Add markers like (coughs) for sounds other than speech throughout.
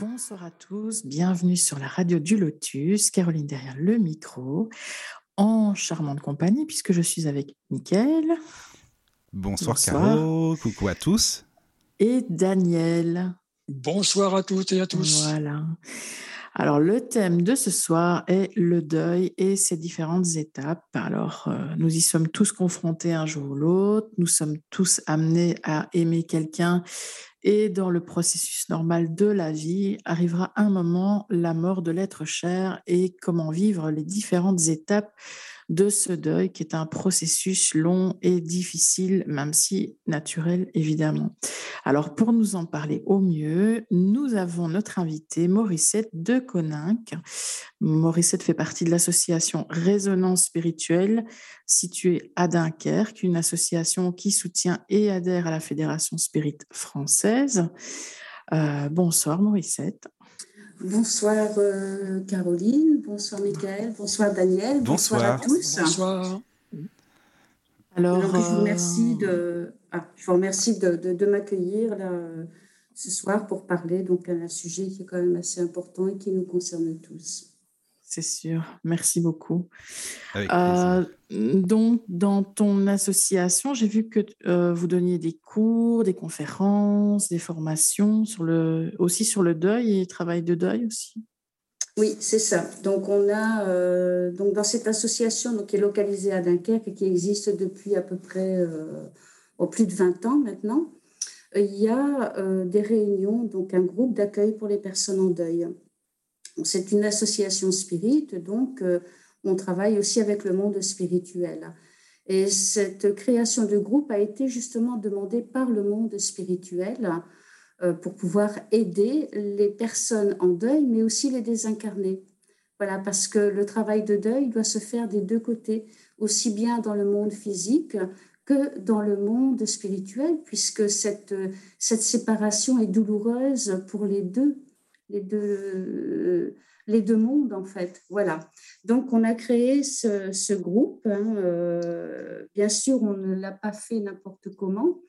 Bonsoir à tous, bienvenue sur la radio du Lotus, Caroline derrière le micro, en charmante compagnie puisque je suis avec Mickaël. Bonsoir, Caro, coucou à tous. Et Daniel. Bonsoir à toutes et à tous. Voilà. Alors, le thème de ce soir est le deuil et ses différentes étapes. Alors, euh, nous y sommes tous confrontés un jour ou l'autre. Nous sommes tous amenés à aimer quelqu'un et dans le processus normal de la vie, arrivera un moment, la mort de l'être cher et comment vivre les différentes étapes de ce deuil qui est un processus long et difficile, même si naturel évidemment. Alors pour nous en parler au mieux, nous avons notre invité Mauricette de Coninck. Mauricette fait partie de l'association Résonance spirituelle située à Dunkerque, une association qui soutient et adhère à la Fédération Spirit française. Euh, bonsoir Mauricette. Bonsoir euh, Caroline, bonsoir Michael, bonsoir Daniel, bonsoir, à tous. Bonsoir. Alors, je vous remercie de, ah, je vous remercie de, de, m'accueillir ce soir pour parler donc d'un sujet qui est quand même assez important et qui nous concerne tous. C'est sûr. Merci beaucoup. Euh, donc, dans ton association, j'ai vu que euh, vous donniez des cours, des conférences, des formations sur le, aussi sur le deuil et le travail de deuil aussi. Oui, c'est ça. Donc, on a euh, donc dans cette association donc, qui est localisée à Dunkerque et qui existe depuis à peu près au plus de 20 ans maintenant, il y a des réunions, donc un groupe d'accueil pour les personnes en deuil. C'est une association spirit, donc euh, on travaille aussi avec le monde spirituel. Et cette création de groupe a été justement demandée par le monde spirituel euh, pour pouvoir aider les personnes en deuil, mais aussi les désincarnés. Voilà, parce que le travail de deuil doit se faire des deux côtés, aussi bien dans le monde physique que dans le monde spirituel, puisque cette, cette séparation est douloureuse pour les deux les deux, les deux mondes, en fait. Voilà. Donc, on a créé ce, groupe. Hein, euh, bien sûr, on ne l'a pas fait n'importe comment.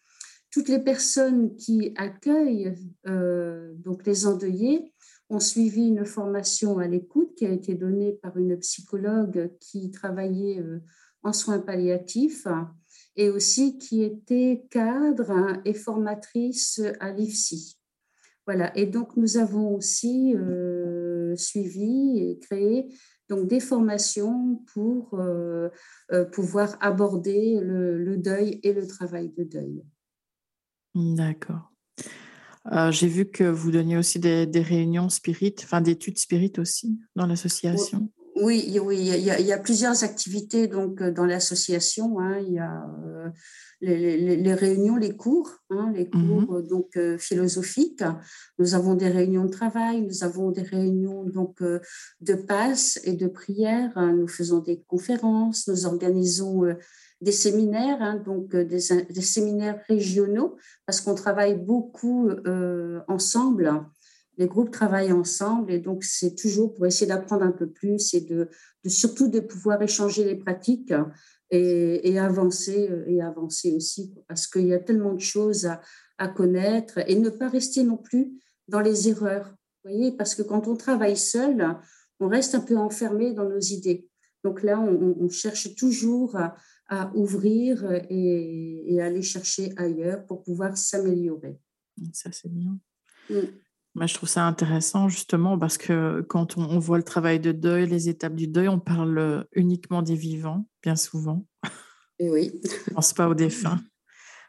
Toutes les personnes qui accueillent euh, donc les endeuillés ont suivi une formation à l'écoute qui a été donnée par une psychologue qui travaillait euh, en soins palliatifs et aussi qui était cadre hein, et formatrice à l'IFSI. Voilà. Et donc, nous avons aussi euh, suivi et créé donc, des formations pour euh, euh, pouvoir aborder le, deuil et le travail de deuil. D'accord. J'ai vu que vous donniez aussi des, réunions spirites, enfin d'études spirites aussi dans l'association. Oui, oui, il y, a, il y, a, plusieurs activités donc dans l'association. Hein. Il y a les, réunions, les cours, hein, les mmh cours euh, donc euh, philosophiques. Nous avons des réunions de travail, nous avons des réunions donc euh, de passe et de prière. Nous faisons des conférences, nous organisons des séminaires, hein, donc des, des, séminaires régionaux, parce qu'on travaille beaucoup ensemble. Les groupes travaillent ensemble et donc c'est toujours pour essayer d'apprendre un peu plus et de, de, surtout de pouvoir échanger les pratiques et, avancer et avancer aussi parce qu'il y a tellement de choses à, à, connaître et ne pas rester non plus dans les erreurs. Vous voyez, parce que quand on travaille seul, on reste un peu enfermé dans nos idées. Donc là, on, cherche toujours à, à ouvrir et, et, aller chercher ailleurs pour pouvoir s'améliorer. Ça, c'est bien. Mm. Moi, je trouve ça intéressant justement parce que quand on, voit le travail de deuil, les étapes du deuil, on parle euh, uniquement des vivants, bien souvent. Et oui. On ne pense pas aux défunts.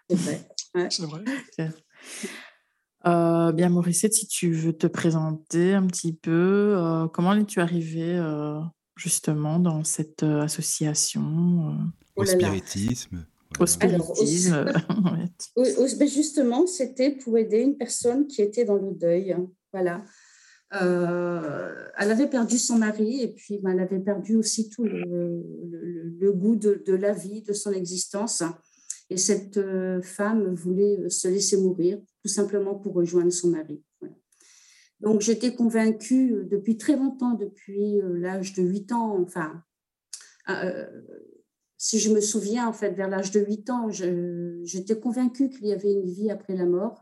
C'est vrai. C'est vrai. Euh, bien, Mauricette, si tu veux te présenter un petit peu, euh, comment es-tu arrivée justement dans cette association Au spiritisme Au spiritisme. (laughs) Ben, justement, c'était pour aider une personne qui était dans le deuil. Voilà. Euh, elle avait perdu son mari et puis ben, elle avait perdu aussi tout le, goût de, la vie, de son existence. Et cette euh, femme voulait se laisser mourir, tout simplement pour rejoindre son mari. Donc j'étais convaincue euh, depuis très longtemps, depuis l'âge de 8 ans, enfin, si je me souviens, en fait, vers l'âge de 8 ans, j'étais convaincue qu'il y avait une vie après la mort.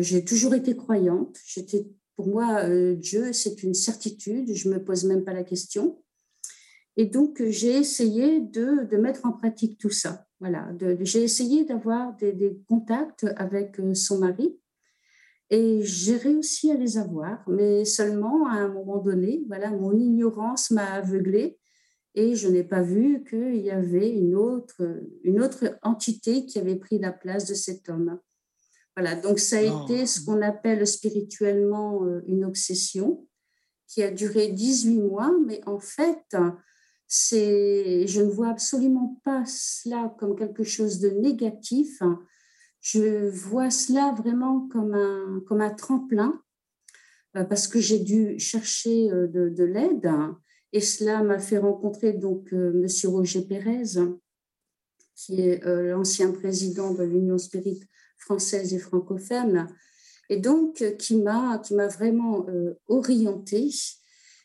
j'ai toujours été croyante. J'étais pour moi, euh, Dieu, c'est une certitude, je ne me pose même pas la question. Et donc, j'ai essayé de, mettre en pratique tout ça. Voilà, j'ai essayé d'avoir des, des, contacts avec euh, son mari et j'ai réussi à les avoir, mais seulement à un moment donné, voilà, mon ignorance m'a aveuglée et je n'ai pas vu qu'il y avait une autre, une autre entité qui avait pris la place de cet homme. Voilà, donc ça a été ce qu'on appelle spirituellement euh, une obsession qui a duré 18 mois, mais en fait, c'est, je ne vois absolument pas cela comme quelque chose de négatif. Je vois cela vraiment comme un, comme un tremplin euh, parce que j'ai dû chercher euh, de, de l'aide et cela m'a fait rencontrer donc Monsieur Roger Pérez, qui est l'ancien président de l'Union Spirit française et francophone, et donc euh, qui m'a qui m'a vraiment euh, orientée.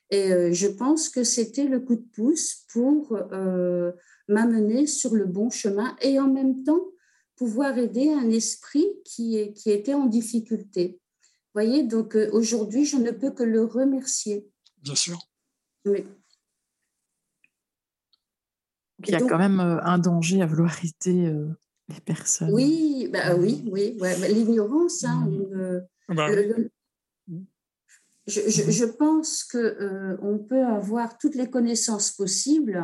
Et euh, je pense que c'était le coup de pouce pour m'amener sur le bon chemin et en même temps pouvoir aider un esprit qui, qui était en difficulté. Vous voyez, donc aujourd'hui, je ne peux que le remercier. Bien sûr. Oui. Il y a quand même un danger à vouloir aider les personnes. Oui, bah, oui, oui. Ouais, bah, L'ignorance, hein, mmh. bah je, je, je, pense qu'on euh, on peut avoir toutes les connaissances possibles,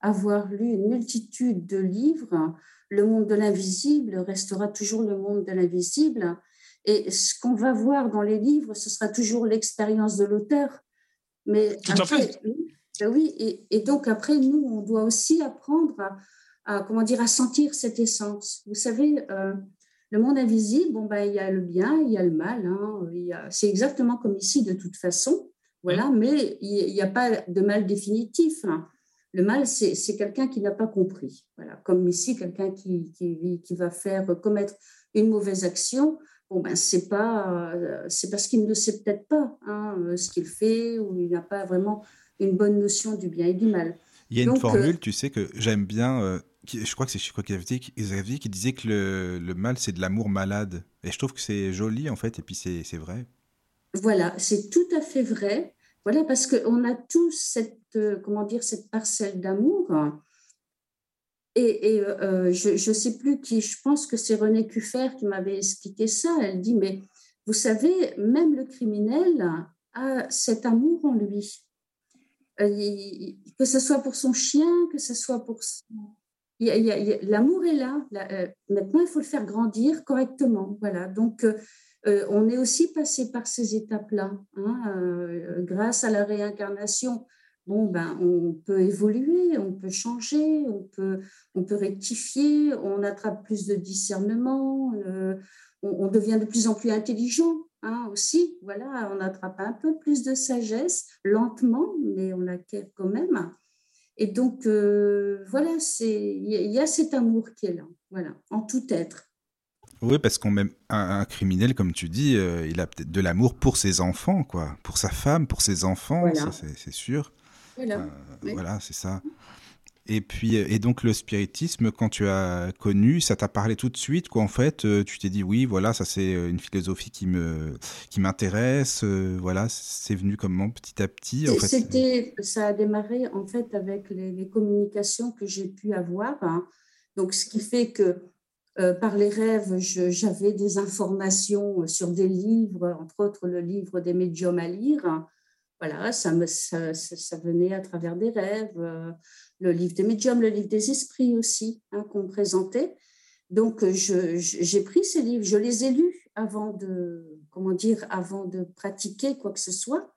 avoir lu une multitude de livres. Le monde de l'invisible restera toujours le monde de l'invisible. Et ce qu'on va voir dans les livres, ce sera toujours l'expérience de l'auteur. Mais Tout à fait. Ben oui, et, et, donc après, nous, on doit aussi apprendre à, à, comment dire, à sentir cette essence. Vous savez, euh, le monde invisible, bon, ben, il y a le bien, il y a le mal. Hein, c'est exactement comme ici de toute façon. Voilà, mmh. mais il n'y a pas de mal définitif. Hein. Le mal, c'est quelqu'un qui n'a pas compris. Voilà, comme ici, quelqu'un qui, qui, qui, va faire commettre une mauvaise action. Bon, ben, c'est pas, c'est parce qu'il ne sait peut-être pas hein, ce qu'il fait ou il n'a pas vraiment une bonne notion du bien et du mal. Il y a une formule, euh, tu sais, que j'aime bien. Euh, je crois que c'est crois Xavier qui disait que le, le mal, c'est de l'amour malade. Et je trouve que c'est joli, en fait, et puis c'est vrai. Voilà, c'est tout à fait vrai. Voilà, parce qu'on a tous cette, euh, comment dire, cette parcelle d'amour. Et, et je ne sais plus qui, je pense que c'est René Cuffer qui m'avait expliqué ça. Elle dit, mais vous savez, même le criminel a cet amour en lui. Euh, que ce soit pour son chien, que ce soit pour L'amour est là. Euh, maintenant, il faut le faire grandir correctement. Voilà. Donc, euh, on est aussi passé par ces étapes-là. Hein, grâce à la réincarnation, bon, ben, on peut évoluer, on peut changer, on peut, on peut rectifier, on attrape plus de discernement, on, devient de plus en plus intelligent. Hein, aussi, voilà, on attrape un peu plus de sagesse, lentement, mais on l'acquiert quand même. Et donc, euh, voilà, il y, a cet amour qui est là, voilà, en tout être. Oui, parce qu'on même un, criminel, comme tu dis, euh, il a peut-être de l'amour pour ses enfants, quoi, pour sa femme, pour ses enfants, c'est sûr. Voilà, euh, voilà c'est ça. Et puis, et donc le spiritisme, quand tu as connu, ça t'a parlé tout de suite, quoi. En fait, euh, tu t'es dit oui, voilà, ça c'est euh, une philosophie qui me, qui m'intéresse. Euh, voilà, c'est venu comment petit à petit. En. C'était, ça a démarré en fait avec les, communications que j'ai pu avoir. Hein. Donc, ce qui fait que par les rêves, j'avais des informations sur des livres, entre autres le livre des médiums à lire voilà, ça, me, ça, ça, venait à travers des rêves, euh, le livre des médiums, le livre des esprits aussi, hein, qu'on présentait. Donc, j'ai pris ces livres, je les ai lus avant de, comment dire, avant de pratiquer quoi que ce soit.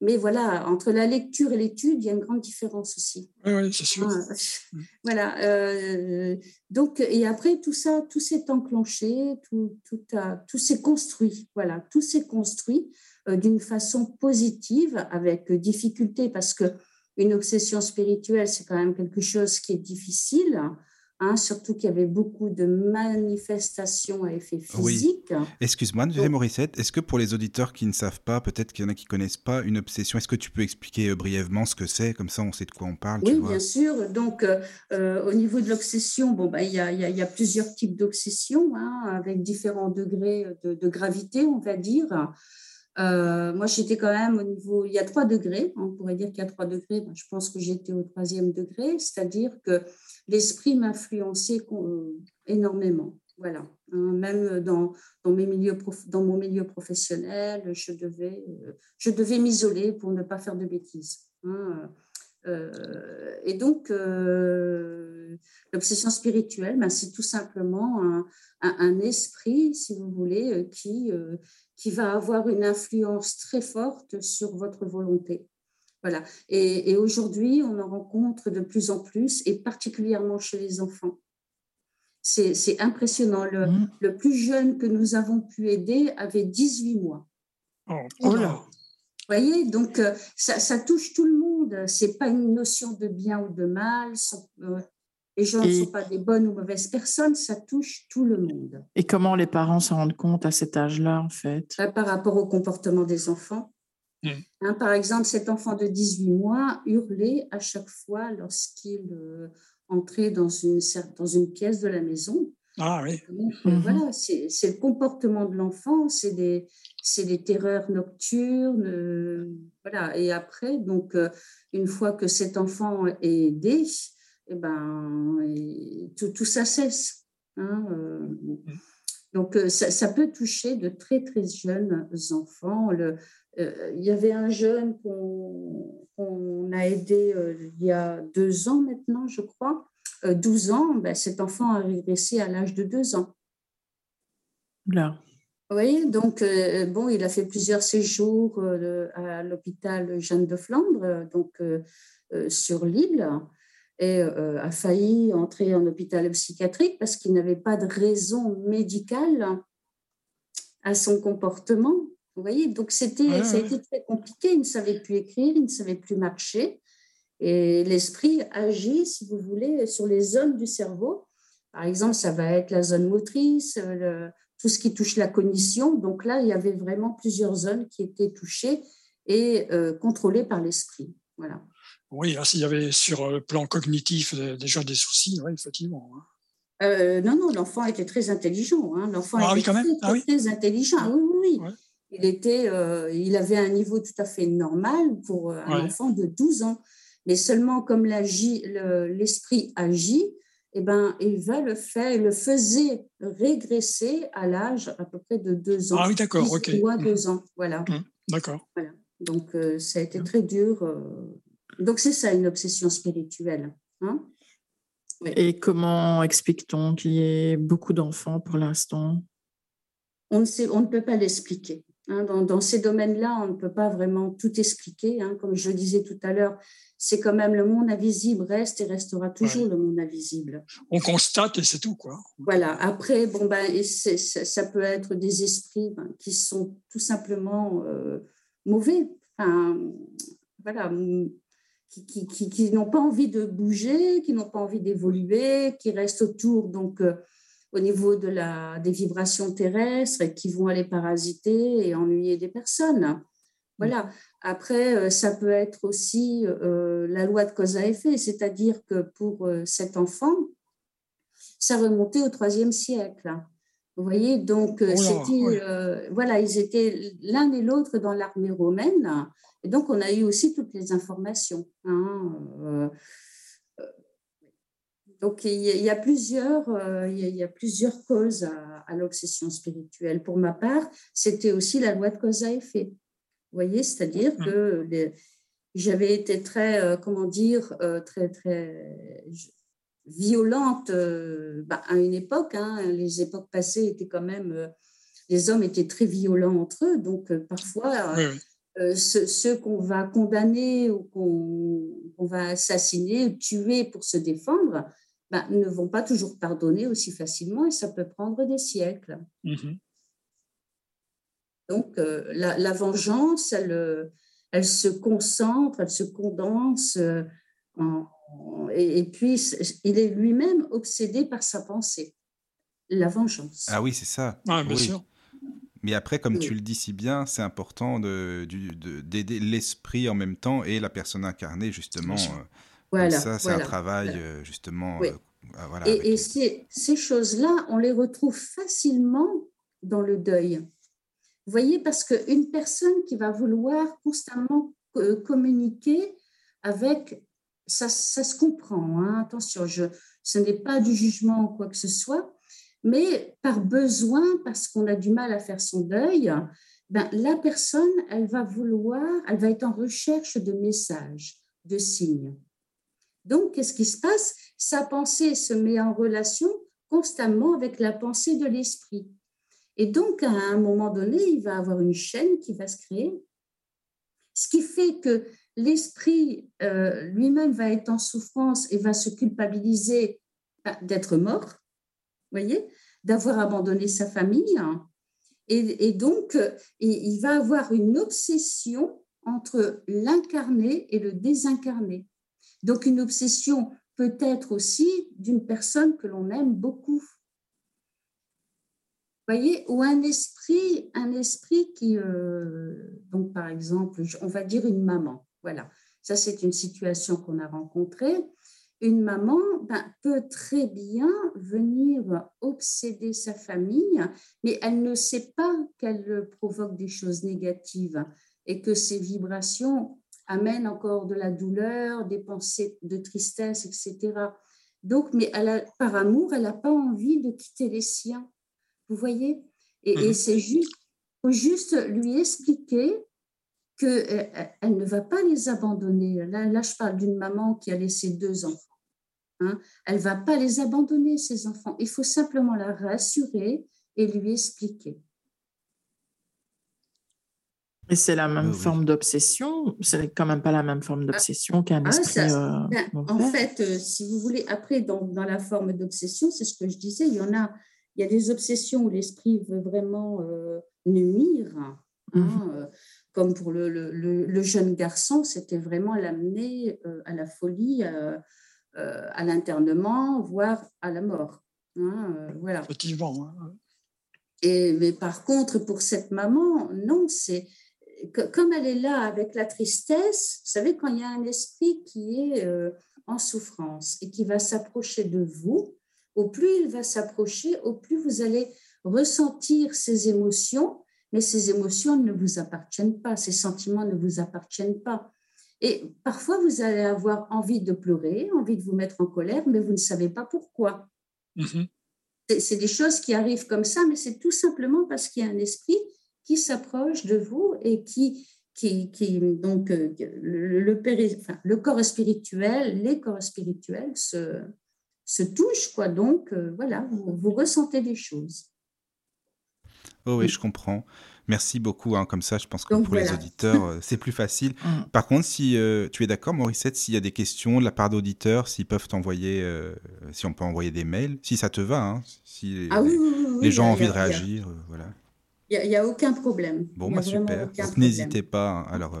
Mais voilà, entre la lecture et l'étude, il y a une grande différence aussi. Oui, oui, c'est sûr. Ah, voilà. Euh, donc, et après, tout ça, tout s'est enclenché, tout, tout, a, tout s'est construit. Voilà, tout s'est construit euh, d'une façon positive, avec difficulté, parce que une obsession spirituelle, c'est quand même quelque chose qui est difficile. Hein, surtout qu'il y avait beaucoup de manifestations à effet physique. Excuse-moi, Morissette, est-ce que pour les auditeurs qui ne savent pas, peut-être qu'il y en a qui ne connaissent pas une obsession, est-ce que tu peux expliquer euh, brièvement ce que c'est? Comme ça, on sait de quoi on parle. Oui, bien sûr. Donc, euh, euh, au niveau de l'obsession, bon, bah, il y, a, y, a, plusieurs types d'obsessions, hein, avec différents degrés de, gravité, on va dire. Moi, j'étais quand même au niveau. Il y a trois degrés. On pourrait dire qu'il y a trois degrés. je pense que j'étais au troisième degré, c'est-à-dire que l'esprit m'influençait euh, énormément. Voilà. Hein, même dans, dans, mon milieu professionnel, je devais, euh, devais m'isoler pour ne pas faire de bêtises. Hein. Euh, et donc, l'obsession spirituelle, ben, c'est tout simplement un, un, esprit, si vous voulez, qui, qui va avoir une influence très forte sur votre volonté. Voilà. Et, aujourd'hui, on en rencontre de plus en plus, et particulièrement chez les enfants. C'est impressionnant. Le, mmh. le, plus jeune que nous avons pu aider avait 18 mois. Oh, oh là. Vous voyez, donc euh, ça, ça, touche tout le monde. C'est pas une notion de bien ou de mal. Euh, les gens ne sont pas des bonnes ou mauvaises personnes, ça touche tout le monde. Et comment les parents s'en rendent compte à cet âge-là, en fait? Bah, Par rapport au comportement des enfants. Mm. Hein, par exemple, cet enfant de 18 mois hurlait à chaque fois lorsqu'il euh, entrait dans une, dans une pièce de la maison. Ah oui. Euh, mhm. Voilà, c'est le comportement de l'enfant, c'est des, des terreurs nocturnes. Euh, voilà. Et après, donc, une fois que cet enfant est aidé, eh ben, tout, tout, ça cesse. Hein, mm. donc, ça, ça, peut toucher de très, très jeunes enfants. Euh, il y avait un jeune qu'on a aidé euh, il y a deux ans maintenant, je crois. 12 euh, ans, ben, cet enfant a régressé à l'âge de deux ans. Là. Oui, donc bon, il a fait plusieurs séjours à l'hôpital Jeanne de Flandre, donc sur l'île, et a failli entrer en hôpital psychiatrique parce qu'il n'avait pas de raison médicale à son comportement. Vous voyez, donc c'était, ça a été très compliqué. Il ne savait plus écrire, il ne savait plus marcher. Et l'esprit agit, si vous voulez, sur les zones du cerveau. Par exemple, ça va être la zone motrice, tout ce qui touche la cognition. Donc là, il y avait vraiment plusieurs zones qui étaient touchées et euh, contrôlées par l'esprit. Voilà. Oui, s'il y avait sur le plan cognitif déjà des soucis, oui, effectivement. Hein. Euh, non, non, l'enfant était très intelligent. Hein. L'enfant ah, était très, ah très, intelligent. Oui, oui, oui il, était, euh, il avait un niveau tout à fait normal pour euh, un enfant de 12 ans. Mais seulement comme l'esprit agit, eh ben, il va le faire, il le faisait régresser à l'âge à peu près de 2 ans. Ah oui, d'accord, ok. Mois, 2 ans, voilà. Mmh, d'accord. Voilà. Donc, euh, ça a été mmh. très dur. Donc, c'est ça, une obsession spirituelle. Hein Et comment explique-t-on qu'il y ait beaucoup d'enfants pour l'instant? On ne, sait, on ne peut pas l'expliquer. Hein, dans, ces domaines-là, on ne peut pas vraiment tout expliquer. Hein. Comme je disais tout à l'heure, c'est quand même le monde invisible reste et restera toujours le monde invisible. On constate et c'est tout, quoi. Voilà. Après, bon ben, ça peut être des esprits ben, qui sont tout simplement euh, mauvais. Enfin, voilà, qui, qui, n'ont pas envie de bouger, qui n'ont pas envie d'évoluer, qui restent autour. Donc euh, au niveau de la, des vibrations terrestres et qui vont aller parasiter et ennuyer des personnes. Voilà. Après, euh, ça peut être aussi euh, la loi de cause à effet, c'est-à-dire que pour euh, cet enfant, ça remontait au IIIe siècle. Vous voyez, donc voilà, ils étaient l'un et l'autre dans l'armée romaine, et donc on a eu aussi toutes les informations. Hein, donc, il y a plusieurs, il y a plusieurs causes à, l'obsession spirituelle. Pour ma part, c'était aussi la loi de cause à effet. Vous voyez, c'est-à-dire mmh. que j'avais été très, euh, comment dire, euh, très, très violente bah, à une époque. Hein. les époques passées étaient quand même, les hommes étaient très violents entre eux. Donc, parfois, ceux, qu'on va condamner ou qu'on va assassiner ou tuer pour se défendre ben, ne vont pas toujours pardonner aussi facilement et ça peut prendre des siècles. Mhm. Donc, la, vengeance, elle, elle se concentre, elle se condense en, et, puis, il est lui-même obsédé par sa pensée, la vengeance. Ah oui, c'est ça. Ah, bien sûr. Mais après, comme tu le dis si bien, c'est important d'aider de, l'esprit en même temps et la personne incarnée, justement. Euh, voilà, ça, c'est un travail, euh, justement. Euh, voilà, et, et ces, ces choses-là, on les retrouve facilement dans le deuil. Vous voyez, parce qu'une personne qui va vouloir constamment communiquer avec ça, se comprend. Hein. Attention, je, ce n'est pas du jugement ou quoi que ce soit, mais par besoin, parce qu'on a du mal à faire son deuil, ben, la personne, elle va vouloir, elle va être en recherche de messages, de signes. Donc, qu'est-ce qui se passe? Sa pensée se met en relation constamment avec la pensée de l'esprit. Et donc, à un moment donné, il va avoir une chaîne qui va se créer, ce qui fait que l'esprit euh, lui-même va être en souffrance et va se culpabiliser bah, d'être mort, voyez, d'avoir abandonné sa famille. Et, donc, il va avoir une obsession entre l'incarné et le désincarné. Donc, une obsession peut-être aussi d'une personne que l'on aime beaucoup voyez, ou un esprit, un esprit qui, euh, donc par exemple, on va dire une maman. Voilà, ça c'est une situation qu'on a rencontrée. Une maman ben, peut très bien venir obséder sa famille, mais elle ne sait pas qu'elle provoque des choses négatives et que ces vibrations amènent encore de la douleur, des pensées de tristesse, etc. Donc, mais elle par amour, elle n'a pas envie de quitter les siens. Vous voyez? Et, et mhm. c'est juste, faut juste lui expliquer qu'elle euh, elle ne va pas les abandonner. Là, là je parle d'une maman qui a laissé deux enfants. Hein. Elle ne va pas les abandonner, ces enfants. Il faut simplement la rassurer et lui expliquer. Et c'est la même forme d'obsession C'est quand même pas la même forme d'obsession qu'un ah, esprit. Euh, ben, en fait, euh, si vous voulez, après, dans, dans la forme d'obsession, c'est ce que je disais, il y en a, il y a des obsessions où l'esprit veut vraiment nuire. Hein, mmh comme pour le, le, jeune garçon, c'était vraiment l'amener euh, à la folie, euh, euh, à l'internement, voire à la mort. Hein, voilà. Effectivement. Hein. Et, mais par contre, pour cette maman, non, c'est comme elle est là avec la tristesse, vous savez, quand il y a un esprit qui est en souffrance et qui va s'approcher de vous, au plus il va s'approcher, au plus vous allez ressentir ses émotions mais ces émotions ne vous appartiennent pas, ces sentiments ne vous appartiennent pas. Et parfois, vous allez avoir envie de pleurer, envie de vous mettre en colère, mais vous ne savez pas pourquoi. Mm-hmm. C'est des choses qui arrivent comme ça, mais c'est tout simplement parce qu'il y a un esprit qui s'approche de vous et qui, qui, qui donc, euh, le, le, corps spirituel, les corps spirituels se, se touchent, quoi. Donc, euh, voilà, vous ressentez des choses. Oh oui, je comprends. Merci beaucoup. Hein, comme ça, je pense que pour les auditeurs, euh, c'est plus facile. (laughs) Mm. Par contre, si euh, tu es d'accord, Mauricette, s'il y a des questions de la part d'auditeurs, s'ils peuvent t'envoyer, euh, si on peut envoyer des mails, si ça te va, hein, si ah les, gens ont envie de réagir, voilà. Il n'y a, aucun problème. Bon, bah, super. N'hésitez pas, hein, alors,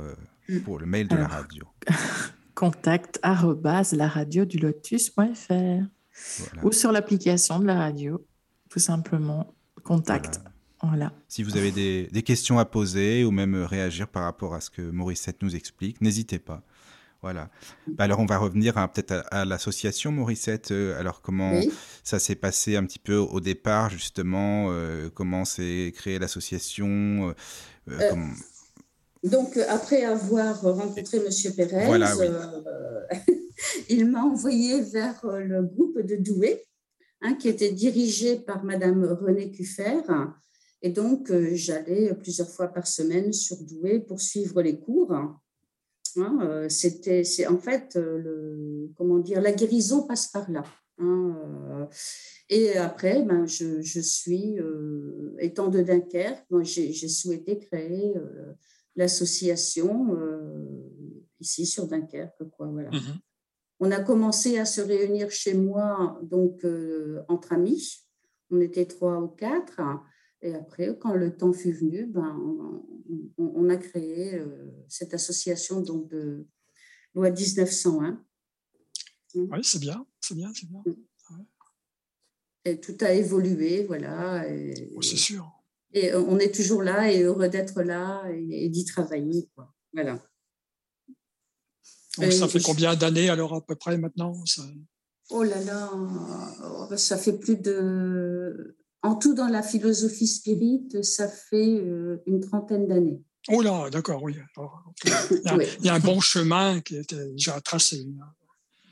mm. pour le mail de la radio. (laughs) contact la radio du lotus.fr ou sur l'application de la radio, tout simplement. Contact. Si vous avez des, questions à poser ou même réagir par rapport à ce que Mauricette nous explique, n'hésitez pas. Voilà. Bah, alors, on va revenir peut-être à, l'association Mauricette. Euh, alors, comment ça s'est passé un petit peu au départ, justement euh, Comment s'est créée l'association euh, Donc, après avoir rencontré M. Pérez, (laughs) il m'a envoyé vers le groupe de Douai, hein, qui était dirigé par Mme Renée Cuffer et donc, euh, j'allais plusieurs fois par semaine sur Douai pour suivre les cours. Hein, euh, c'était, c'est en fait, euh, le, comment dire, la guérison passe par là. Hein, et après, ben, je, suis, étant de Dunkerque, j'ai, souhaité créer l'association ici sur Dunkerque. Quoi, voilà. Mhm. On a commencé à se réunir chez moi donc entre amis. On était trois ou quatre. Et après, quand le temps fut venu, ben, on, on a créé cette association donc, de loi 1901 oui, c'est bien, c'est bien, c'est bien. Et tout a évolué, voilà. Oh, c'est sûr. Et on est toujours là et heureux d'être là et, d'y travailler. Quoi. Voilà. ça fait combien d'années alors à peu près maintenant Oh là là, oh, ça fait plus de... En tout, dans la philosophie spirit, ça fait euh, une trentaine d'années. Oh là, d'accord, oui. (laughs) il, y a, un bon chemin qui était déjà tracé.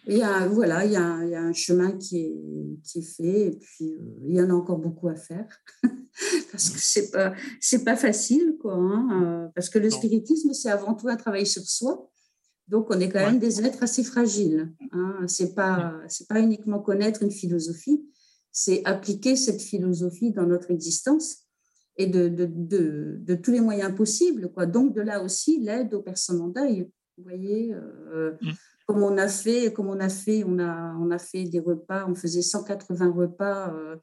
Il y a, voilà, il y a, il y a un chemin qui est, qui est fait et puis euh, il y en a encore beaucoup à faire (laughs) parce que c'est pas c'est pas facile quoi hein, euh, parce que le spiritisme c'est avant tout un travail sur soi. Donc on est quand même des êtres assez fragiles hein, c'est pas c'est pas uniquement connaître une philosophie c'est appliquer cette philosophie dans notre existence et de, de, de, de, tous les moyens possibles quoi. Donc de là aussi l'aide aux personnes en deuil vous voyez euh, mm comme on a fait, comme on a fait, on a, on a fait des repas, on faisait 180 repas euh,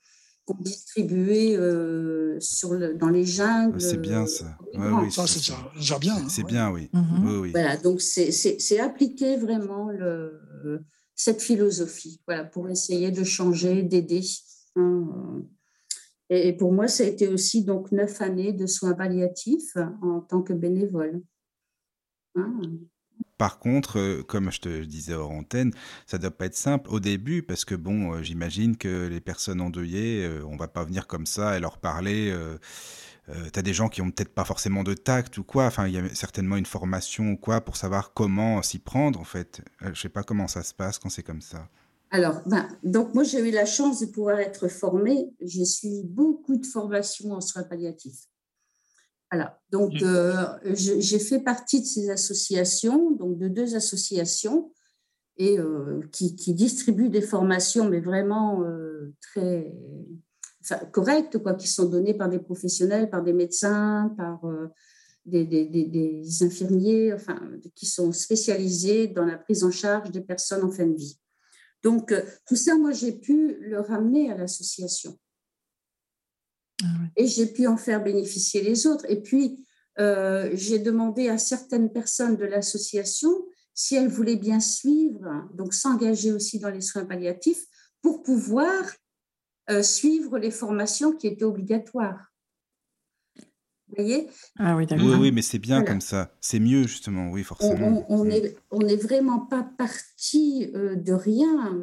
qu'on distribuait euh, sur le, dans les jungles. C'est bien ça. oui, ça, c'est déjà bien. C'est bien, oui. Oui, oui. Voilà, donc c'est appliquer vraiment le, cette philosophie, voilà, pour essayer de changer, d'aider. Hein. Et pour moi, ça a été aussi donc neuf années de soins palliatifs en tant que bénévole. Hein. Par contre, euh, comme je te disais hors antenne, ça doit pas être simple au début parce que bon, euh, j'imagine que les personnes endeuillées, euh, on va pas venir comme ça et leur parler. tu as des gens qui ont peut-être pas forcément de tact ou quoi. Enfin, il y a certainement une formation ou quoi pour savoir comment s'y prendre en fait. Je sais pas comment ça se passe quand c'est comme ça. Alors, ben, donc moi j'ai eu la chance de pouvoir être formée. J'ai suivi beaucoup de formations en soins palliatifs. Voilà. Donc, mmh. euh, j'ai fait partie de ces associations, donc de deux associations, et euh, qui, distribuent des formations, mais vraiment euh, très correctes, quoi, qui sont données par des professionnels, par des médecins, par des, des, infirmiers, enfin, qui sont spécialisés dans la prise en charge des personnes en fin de vie. Donc, tout ça, moi, j'ai pu le ramener à l'association. Ah et j'ai pu en faire bénéficier les autres. Et puis, euh, j'ai demandé à certaines personnes de l'association si elles voulaient bien suivre, donc s'engager aussi dans les soins palliatifs pour pouvoir euh, suivre les formations qui étaient obligatoires. Vous voyez? Ah oui, oui, oui, mais c'est bien comme ça. C'est mieux, justement, oui, forcément. On n'est on, on vraiment pas parti euh, de rien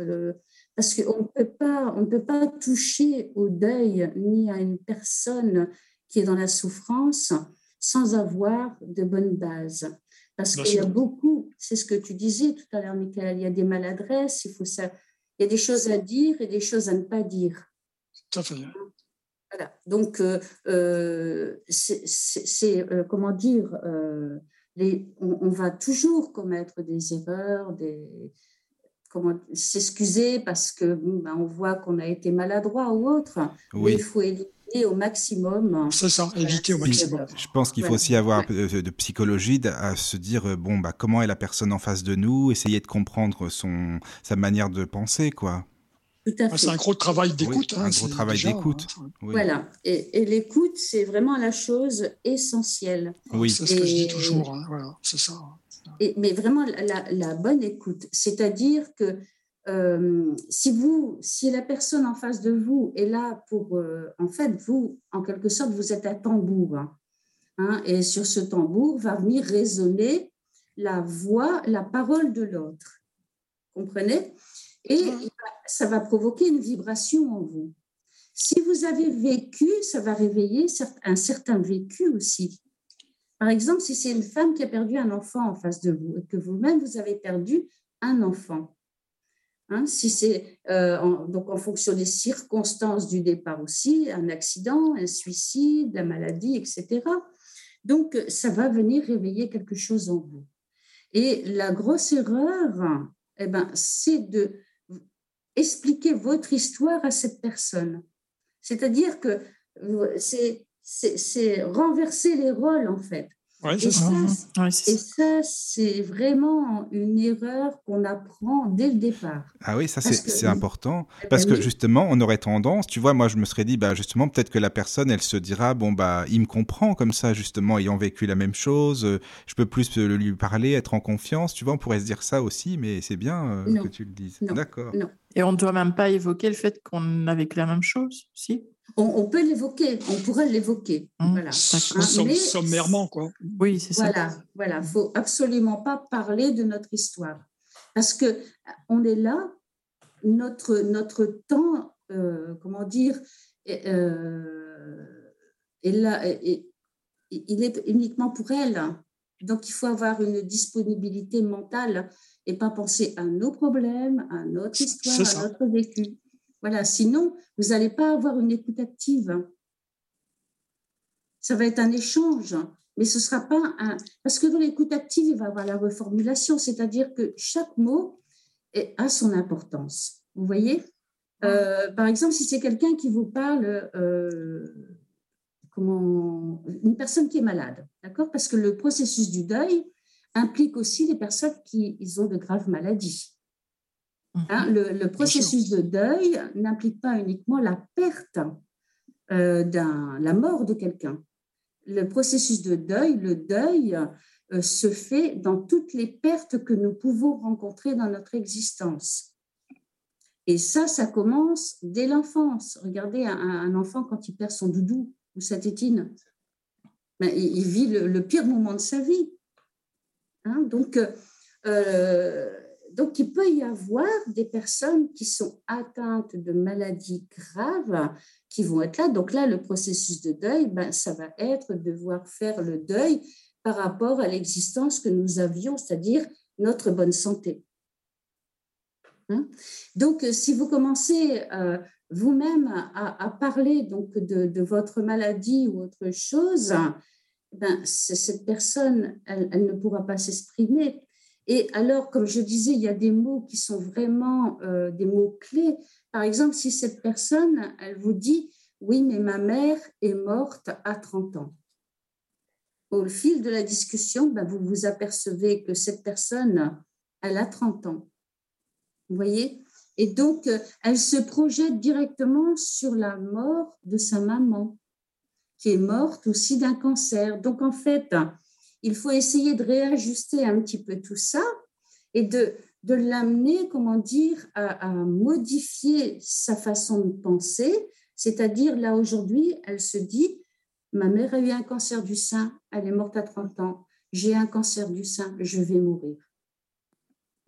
parce qu'on ne peut pas, toucher au deuil ni à une personne qui est dans la souffrance sans avoir de bonnes bases. Parce qu'il y a beaucoup, c'est ce que tu disais tout à l'heure, Michael, il y a des maladresses, il faut ça, il y a des choses à dire et des choses à ne pas dire. Tout à fait. Voilà. Donc, euh, euh, c'est, euh, comment dire, les, on, on, va toujours commettre des erreurs, des, comment s'excuser parce que ben, on voit qu'on a été maladroit ou autre. Oui. il faut éviter au maximum. C'est ça, éviter au maximum. Je pense qu'il faut aussi avoir de, psychologie à se dire euh, bon bah comment est la personne en face de nous, essayer de comprendre son sa manière de penser quoi. Ah, c'est un gros travail d'écoute. un hein, gros travail d'écoute. Hein. Voilà. Et, l'écoute, c'est vraiment la chose essentielle. Oui. C'est ce que je dis toujours. Hein, voilà, c'est ça mais vraiment la, bonne écoute, c'est-à-dire que euh, si vous, si la personne en face de vous est là pour, euh, en fait, vous, en quelque sorte, vous êtes un tambour, hein, hein, et sur ce tambour va venir résonner la voix, la parole de l'autre, comprenez? Et ça va provoquer une vibration en vous. Si vous avez vécu, ça va réveiller un certain vécu aussi. Par exemple, si c'est une femme qui a perdu un enfant en face de vous et que vous-même, vous avez perdu un enfant. Hein, si c'est euh, en, donc en fonction des circonstances du départ aussi, un accident, un suicide, la maladie, etc. Donc, ça va venir réveiller quelque chose en vous. Et la grosse erreur, eh ben, c'est de expliquer votre histoire à cette personne. C'est-à-dire que c'est renverser les rôles, en fait. Ouais, Et c'est ça. ça, c'est- Ouais, c'est et ça. ça, c'est vraiment une erreur qu'on apprend dès le départ. Ah oui, ça Parce c'est que- c'est important. Eh Parce ben que oui. justement, on aurait tendance, tu vois, moi je me serais dit, bah justement, peut-être que la personne, elle se dira, bon bah, il me comprend comme ça, justement, ayant vécu la même chose, euh, je peux plus euh, lui parler, être en confiance, tu vois, on pourrait se dire ça aussi, mais c'est bien euh, que tu le dises. D'accord. Et on ne doit même pas évoquer le fait qu'on a vécu la même chose, si? On, on peut l'évoquer, on pourrait l'évoquer. Mhm. Voilà. Mais- Sommairement, quoi. Oui, c'est ça. Voilà, voilà. Faut absolument pas parler de notre histoire parce que on est là, notre notre temps, euh, comment dire, est, euh, est là, est- il est uniquement pour elle. Donc il faut avoir une disponibilité mentale et pas penser à nos problèmes, à notre histoire, à notre vécu. Voilà. Sinon, vous n'allez pas avoir une écoute active. Ça va être un échange mais ce sera pas un parce que dans l'écoute active il va y avoir la reformulation c'est-à-dire que chaque mot est- a son importance vous voyez? Euh, par exemple si c'est quelqu'un qui vous parle euh, comment une personne qui est malade d'accord? Parce que le processus du deuil implique aussi les personnes qui ils ont de graves maladies. Hein, le, le processus de deuil n'implique pas uniquement la perte euh, d'un la mort de quelqu'un le processus de deuil, le deuil euh, se fait dans toutes les pertes que nous pouvons rencontrer dans notre existence. Et ça, ça commence dès l'enfance. Regardez un, un enfant quand il perd son doudou ou sa tétine. Ben, il, il vit le, le pire moment de sa vie. Hein, donc, euh, donc, il peut y avoir des personnes qui sont atteintes de maladies graves qui vont être là. Donc là, le processus de deuil, ben, ça va être devoir faire le deuil par rapport à l'existence que nous avions, c'est-à-dire notre bonne santé. Hein? Donc, euh, si vous commencez euh, vous-même à, parler donc de, votre maladie ou autre chose, ben, cette personne, elle, ne pourra pas s'exprimer. Et alors, comme je disais, il y a des mots qui sont vraiment euh, des mots clés. Par exemple, si cette personne, elle vous dit, oui, mais ma mère est morte à 30 ans. Au fil de la discussion, ben, vous vous apercevez que cette personne, elle a 30 ans. Vous voyez? Et donc, elle se projette directement sur la mort de sa maman, qui est morte aussi d'un cancer. Donc, en fait, il faut essayer de réajuster un petit peu tout ça et de, de l'amener, comment dire, à, à, modifier sa façon de penser. C'est-à-dire, là, aujourd'hui, elle se dit, ma mère a eu un cancer du sein, elle est morte à 30 ans, j'ai un cancer du sein, je vais mourir.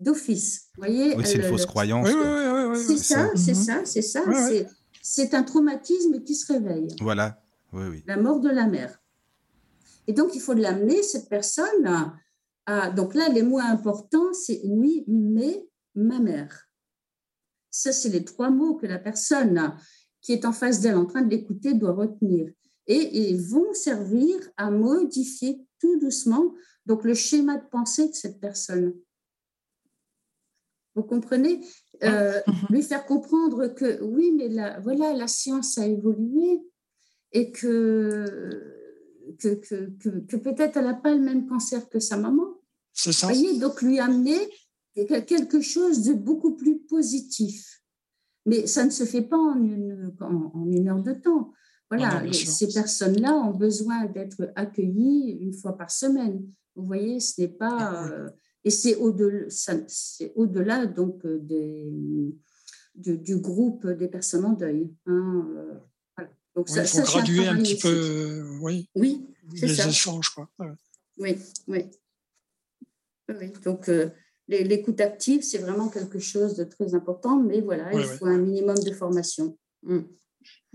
D'office, vous voyez Oui, c'est une fausse croyance. Oui, oui, oui, oui, c'est ça, c'est ça, c'est ça. Ouais, C'est un traumatisme qui se réveille. Voilà, oui, oui. La mort de la mère. Et donc, il faut l'amener, cette personne, à, à, Donc là, les mots importants, c'est oui, mais ma mère. Ça, c'est les trois mots que la personne qui est en face d'elle, en train de l'écouter, doit retenir. Et ils vont servir à modifier tout doucement donc le schéma de pensée de cette personne. Vous comprenez? Euh, Lui faire comprendre que oui, mais la, voilà, la science a évolué et que que, que, que, que peut-être elle n'a pas le même cancer que sa maman. C'est ça. Voyez, donc lui amener quelque chose de beaucoup plus positif. Mais ça ne se fait pas en une, en, en une heure de temps. Voilà, non, non, ces personnes-là ont besoin d'être accueillies une fois par semaine. Vous voyez, ce n'est pas. Euh, et c'est au-delà, au-delà donc des, du, du, groupe des personnes en deuil. Hein, donc, oui, il faut ça, graduer un, un, petit peu euh, oui, oui les ça. échanges. Quoi. Ouais. Oui, oui. oui. Donc, euh, l'écoute active, c'est vraiment quelque chose de très important, mais voilà, il faut un minimum de formation. Mm.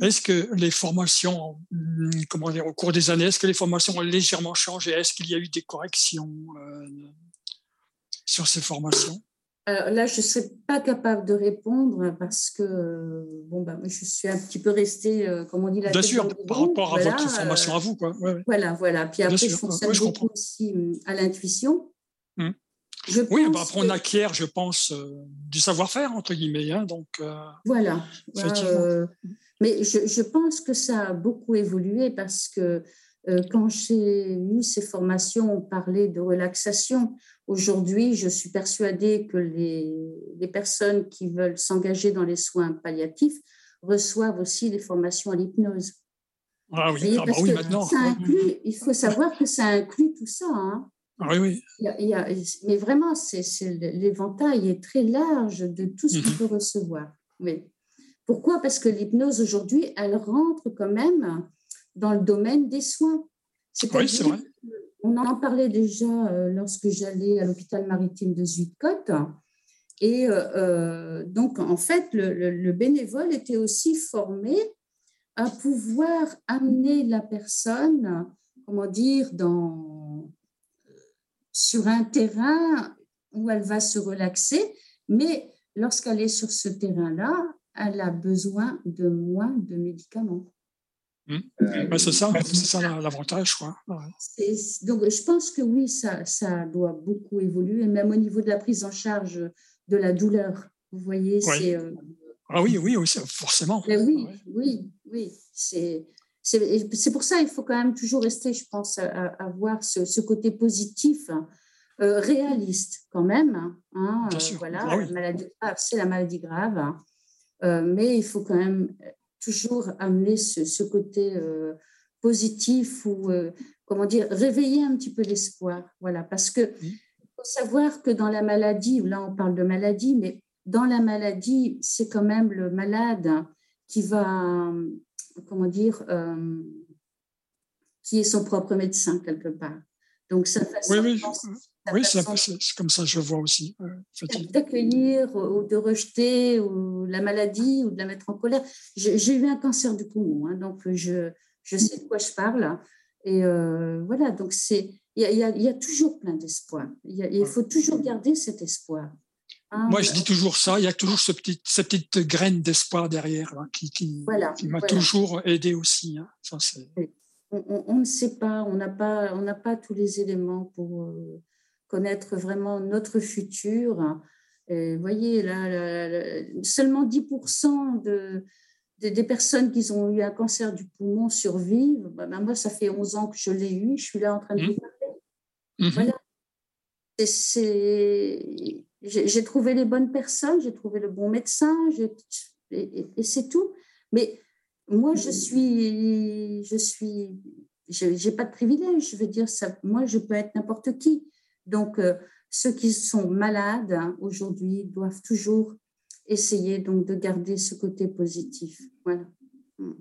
Est-ce que les formations, comment dire, au cours des années, est-ce que les formations ont légèrement changé? Est-ce qu'il y a eu des corrections euh, sur ces formations? Alors là, je ne serais pas capable de répondre parce que bon, bah, je suis un petit peu restée, euh, comme on dit, la Bien sûr, par rapport à votre formation euh, à vous. Quoi. Ouais, ouais. Voilà, voilà. Puis après, sûr, je fonctionne ouais, beaucoup aussi euh, à l'intuition. Hum. Je oui, bah après, on acquiert, je pense, euh, du savoir-faire, entre guillemets. Hein, donc, euh, voilà. Mais je, je, pense que ça a beaucoup évolué parce que Euh, quand j'ai eu ces formations, on parlait de relaxation. Aujourd'hui, je suis persuadée que les, personnes qui veulent s'engager dans les soins palliatifs reçoivent aussi des formations à l'hypnose. Ah oui, ah bah oui maintenant. il faut savoir que ça inclut tout ça. Hein. Ah oui, oui. Il mais vraiment, l'éventail est très large de tout ce qu'on mhm. peut recevoir. Oui. Pourquoi? Parce que l'hypnose aujourd'hui, elle rentre quand même dans le domaine des soins. Oui, c'est vrai. On en parlait déjà euh, lorsque j'allais à l'hôpital maritime de Zuidcote. Et euh, euh, donc, en fait, le, bénévole était aussi formé à pouvoir amener la personne, comment dire, dans, sur un terrain où elle va se relaxer, mais lorsqu'elle est sur ce terrain-là, elle a besoin de moins de médicaments. Mmh. Bah, c'est ça, ça l'avantage. Quoi. Donc, je pense que oui, ça, ça doit beaucoup évoluer, même au niveau de la prise en charge de la douleur. Vous voyez, c'est. Euh, ah oui, oui, forcément. oui, oui, oui. C'est. C'est pour ça qu'il faut quand même toujours rester, je pense, à, avoir ce, ce, côté positif, hein, euh, réaliste quand même. Hein, euh, voilà, ah la maladie grave, c'est la maladie grave. Hein. mais il faut quand même toujours amener ce, côté euh, positif ou, euh, comment dire, réveiller un petit peu l'espoir. Voilà, parce que faut savoir que dans la maladie, là on parle de maladie, mais dans la maladie, c'est quand même le malade qui va, comment dire, euh, qui est son propre médecin quelque part. Donc ça oui, oui. Oui, c'est comme ça je vois aussi. D'accueillir ou de rejeter ou la maladie ou de la mettre en colère. J'ai eu un cancer du poumon, hein, donc je, je sais de quoi je parle. Et euh, voilà, donc c'est il y, y, a toujours plein d'espoir. Il, faut toujours garder cet espoir. Hein. Moi, je dis toujours ça. Il y a toujours ce petit, cette petite graine d'espoir derrière qui, qui, qui m'a toujours aidé aussi. Hein. Ça, on, on, ne sait pas, on n'a pas, on n'a pas tous les éléments pour, euh, connaître vraiment notre futur. Vous voyez, là, seulement 10% de, des personnes qui ont eu un cancer du poumon survivent. Bah, ben, moi, ça fait 11 ans que je l'ai eu, je suis là en train de vous mmh. parler. Mmh. Voilà. J'ai trouvé les bonnes personnes, j'ai trouvé le bon médecin, et, et c'est tout. Mais moi, je suis, je suis, j'ai pas de privilège. Je veux dire, ça, moi, je peux être n'importe qui. Donc, euh, ceux qui sont malades hein, aujourd'hui doivent toujours essayer donc de garder ce côté positif. Voilà. Mm.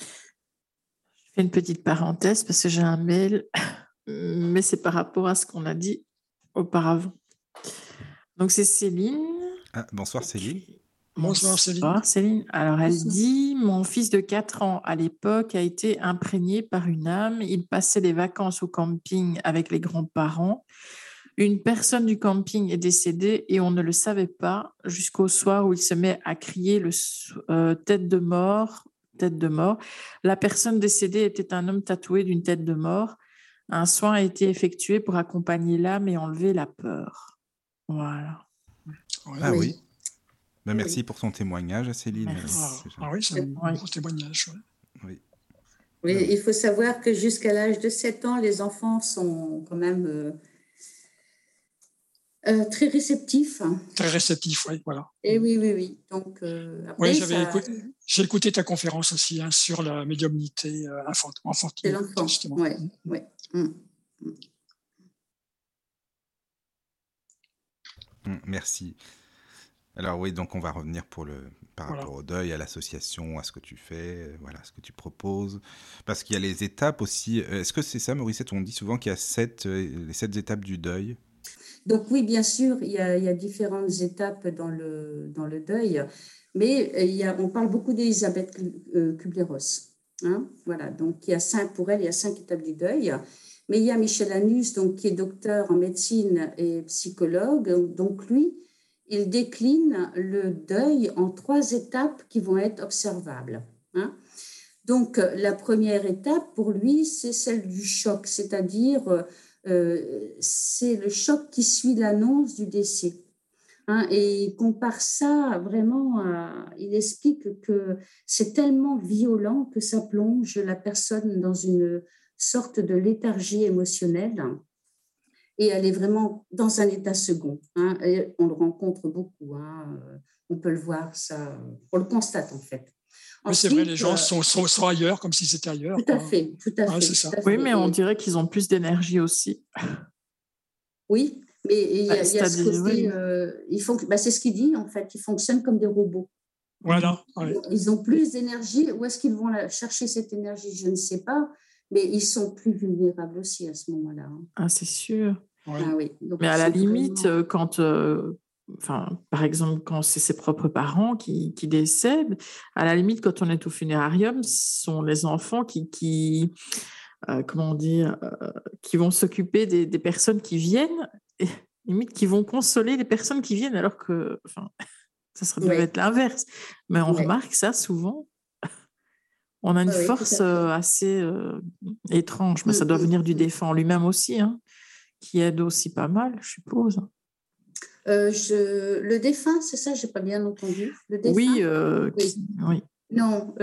Je fais une petite parenthèse parce que j'ai un mail, (coughs) mais c'est par rapport à ce qu'on a dit auparavant. Donc, c'est Céline. Ah, bonsoir Céline. Bonsoir Céline. Alors elle dit, mon fils de 4 ans à l'époque a été imprégné par une âme. Il passait les vacances au camping avec les grands-parents. Une personne du camping est décédée et on ne le savait pas jusqu'au soir où il se met à crier le euh, tête de mort, tête de mort. La personne décédée était un homme tatoué d'une tête de mort. Un soin a été effectué pour accompagner l'âme et enlever la peur. Voilà. Ah oui. Bah, merci pour ton témoignage, Céline. Ah, ah, oui, c'est un bon témoignage. Oui. oui. il faut savoir que jusqu'à l'âge de 7 ans, les enfants sont quand même euh, euh, très réceptifs. Très réceptifs, oui, voilà. Et oui, oui, oui. Donc, euh, oui, j'avais écouté, j'ai écouté ta conférence aussi hein, sur la médiumnité enfantine. C'est l'enfant, oui. oui. Mm. Mm, merci. Alors oui, donc on va revenir pour le, par rapport au deuil, à l'association, à ce que tu fais, voilà, ce que tu proposes. Parce qu'il y a les étapes aussi. Euh, est-ce que c'est ça, Mauricette On dit souvent qu'il y a sept, euh, les sept étapes du deuil? Donc oui, bien sûr, il y a, il y a différentes étapes dans le, dans le deuil. Mais euh, il y a, on parle beaucoup d'Elisabeth Kubler-Ross. Hein voilà, donc il y a cinq, pour elle, il y a cinq étapes du deuil. Mais il y a Michel Anus, donc, qui est docteur en médecine et psychologue. Donc lui, il décline le deuil en trois étapes qui vont être observables. Hein. Donc, la première étape pour lui, c'est celle du choc, c'est-à-dire euh, c'est le choc qui suit l'annonce du décès. Hein, et il compare ça vraiment, il explique que c'est tellement violent que ça plonge la personne dans une sorte de léthargie émotionnelle et elle est vraiment dans un état second. Hein, et on le rencontre beaucoup, hein, on peut le voir, ça, on le constate en fait. Oui, c'est vrai, les gens euh, sont, sont, ailleurs, comme si c'était ailleurs. Tout à fait, tout à fait. Oui, mais on dirait qu'ils ont plus d'énergie aussi. Oui, mais il y a, bah, ce côté, euh, bah, c'est ce qu'il dit en fait, ils fonctionnent comme des robots. Voilà. Ils ont plus d'énergie. Où est-ce qu'ils vont chercher cette énergie Je ne sais pas. Mais ils sont plus vulnérables aussi à ce moment-là. Hein. Ah, c'est sûr. Ah, oui. mais à la limite, euh, quand, euh, enfin, par exemple, quand c'est ses propres parents qui, qui, décèdent, à la limite, quand on est au funérarium, ce sont les enfants qui, qui comment dire, qui vont s'occuper des, des, personnes qui viennent (laughs) limite qui vont consoler les personnes qui viennent alors que enfin, (laughs) ça serait être l'inverse. Mais on remarque ça souvent. (laughs) On a une force euh, assez euh, étrange, mais ça doit mm, mm, venir du mm. défunt lui-même aussi, hein, qui aide aussi pas mal, je suppose. Euh, je... Le défunt, c'est ça, j'ai pas bien entendu. Le défunt, oui, oui. Non,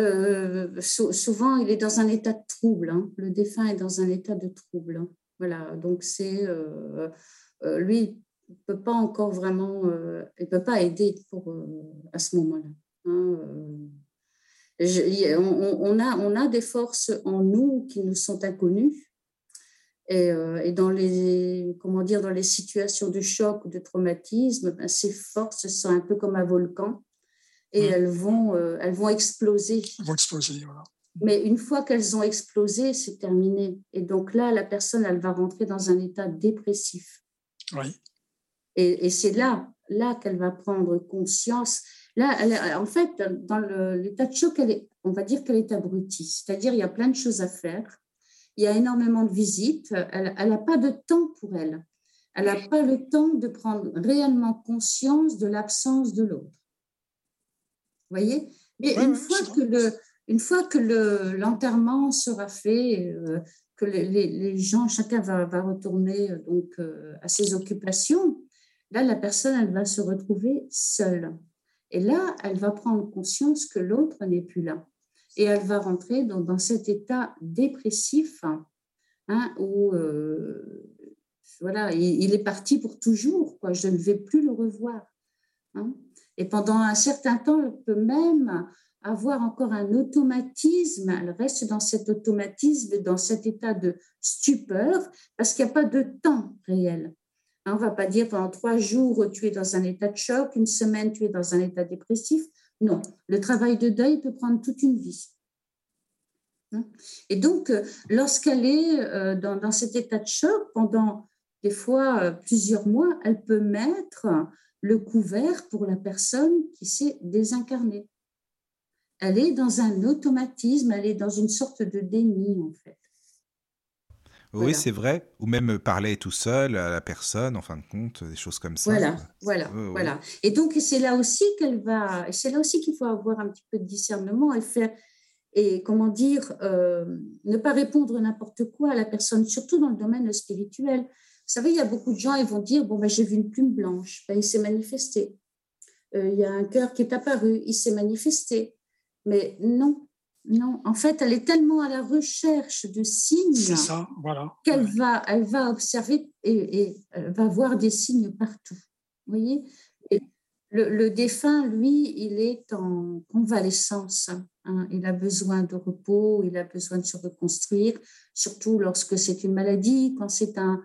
souvent il est dans un état de trouble. Hein. Le défunt est dans un état de trouble. Hein. Voilà, donc c'est euh, lui, il ne peut pas encore vraiment, euh, il peut pas aider pour, euh, à ce moment-là. Hein, on, a, on a des forces en nous qui nous sont inconnues. Et, et, dans les comment dire dans les situations de choc ou de traumatisme, ben, ces forces sont un peu comme un volcan et mmh. elles vont elles vont exploser. Elles vont exploser, voilà. Mais une fois qu'elles ont explosé, c'est terminé. Et donc là, la personne, elle va rentrer dans un état dépressif. Oui. Et, c'est là, là qu'elle va prendre conscience. Là, en fait, dans l'état de choc, elle est, on va dire qu'elle est abrutie. C'est-à-dire, il y a plein de choses à faire. Il y a énormément de visites. Elle n'a pas de temps pour elle. Elle n'a pas le temps de prendre réellement conscience de l'absence de l'autre. Vous voyez? Mais une, fois que le, une fois que l'enterrement sera fait, euh, que les, gens, chacun va, retourner euh, donc euh, à ses occupations, là, la personne, elle va se retrouver seule. Et là, elle va prendre conscience que l'autre n'est plus là. Et elle va rentrer dans, cet état dépressif hein, où euh, voilà, il, est parti pour toujours. Quoi. Je ne vais plus le revoir. Hein. Et pendant un certain temps, elle peut même avoir encore un automatisme, elle reste dans cet automatisme, dans cet état de stupeur, parce qu'il n'y a pas de temps réel. Hein, on ne va pas dire pendant trois jours, tu es dans un état de choc, une semaine, tu es dans un état dépressif. Non, le travail de deuil peut prendre toute une vie. Hein? Et donc, euh, lorsqu'elle est euh, dans, dans, cet état de choc pendant des fois euh, plusieurs mois, elle peut mettre le couvert pour la personne qui s'est désincarnée elle est dans un automatisme, elle est dans une sorte de déni en fait. Oui, c'est vrai. Ou même parler tout seul à la personne, en fin de compte, des choses comme ça. Voilà, voilà, voilà. Et donc, c'est là aussi qu'elle va, c'est là aussi qu'il faut avoir un petit peu de discernement et faire, et comment dire, euh, ne pas répondre n'importe quoi à la personne, surtout dans le domaine spirituel. Vous savez, il y a beaucoup de gens, ils vont dire, bon, ben, j'ai vu une plume blanche, ben, il s'est manifesté. Euh, il y a un cœur qui est apparu, il s'est manifesté. Mais non, non. En fait, elle est tellement à la recherche de signes qu'elle va, elle va observer et, elle va voir des signes partout. Vous voyez? Le, défunt, lui, il est en convalescence. Hein. Il a besoin de repos, il a besoin de se reconstruire, surtout lorsque c'est une maladie. Quand c'est un,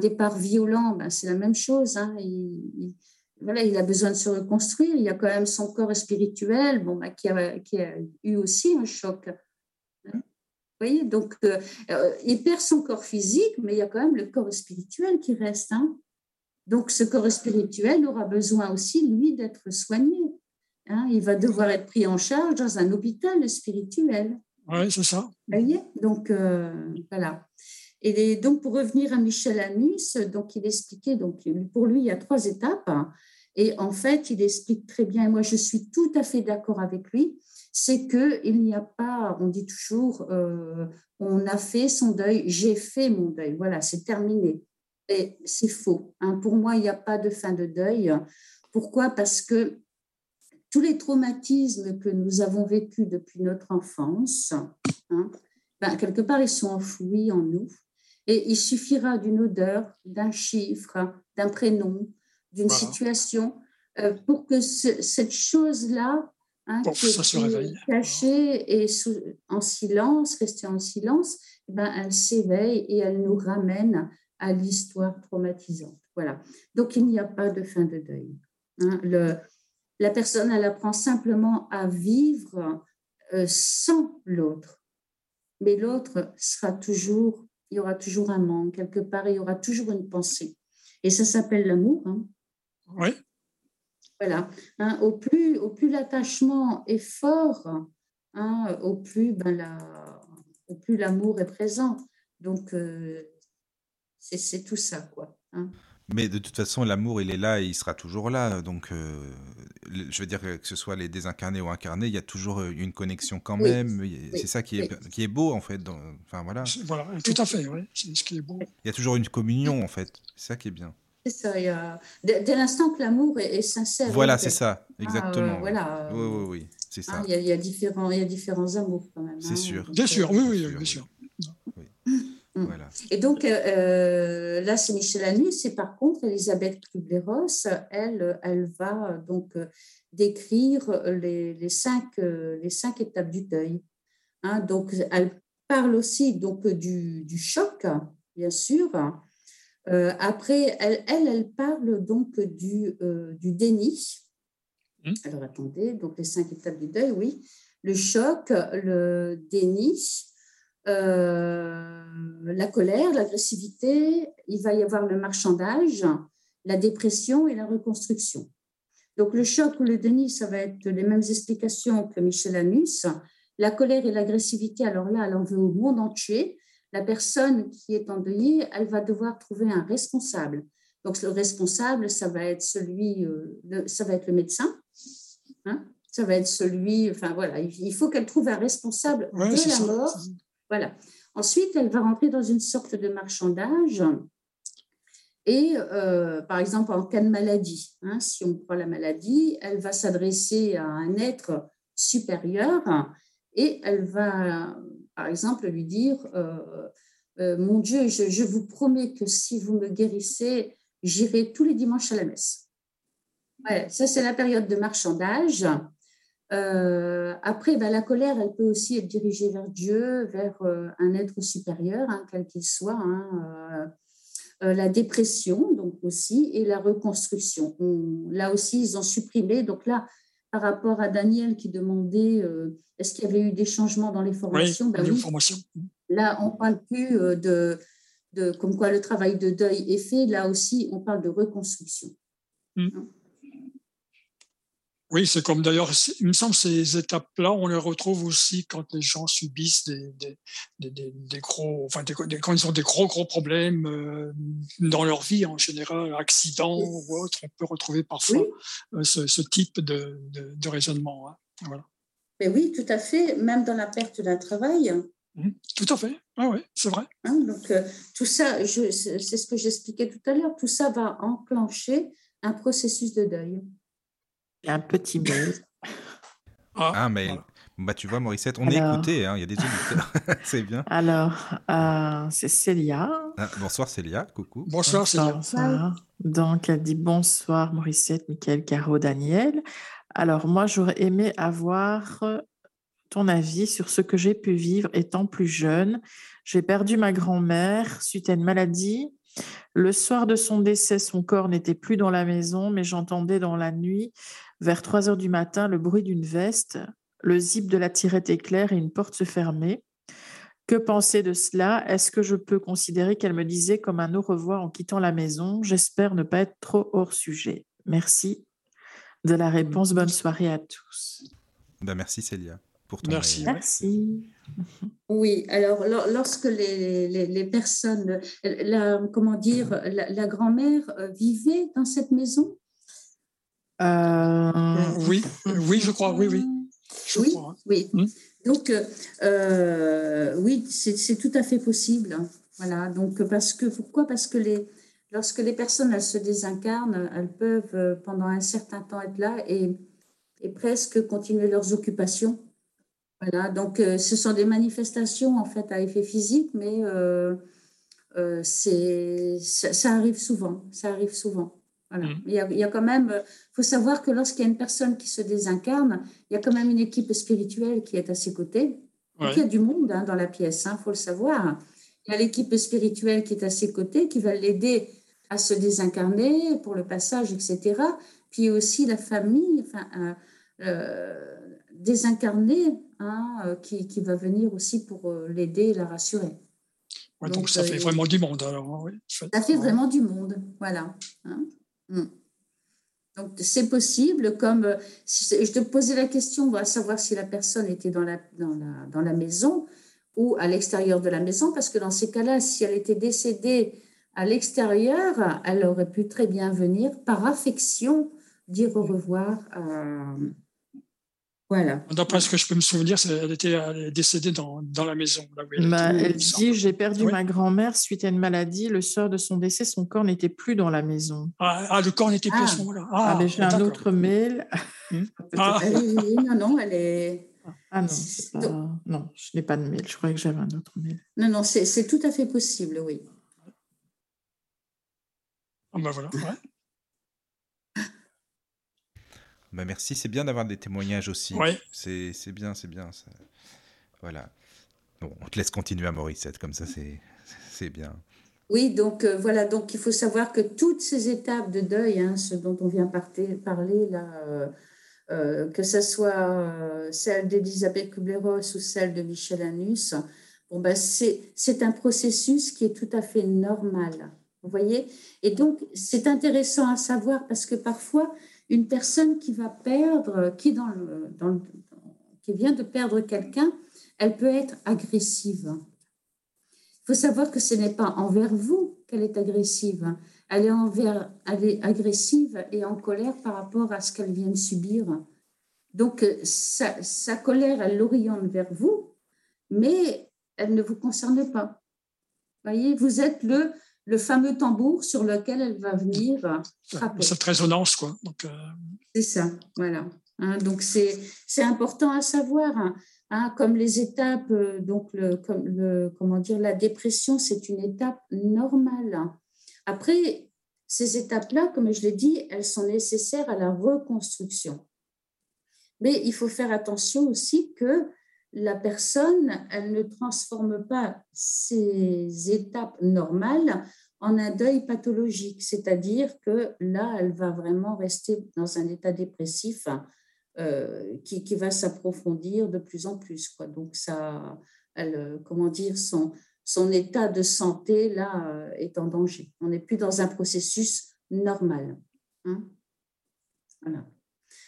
départ violent, ben c'est la même chose. Hein. il, voilà, il a besoin de se reconstruire. Il y a quand même son corps spirituel bon, bah, qui, a, qui, a, eu aussi un choc. Hein. Vous voyez, donc euh, euh, il perd son corps physique, mais il y a quand même le corps spirituel qui reste. Hein. Donc ce corps spirituel aura besoin aussi, lui, d'être soigné. Hein. Il va devoir être pris en charge dans un hôpital spirituel. Oui, c'est ça. Vous voyez Donc euh, voilà. Et donc, pour revenir à Michel Anus, donc il expliquait, donc pour lui, il y a trois étapes. Et en fait, il explique très bien, et moi je suis tout à fait d'accord avec lui, c'est qu'il n'y a pas, on dit toujours, euh, on a fait son deuil, j'ai fait mon deuil, voilà, c'est terminé. Et c'est faux. Hein. Pour moi, il n'y a pas de fin de deuil. Pourquoi? Parce que tous les traumatismes que nous avons vécus depuis notre enfance, hein, ben, quelque part, ils sont enfouis en nous. Et il suffira d'une odeur, d'un chiffre, d'un prénom, d'une situation euh, pour que cette chose-là, hein, qui est cachée et en silence, restée en silence, eh ben, elle s'éveille et elle nous ramène à l'histoire traumatisante. Voilà. Donc, il n'y a pas de fin de deuil. Hein. Le, la personne, elle apprend simplement à vivre euh, sans l'autre. Mais l'autre sera toujours, il y aura toujours un manque, quelque part, il y aura toujours une pensée. Et ça s'appelle l'amour. Hein. Oui. Voilà. Hein, au plus, au plus l'attachement est fort, hein, au plus ben, la, au plus l'amour est présent. Donc, euh, c'est tout ça, quoi. Hein. Mais de toute façon, l'amour, il est là et il sera toujours là. Donc, euh, je veux dire que ce soit les désincarnés ou incarnés, il y a toujours une connexion quand même. c'est ça qui est, qui est beau, en fait. enfin, voilà. Voilà, tout à fait, oui. C'est ce qui est beau. Il y a toujours une communion, en fait. C'est ça qui est bien. C'est ça. Il y a... Dès, l'instant que l'amour est, sincère. Voilà, c'est ça, ah, exactement. voilà. Oui, oui, oui, c'est ça. Ah, il, y a, différents, il y a différents amours quand même. C'est hein. sûr. Bien sûr, oui, oui, bien (laughs) sûr. Mm. Et donc, euh, euh, là, c'est Michel Anus. Et par contre, Elisabeth Kubler-Ross, elle, elle va donc euh, décrire les, les, cinq, les cinq étapes du deuil. Hein, donc, elle parle aussi donc, du, du choc, bien sûr. après, elle, elle, elle, parle donc du, du déni. Mm. Alors, attendez, donc les cinq étapes du deuil, oui. Le choc, le déni, euh, la colère, l'agressivité, il va y avoir le marchandage, la dépression et la reconstruction. Donc le choc ou le déni, ça va être les mêmes explications que Michel Anus. La colère et l'agressivité, alors là, elle en veut au monde entier. La personne qui est endeuillée, elle va devoir trouver un responsable. Donc le responsable, ça va être celui, euh, ça va être le médecin. Hein. ça va être celui, enfin voilà, il faut qu'elle trouve un responsable de la mort voilà. Ensuite, elle va rentrer dans une sorte de marchandage. Et euh, par exemple, en cas de maladie, hein, si on prend la maladie, elle va s'adresser à un être supérieur et elle va, par exemple, lui dire euh, euh, Mon Dieu, je, vous promets que si vous me guérissez, j'irai tous les dimanches à la messe. Ça, c'est la période de marchandage. Euh, après, ben, la colère, elle peut aussi être dirigée vers Dieu, vers euh, un être supérieur, hein, quel qu'il soit. Hein, euh, la dépression, donc aussi, et la reconstruction. là aussi, ils ont supprimé. Donc là, par rapport à Daniel qui demandait est-ce qu'il y avait eu des changements dans les formations? Ben oui, formations. Là, on ne parle plus de, de, comme quoi le travail de deuil est fait. Là aussi, on parle de reconstruction. Mmh. Hein. Oui, c'est comme d'ailleurs, il me semble ces étapes-là, on les retrouve aussi quand les gens subissent des, des, des, des gros, enfin quand ils ont des gros gros problèmes euh, dans leur vie en général, accidents ou autre, on peut retrouver parfois euh, ce, ce, type de, de, raisonnement. Hein. Voilà. Mais oui, tout à fait, même dans la perte d'un travail. Mmh, tout à fait, ah, oui, c'est vrai. Hein, donc euh, tout ça, c'est ce que j'expliquais tout à l'heure, tout ça va enclencher un processus de deuil un petit mail. (laughs) Ah, un mail. Bah, tu vois, Morissette, on est écouté, hein, il y a des auditeurs. (laughs) c'est bien. Alors, euh, c'est Célia. Ah, bonsoir Célia, coucou. Bonsoir, Célia. Donc, elle dit bonsoir Morissette, Michael, Caro, Daniel. Alors, moi, j'aurais aimé avoir ton avis sur ce que j'ai pu vivre étant plus jeune. J'ai perdu ma grand-mère suite à une maladie le soir de son décès, son corps n'était plus dans la maison, mais j'entendais dans la nuit, vers 3 heures du matin, le bruit d'une veste, le zip de la tirette éclair et une porte se fermer. Que penser de cela? Est-ce que je peux considérer qu'elle me disait comme un au revoir en quittant la maison? J'espère ne pas être trop hors sujet. Merci de la réponse. Bonne soirée à tous. Ben merci Célia pour ton Merci. Merci. Oui, alors lorsque les, les, personnes, la, comment dire, la, grand-mère euh, vivait dans cette maison? Euh, Oui, oui, je crois, oui, oui. oui, oui. Hmm. Donc, euh, oui, c'est tout à fait possible. Voilà, donc parce que, pourquoi? Parce que les, lorsque les personnes elles se désincarnent, elles peuvent pendant un certain temps être là et, et presque continuer leurs occupations. Voilà, donc euh, ce sont des manifestations en fait à effet physique, mais euh, c'est ça, ça, arrive souvent. Ça arrive souvent. Voilà. Mmh. Il, y a, il, y a, quand même, faut savoir que lorsqu'il y a une personne qui se désincarne, il y a quand même une équipe spirituelle qui est à ses côtés. Ouais. il y a du monde hein, dans la pièce, il hein, faut le savoir. Il y a l'équipe spirituelle qui est à ses côtés, qui va l'aider à se désincarner pour le passage, etc. Puis aussi la famille, enfin, euh, euh, désincarnée, hein, euh, qui, qui, va venir aussi pour euh, l'aider et la rassurer. Ouais, donc, donc, ça fait vraiment du monde. Alors, oui. Ça fait vraiment du monde, voilà. Hein mm. Donc c'est possible, comme je te posais la question, on va savoir si la personne était dans la, dans la, dans la maison ou à l'extérieur de la maison, parce que dans ces cas-là, si elle était décédée à l'extérieur, elle aurait pu très bien venir par affection dire au revoir. Euh, voilà. D'après ce que je peux me souvenir, elle était décédée dans, dans la maison. Là elle, bah, elle dit J'ai perdu oui. ma grand-mère suite à une maladie. Le sort de son décès, son corps n'était plus dans la maison. Ah, ah le corps n'était plus ah. à ce moment-là. Ah, ah J'ai un autre mail. Hmm. (laughs) ah. non, non, elle est. Ah non, pas... non, je n'ai pas de mail. Je croyais que j'avais un autre mail. Non, non, c'est tout à fait possible, oui. Ah ben voilà, ouais. Bah merci, c'est bien d'avoir des témoignages aussi. Ouais. C'est bien, c'est bien. Ça... Voilà. Bon, on te laisse continuer à Mauricette, comme ça c'est bien. Oui, donc euh, voilà, donc il faut savoir que toutes ces étapes de deuil, hein, ce dont on vient parler, parler là, euh, euh, que ce soit euh, celle d'Elisabeth Kubler-Ross ou celle de Michel Anus, bon, ben, c'est un processus qui est tout à fait normal. Vous voyez? Et donc, c'est intéressant à savoir parce que parfois, une personne qui va perdre, qui, vient de perdre quelqu'un, elle peut être agressive. Il faut savoir que ce n'est pas envers vous qu'elle est agressive. Elle est, envers, agressive et en colère par rapport à ce qu'elle vient de subir. Donc, sa, sa colère, elle l'oriente vers vous, mais elle ne vous concerne pas. Vous voyez, vous êtes le, le fameux tambour sur lequel elle va venir frapper. Cette résonance, quoi. Donc, euh... C'est ça, voilà. Hein, donc, c'est important à savoir. Hein, hein, comme les étapes, donc, le, comme le, comment dire, la dépression, c'est une étape normale. Après, ces étapes-là, comme je l'ai dit, elles sont nécessaires à la reconstruction. Mais il faut faire attention aussi que la personne, elle ne transforme pas ces étapes normales en un deuil pathologique, c'est-à-dire que là, elle va vraiment rester dans un état dépressif euh, qui, qui, va s'approfondir de plus en plus. Quoi. Donc, ça, elle, comment dire, son, son état de santé, là, euh, est en danger. On n'est plus dans un processus normal. Hein voilà.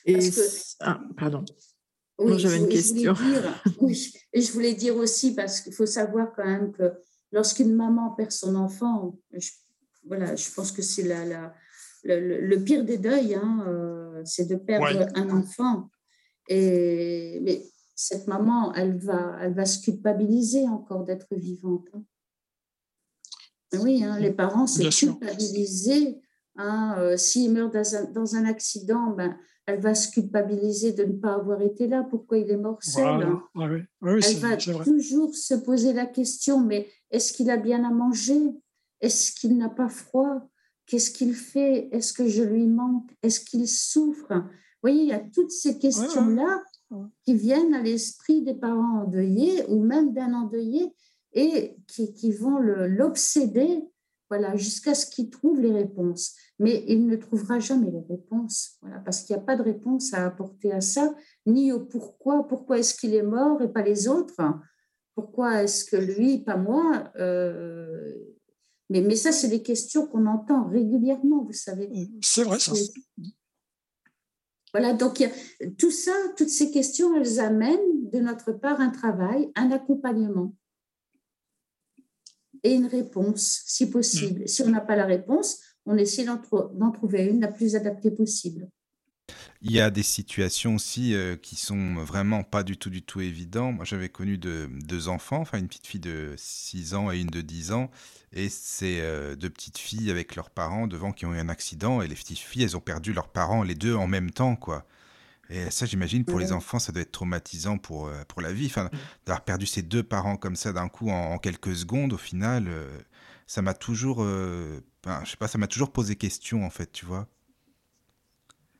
Et que, ah, pardon. Oui, j'avais une question. Dire, oui, et je voulais dire aussi, parce qu'il faut savoir quand même que lorsqu'une maman perd son enfant, je, voilà, je pense que c'est la, la, le, le, pire des deuils, hein, euh, c'est de perdre ouais. un enfant. Et, mais cette maman, elle va, elle va se culpabiliser encore d'être vivante. Hein. Oui, hein, les parents se culpabiliser. Hein, euh, S'il meurt dans un, dans un accident, ben, elle va se culpabiliser de ne pas avoir été là. Pourquoi il est mort seul voilà. ah oui. Oui, Elle va toujours se poser la question, mais est-ce qu'il a bien à manger? Est-ce qu'il n'a pas froid? Qu'est-ce qu'il fait? Est-ce que je lui manque? Est-ce qu'il souffre? Vous voyez, il y a toutes ces questions-là ouais. qui viennent à l'esprit des parents endeuillés ou même d'un endeuillé et qui, qui vont l'obséder voilà, jusqu'à ce qu'il trouve les réponses. Mais il ne trouvera jamais les réponses, voilà, parce qu'il n'y a pas de réponse à apporter à ça, ni au pourquoi. Pourquoi est-ce qu'il est mort et pas les autres? Pourquoi est-ce que lui, pas moi? Euh... mais, mais ça, c'est des questions qu'on entend régulièrement, vous savez. C'est vrai, ça. Voilà, donc tout ça, toutes ces questions, elles amènent de notre part un travail, un accompagnement et une réponse, si possible. Mmh. Si on n'a pas la réponse, on essaie d'en trouver une la plus adaptée possible. Il y a des situations aussi euh, qui sont vraiment pas du tout, du tout évidentes. Moi, j'avais connu deux enfants, enfin une petite fille de 6 ans et une de 10 ans. Et c'est euh, deux petites filles avec leurs parents devant qui ont eu un accident. Et les petites filles, elles ont perdu leurs parents les deux en même temps, quoi. Et ça, j'imagine, pour les enfants, ça doit être traumatisant pour, euh, pour la vie. Enfin, d'avoir perdu ses deux parents comme ça d'un coup en, quelques secondes, au final, ça m'a toujours, je sais pas, ça m'a toujours posé question, en fait, tu vois.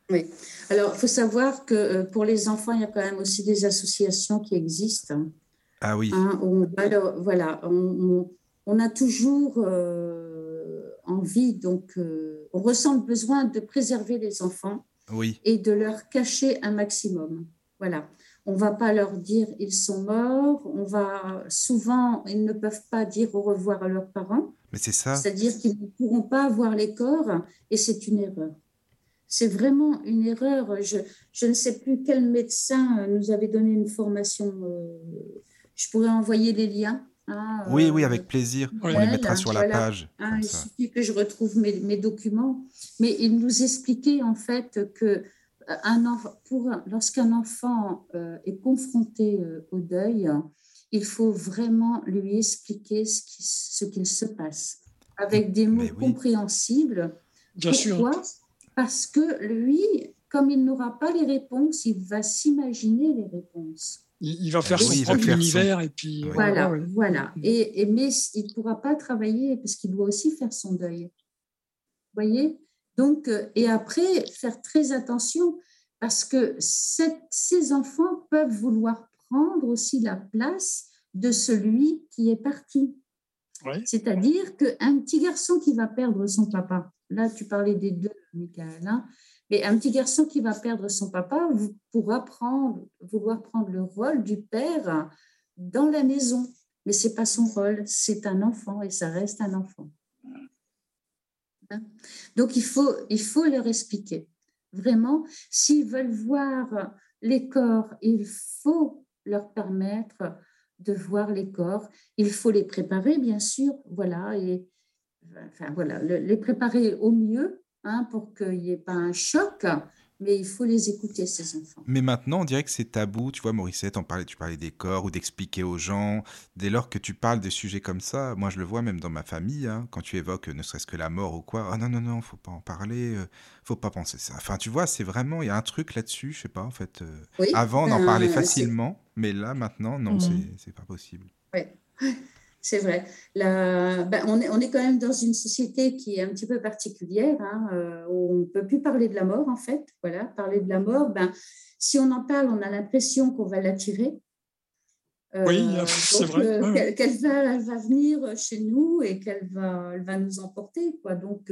Oui. Alors, il faut savoir que euh, pour les enfants, il y a quand même aussi des associations qui existent. Ah oui. Hein, voilà, on, a toujours euh, envie, donc, euh, on ressent le besoin de préserver les enfants oui. et de leur cacher un maximum. Voilà. On va pas leur dire ils sont morts. On va souvent ils ne peuvent pas dire au revoir à leurs parents. Mais c'est ça. C'est-à-dire qu'ils ne pourront pas voir les corps et c'est une erreur. C'est vraiment une erreur. Je, je, ne sais plus quel médecin nous avait donné une formation. Euh, je pourrais envoyer des liens. Hein, oui, oui, euh, avec plaisir. On les mettra sur la page. Hein, il suffit que je retrouve mes, mes, documents. Mais il nous expliquait en fait que un pour, lorsqu'un enfant est confronté au deuil, il faut vraiment lui expliquer ce qu'il ce se passe avec des mots compréhensibles. Bien Pourquoi? Sûr parce que lui, comme il n'aura pas les réponses, il va s'imaginer les réponses. Il, va faire son propre univers et puis voilà, voilà. Et, mais il ne pourra pas travailler parce qu'il doit aussi faire son deuil. Vous voyez? Donc, euh, et après, faire très attention parce que ces enfants peuvent vouloir prendre aussi la place de celui qui est parti. C'est-à-dire qu'un petit garçon qui va perdre son papa, là tu parlais des deux, Michael, hein, mais un petit garçon qui va perdre son papa pourra prendre, vouloir prendre le rôle du père dans la maison. Mais ce n'est pas son rôle, c'est un enfant et ça reste un enfant. Donc il faut, il faut leur expliquer. Vraiment, s'ils veulent voir les corps, il faut leur permettre de voir les corps. Il faut les préparer, bien sûr, voilà, et enfin, voilà, les préparer au mieux hein, pour qu'il n'y ait pas un choc, mais il faut les écouter, ces enfants. Mais maintenant, on dirait que c'est tabou. Tu vois, Mauricette, on parlait, tu parlais des corps ou d'expliquer aux gens. Dès lors que tu parles de sujets comme ça, moi je le vois même dans ma famille, hein, quand tu évoques ne serait-ce que la mort ou quoi. Ah non, non, non, faut pas en parler, euh, faut pas penser ça. Enfin, tu vois, c'est vraiment, il y a un truc là-dessus, je sais pas, en fait. Euh, avant, on en ben, parlait facilement, mais là, maintenant, non, mmh. c'est pas possible. Oui. C'est vrai. La, ben, on, est, on est quand même dans une société qui est un petit peu particulière, hein, euh, où on ne peut plus parler de la mort, en fait. Voilà, parler de la mort, ben, si on en parle, on a l'impression qu'on va l'attirer. Euh, oui, (laughs) c'est vrai. Euh, qu'elle va, va, venir chez nous et qu'elle va, elle va nous emporter. Quoi. Donc,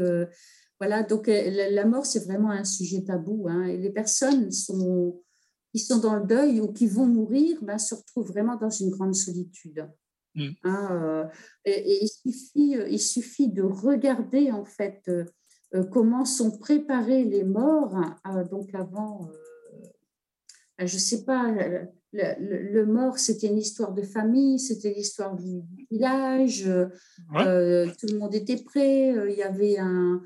voilà, donc la, mort, c'est vraiment un sujet tabou. Hein, et les personnes sont, qui sont dans le deuil ou qui vont mourir ben, se retrouvent vraiment dans une grande solitude. Mmh. Hein, euh, et, il, suffit, euh, il suffit de regarder en fait euh, comment sont préparés les morts. Donc avant, je ne sais pas, le, mort c'était une histoire de famille, c'était l'histoire du village, tout le monde était prêt, il y avait un,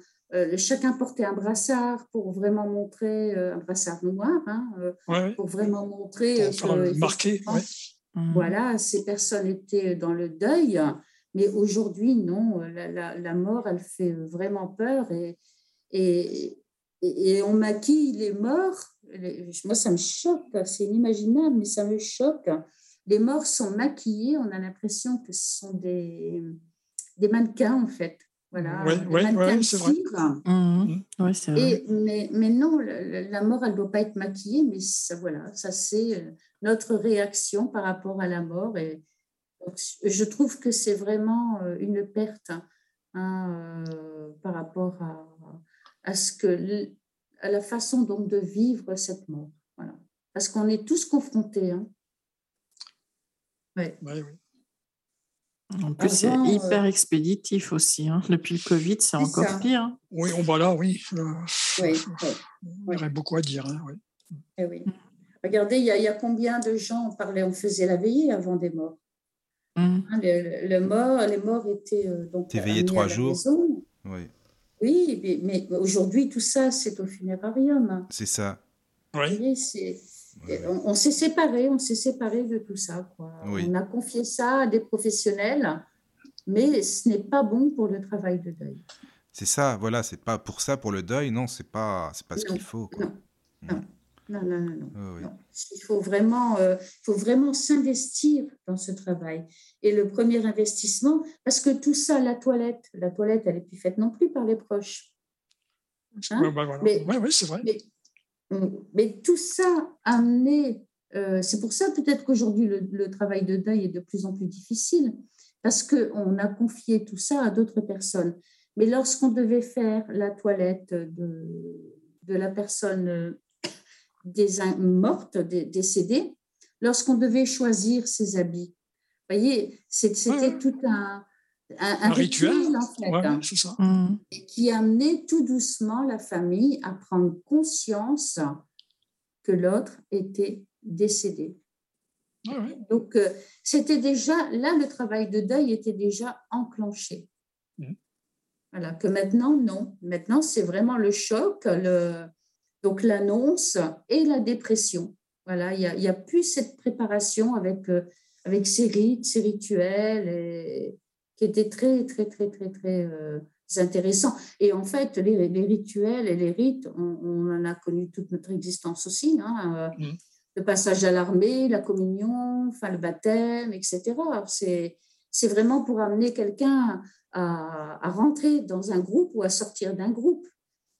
chacun portait un brassard pour vraiment montrer, un brassard noir, hein, pour vraiment montrer. Pour marquer, Mmh. Voilà, ces personnes étaient dans le deuil, mais aujourd'hui, non, la, mort, elle fait vraiment peur et, et, et, on maquille les morts. Moi, ça me choque, c'est inimaginable, mais ça me choque. Les morts sont maquillés, on a l'impression que ce sont des, des mannequins, en fait. Voilà, oui, c'est vrai. Mmh. Et, mais, mais non, la, mort, elle ne doit pas être maquillée, mais ça, voilà, ça c'est notre réaction par rapport à la mort. Et je trouve que c'est vraiment euh, une perte hein, euh, par rapport à, à, ce que, à la façon donc de vivre cette mort. Voilà. Parce qu'on est tous confrontés. Hein. Ouais. oui. En plus, c'est euh, hyper expéditif aussi. Hein. Depuis le Covid, c'est encore pire. Oui, on va là, oui. oui, Il y aurait beaucoup à dire. Hein, oui. Eh oui. Regardez, il y, a, combien de gens on parlait, on faisait la veillée avant des morts? Mmh. Hein, le, mort, les morts étaient euh, donc. veillé trois jours. Oui. Oui, mais, aujourd'hui, tout ça, c'est au funérarium. C'est ça. Oui. On, s'est séparés, on s'est séparés de tout ça. On a confié ça à des professionnels, mais ce n'est pas bon pour le travail de deuil. C'est ça, voilà, c'est pas pour ça, pour le deuil, non, c'est pas, c'est pas ce qu'il faut. Quoi. Non, non, non, non, non, Il faut vraiment, euh, faut vraiment s'investir dans ce travail. Et le premier investissement, parce que tout ça, la toilette, la toilette, elle n'est plus faite non plus par les proches. Hein bah, mais, oui, c'est vrai. Mais, tout ça amené, euh, c'est pour ça peut-être qu'aujourd'hui le, le, travail de deuil est de plus en plus difficile, parce qu'on a confié tout ça à d'autres personnes. Mais lorsqu'on devait faire la toilette de, de la personne euh, des, morte, décédée, lorsqu'on devait choisir ses habits. Vous voyez, c'était tout un, un, rituel, en fait, hein, ça. Mmh. qui amenait tout doucement la famille à prendre conscience que l'autre était décédé. Donc, euh, c'était déjà, là, le travail de deuil était déjà enclenché. Mmh. Voilà, que maintenant, non. Maintenant, c'est vraiment le choc, le, donc l'annonce et la dépression. Voilà, il n'y a, a, plus cette préparation avec, euh, avec ces rites, ces rituels, et, qui étaient très, très, très, très, très euh, intéressants. Et en fait, les, les, rituels et les rites, on, en a connu toute notre existence aussi. Hein, euh, mmh. Le passage à l'armée, la communion, enfin le baptême, etc. C'est vraiment pour amener quelqu'un à, à, rentrer dans un groupe ou à sortir d'un groupe.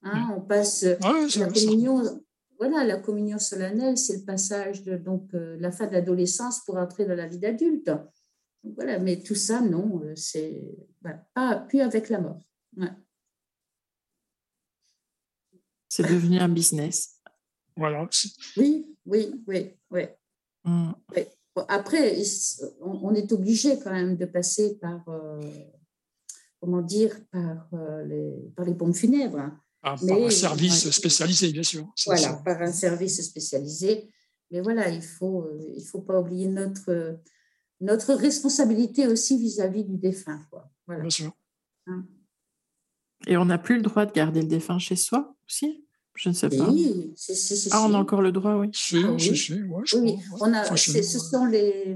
Hein, on passe la communion. Voilà, la communion solennelle, c'est le passage de donc euh, la fin de l'adolescence pour entrer dans la vie d'adulte. Voilà, mais tout ça, non, euh, c'est pas plus avec la mort. C'est devenu un business. Voilà. Oui, oui, oui, oui. Mm. Après, on, est obligé quand même de passer par, euh, comment dire, par, les, par les pompes funèbres. Hein. Ah, par un service spécialisé, bien sûr. Voilà, par un service spécialisé. Mais voilà, il ne faut, euh, il faut pas oublier notre, notre responsabilité aussi vis-à-vis du défunt. Quoi. Voilà. Bien sûr. Hein. Et on n'a plus le droit de garder le défunt chez soi aussi? Je ne sais pas. Oui, ah, on a encore le droit, oui. Si, ah, oui. oui. On a, ce sont les,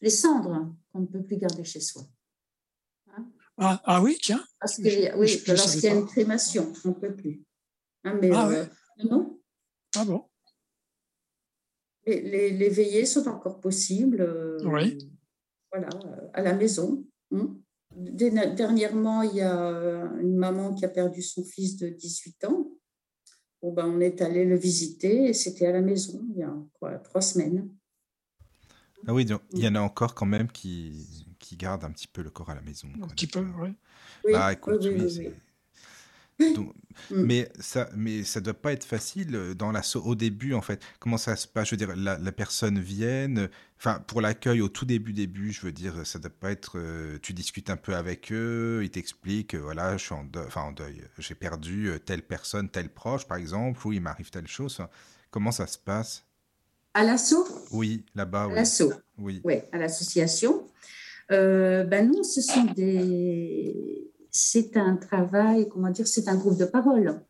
les cendres qu'on ne peut plus garder chez soi. Ah, ah, oui, tiens. Parce que, oui, lorsqu'il y a une crémation, on ne peut plus. Hein, mais ah, euh, non? Ah bon? Les, les, veillées sont encore possibles. Euh, oui. Voilà, à la maison. Hein. Dernièrement, il y a une maman qui a perdu son fils de 18 ans. Bon, ben, on est allé le visiter et c'était à la maison il y a quoi, trois semaines. Ah oui, donc, il y en a encore quand même qui, qui garde un petit peu le corps à la maison. Un petit peu, oui. Bah, écoute, oui, mm. mais ça, mais ça doit pas être facile euh, dans la au début en fait. Comment ça se passe? Je veux dire, la, personne vienne, enfin pour l'accueil au tout début début, je veux dire, ça doit pas être. Euh, tu discutes un peu avec eux, ils t'expliquent, voilà, je suis en deuil, enfin en deuil, j'ai perdu euh, telle personne, tel proche par exemple, ou il m'arrive telle chose. Comment ça se passe? À l'assaut Oui, là-bas. À l'assaut. Oui. Oui, à l'association. Euh, ben non, ce sont des. C'est un travail, comment dire, c'est un groupe de parole.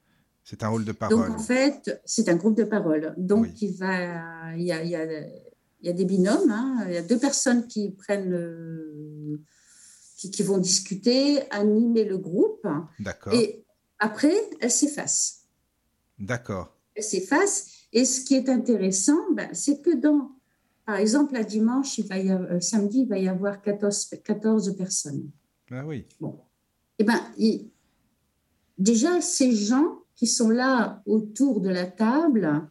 C'est un rôle de parole. Donc en fait, c'est un groupe de parole. Donc il va, il y a, il y a, il y a des binômes. Hein. Il y a deux personnes qui prennent, qui, qui, vont discuter, animer le groupe. D'accord. Et après, elles s'effacent. D'accord. Elles s'effacent. Et ce qui est intéressant, ben, c'est que dans par exemple, à dimanche, il va y avoir, samedi, il va y avoir 14, 14 personnes. Ah oui. Bon. Eh ben, déjà, ces gens qui sont là autour de la table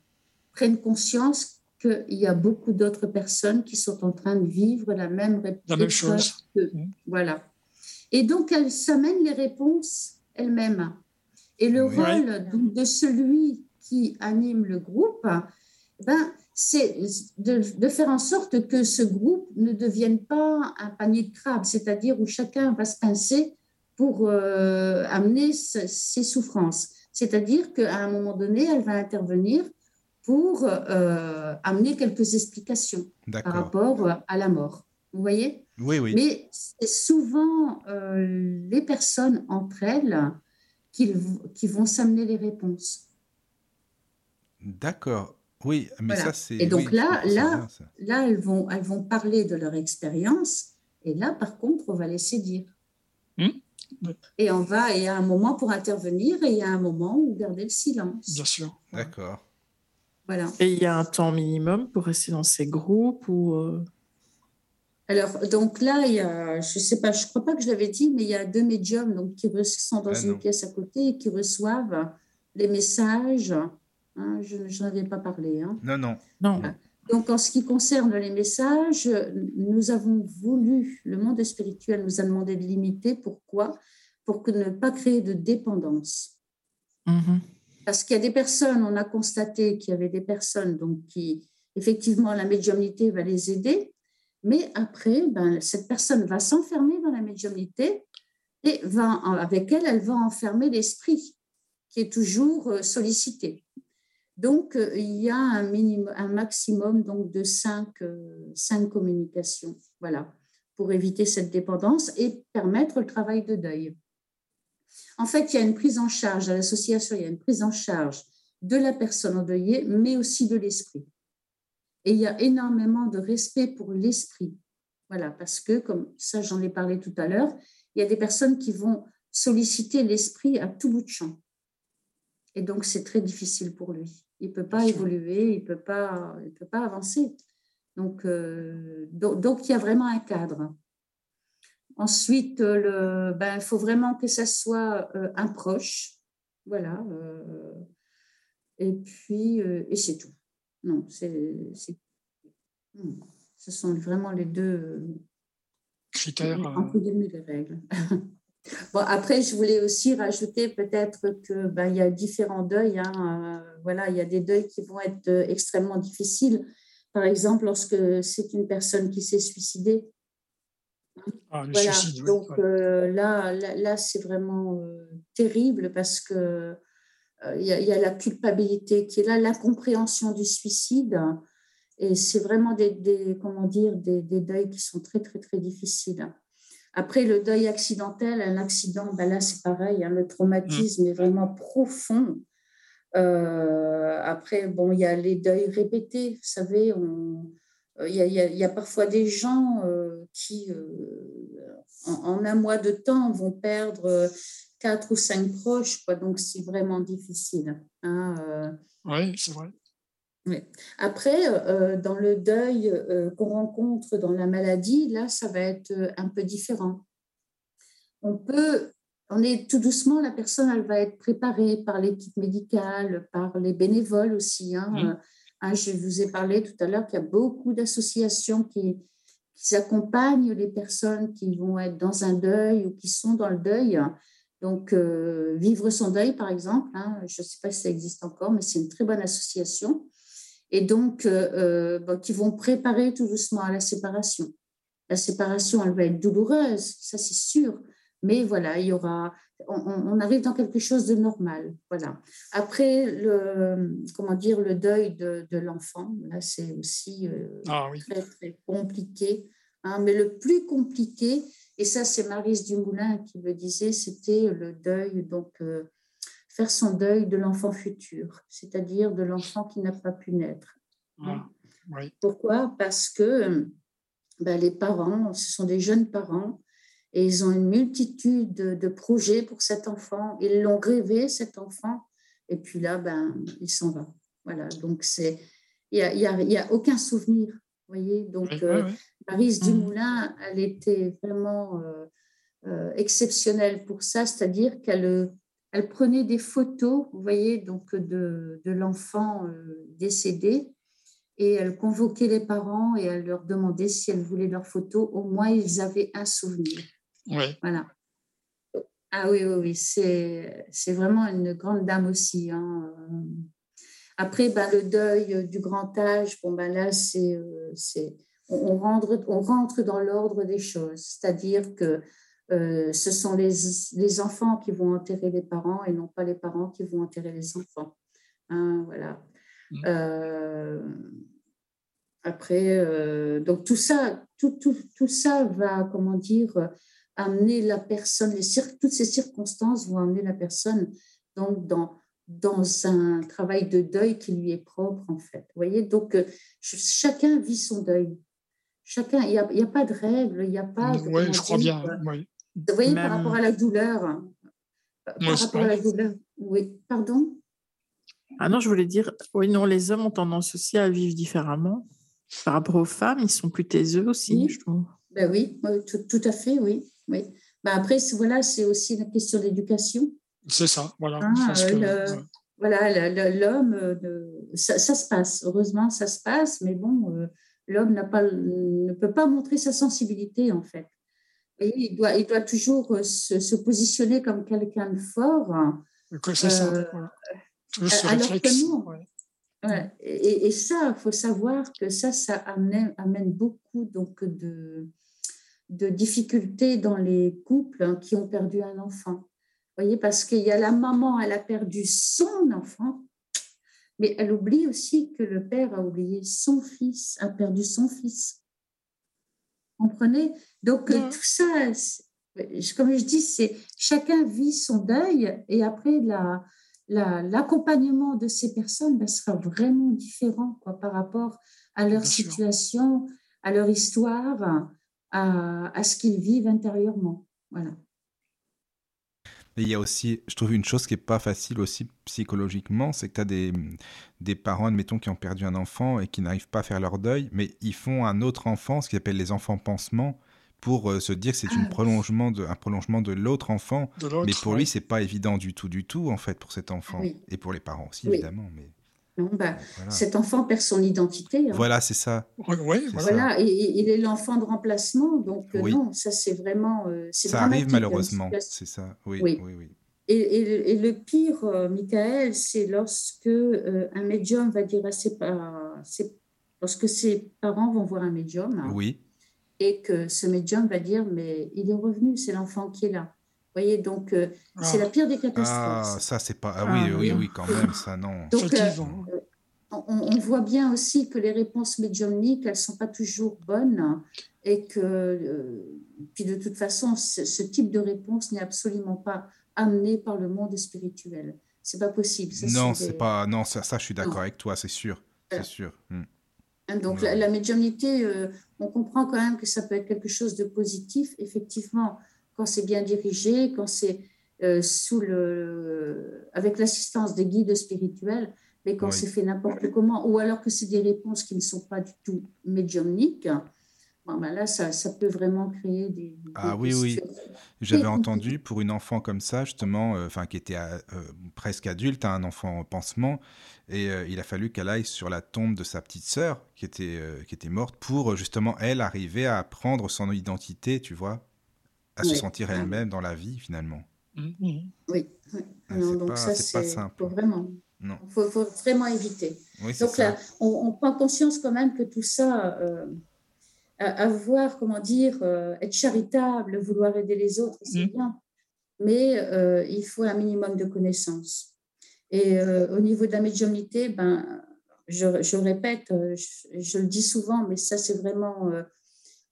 prennent conscience qu'il y a beaucoup d'autres personnes qui sont en train de vivre la même, la même chose. Mmh. Voilà. Et donc, elles s'amènent les réponses elles-mêmes. Et le rôle de celui qui anime le groupe, ben, c'est de, faire en sorte que ce groupe ne devienne pas un panier de crabes, c'est-à-dire où chacun va se pincer pour euh, amener ses souffrances. C'est-à-dire qu'à un moment donné, elle va intervenir pour euh, amener quelques explications par rapport à la mort. Vous voyez? Oui, oui. Mais c'est souvent euh, les personnes entre elles qui, qui vont s'amener les réponses. D'accord. Oui, mais ça c'est. Et donc oui, là, là, bien, là, elles vont, elles vont parler de leur expérience. Et là, par contre, on va laisser dire. Et on va, et il y a un moment pour intervenir et il y a un moment où garder le silence. Bien sûr. D'accord. Voilà. Et il y a un temps minimum pour rester dans ces groupes ou euh, Alors, donc là, il y a, je sais pas, je crois pas que je l'avais dit, mais il y a deux médiums donc, qui sont dans Ah, une non. pièce à côté et qui reçoivent les messages. Hein, je n'en avais pas parlé. Hein. Non, non. non Donc, en ce qui concerne les messages, nous avons voulu, le monde spirituel nous a demandé de limiter. Pourquoi? Pour que ne pas créer de dépendance. Mhm. Parce qu'il y a des personnes, on a constaté qu'il y avait des personnes donc, qui, effectivement, la médiumnité va les aider, mais après, ben, cette personne va s'enfermer dans la médiumnité et va, avec elle, elle va enfermer l'esprit qui est toujours euh, sollicité. Donc, euh, il y a un, maximum donc, de cinq, euh, cinq communications, voilà, pour éviter cette dépendance et permettre le travail de deuil. En fait, il y a une prise en charge à l'association, il y a une prise en charge de la personne endeuillée, mais aussi de l'esprit. Et il y a énormément de respect pour l'esprit. Voilà, parce que, comme ça, j'en ai parlé tout à l'heure, il y a des personnes qui vont solliciter l'esprit à tout bout de champ. Et donc, c'est très difficile pour lui. Il ne peut pas évoluer, il ne peut, pas- il peut pas avancer. Donc, euh, donc, donc, il y a vraiment un cadre. Ensuite, euh, ben, il faut vraiment que ça soit euh, un proche. Voilà. euh, et puis, euh, et c'est tout. Non, c'est. c'est- hmm, Ce sont vraiment les deux, Critères. euh, entre guillemets, les règles. (laughs) Bon, après, je voulais aussi rajouter peut-être que ben, il y a différents deuils. hein, euh, voilà, il y a des deuils qui vont être euh, extrêmement difficiles. Par exemple, lorsque c'est une personne qui s'est suicidée, ah, le voilà, suicide, oui, donc euh, là, là, là, c'est vraiment euh, terrible parce que il y, a- il y a la culpabilité qui est là, l'incompréhension du suicide, et c'est vraiment des, des- comment dire, des, des deuils qui sont très, très, très difficiles. Après, le deuil accidentel, un accident, ben là, c'est pareil, hein, le traumatisme est vraiment profond. Euh, après, bon, il y a les deuils répétés, vous savez, euh, il y, a, y y parfois des gens euh, qui, euh, en, en un mois de temps, vont perdre quatre ou cinq proches, quoi, donc c'est vraiment difficile. hein. Oui, c'est vrai. Oui. Après, euh, dans le deuil euh, qu'on rencontre dans la maladie, là, ça va être euh, un peu différent. On peut, on est tout doucement, la personne, elle va être préparée par l'équipe médicale, par les bénévoles aussi. hein. Hein, je vous ai parlé tout à l'heure qu'il y a beaucoup d'associations qui, qui accompagnent les personnes qui vont être dans un deuil ou qui sont dans le deuil. Donc, euh, Vivre son deuil, par exemple, hein, je ne sais pas si ça existe encore, mais c'est une très bonne association et donc euh, euh, bon, qui vont préparer tout doucement à la séparation. La séparation, elle va être douloureuse, ça c'est sûr, mais voilà, il y aura, on, on- on arrive dans quelque chose de normal, voilà. Après le, comment dire, le deuil de, de l'enfant, là c'est aussi euh, Ah oui. très très compliqué, hein, mais le plus compliqué, et ça c'est Marise Dumoulin qui le disait, c'était le deuil donc euh, faire son deuil de l'enfant futur, c'est-à-dire de l'enfant qui n'a pas pu naître. Ah, oui. Pourquoi? Parce que ben, les parents, ce sont des jeunes parents, et ils ont une multitude de, de projets pour cet enfant. Ils l'ont rêvé, cet enfant, et puis là, ben, il s'en va. Voilà, donc c'est, il n'y a, y a, il y a aucun souvenir, voyez? Donc, Oui, euh, oui. Marise Mhm. Dumoulin, elle était vraiment euh, euh, exceptionnelle pour ça, c'est-à-dire qu'elle euh, elle prenait des photos, vous voyez, donc de, de l'enfant euh, décédé, et elle convoquait les parents et elle leur demandait si elles voulaient leurs photos. Au moins, ils avaient un souvenir. Oui. Voilà. Ah oui, oui, oui, c'est vraiment une grande dame aussi. hein. Après, ben, le deuil du grand âge, bon, ben là, c'est, euh, c'est, on, on rentre, on rentre dans l'ordre des choses. C'est-à-dire que euh, ce sont les, les enfants qui vont enterrer les parents et non pas les parents qui vont enterrer les enfants. Hein, voilà. Mhm. Euh, après, euh, donc tout ça, tout, tout, tout ça va, comment dire, amener la personne, les toutes ces circonstances vont amener la personne donc dans, dans un travail de deuil qui lui est propre, en fait. Vous voyez, donc chacun vit son deuil. Chacun, il n'y a, a, pas de règles, il n'y a pas. Oui, je crois bien. Oui. Vous voyez, par rapport à la douleur. Par rapport à la douleur. Oui, pardon? Ah non, je voulais dire, oui, non, les hommes ont tendance aussi à vivre différemment. Par rapport aux femmes, ils sont plus taiseux aussi, je trouve. Ben oui, tout, tout, à fait, oui. oui. Ben après, voilà, c'est aussi la question d'éducation. C'est ça, voilà. Ah, euh, Voilà, l'homme, euh, ça, ça, se passe. Heureusement, ça se passe, mais bon, euh, l'homme n'a pas, ne peut pas montrer sa sensibilité, en fait. Et il, doit, il doit toujours se, se positionner comme quelqu'un de fort. C'est ça. Voilà. alors que non. Ouais. Et, et, ça, il faut savoir que ça, ça amène, amène beaucoup donc, de, de difficultés dans les couples hein, qui ont perdu un enfant voyez, parce qu'il y a la maman, elle a perdu son enfant, mais elle oublie aussi que le père a oublié son fils, a perdu son fils. Comprenez? Donc tout ça, comme je dis, c'est chacun vit son deuil et après la, l'accompagnement de ces personnes ben, sera vraiment différent quoi, par rapport à leur situation, à leur histoire, à, à ce qu'ils vivent intérieurement. Voilà. Et il y a aussi, je trouve une chose qui n'est pas facile aussi psychologiquement, c'est que tu as des, des parents, admettons, qui ont perdu un enfant et qui n'arrivent pas à faire leur deuil, mais ils font un autre enfant, ce qu'ils appellent les enfants pansements, pour euh, se dire que c'est ah, prolongement de, un prolongement de l'autre enfant. mais pour lui, c'est pas évident du tout, du tout, en fait, pour cet enfant. Et pour les parents aussi, évidemment. Mais... Bah, cet enfant perd son identité. Hein. Voilà, c'est ça. Oui, voilà, il est l'enfant de remplacement, donc euh, non, ça c'est vraiment. Euh, ça arrive malheureusement, c'est ça. Oui, oui, oui. Et, et, le pire, euh, Michael, c'est lorsque un médium va dire à ses parents, lorsque ses parents vont voir un médium. Oui. Et que ce médium va dire, mais il est revenu, c'est l'enfant qui est là voyez, donc euh, c'est la pire des catastrophes. Ah, ça, c'est pas. Ah, oui, oui, oui, quand même, ça, non. Donc, euh, on, voit bien aussi que les réponses médiumniques, elles ne sont pas toujours bonnes et que, euh, puis de toute façon, ce, type de réponse n'est absolument pas amené par le monde spirituel. C'est pas possible. non, c'est pas. Non, ça, ça je suis d'accord avec toi, c'est sûr. C'est sûr. Hmm. Hein, donc, la, la, médiumnité, on comprend quand même que ça peut être quelque chose de positif. Effectivement, quand c'est bien dirigé, quand c'est euh, sous le, avec l'assistance des guides spirituels, mais quand c'est fait n'importe comment, ou alors que c'est des réponses qui ne sont pas du tout médiumniques, ben là, ça, ça, peut vraiment créer des. ah oui, oui. J'avais entendu pour une enfant comme ça, justement, euh, enfin qui était euh, presque adulte, un enfant en pansement, et il a fallu qu'elle aille sur la tombe de sa petite sœur qui était, qui était morte pour justement, elle, arriver à prendre son identité, tu vois à se sentir elle-même dans la vie finalement. Mm-hmm. Oui, oui. Ah, donc ça, c'est simple. vraiment. Il faut, vraiment éviter. donc là, on, prend conscience quand même que tout ça, euh, avoir, comment dire, euh, être charitable, vouloir aider les autres, c'est mm. bien. Mais euh, il faut un minimum de connaissances. Et au niveau de la médiumnité, ben, je, je répète, je, je, le dis souvent, mais ça, c'est vraiment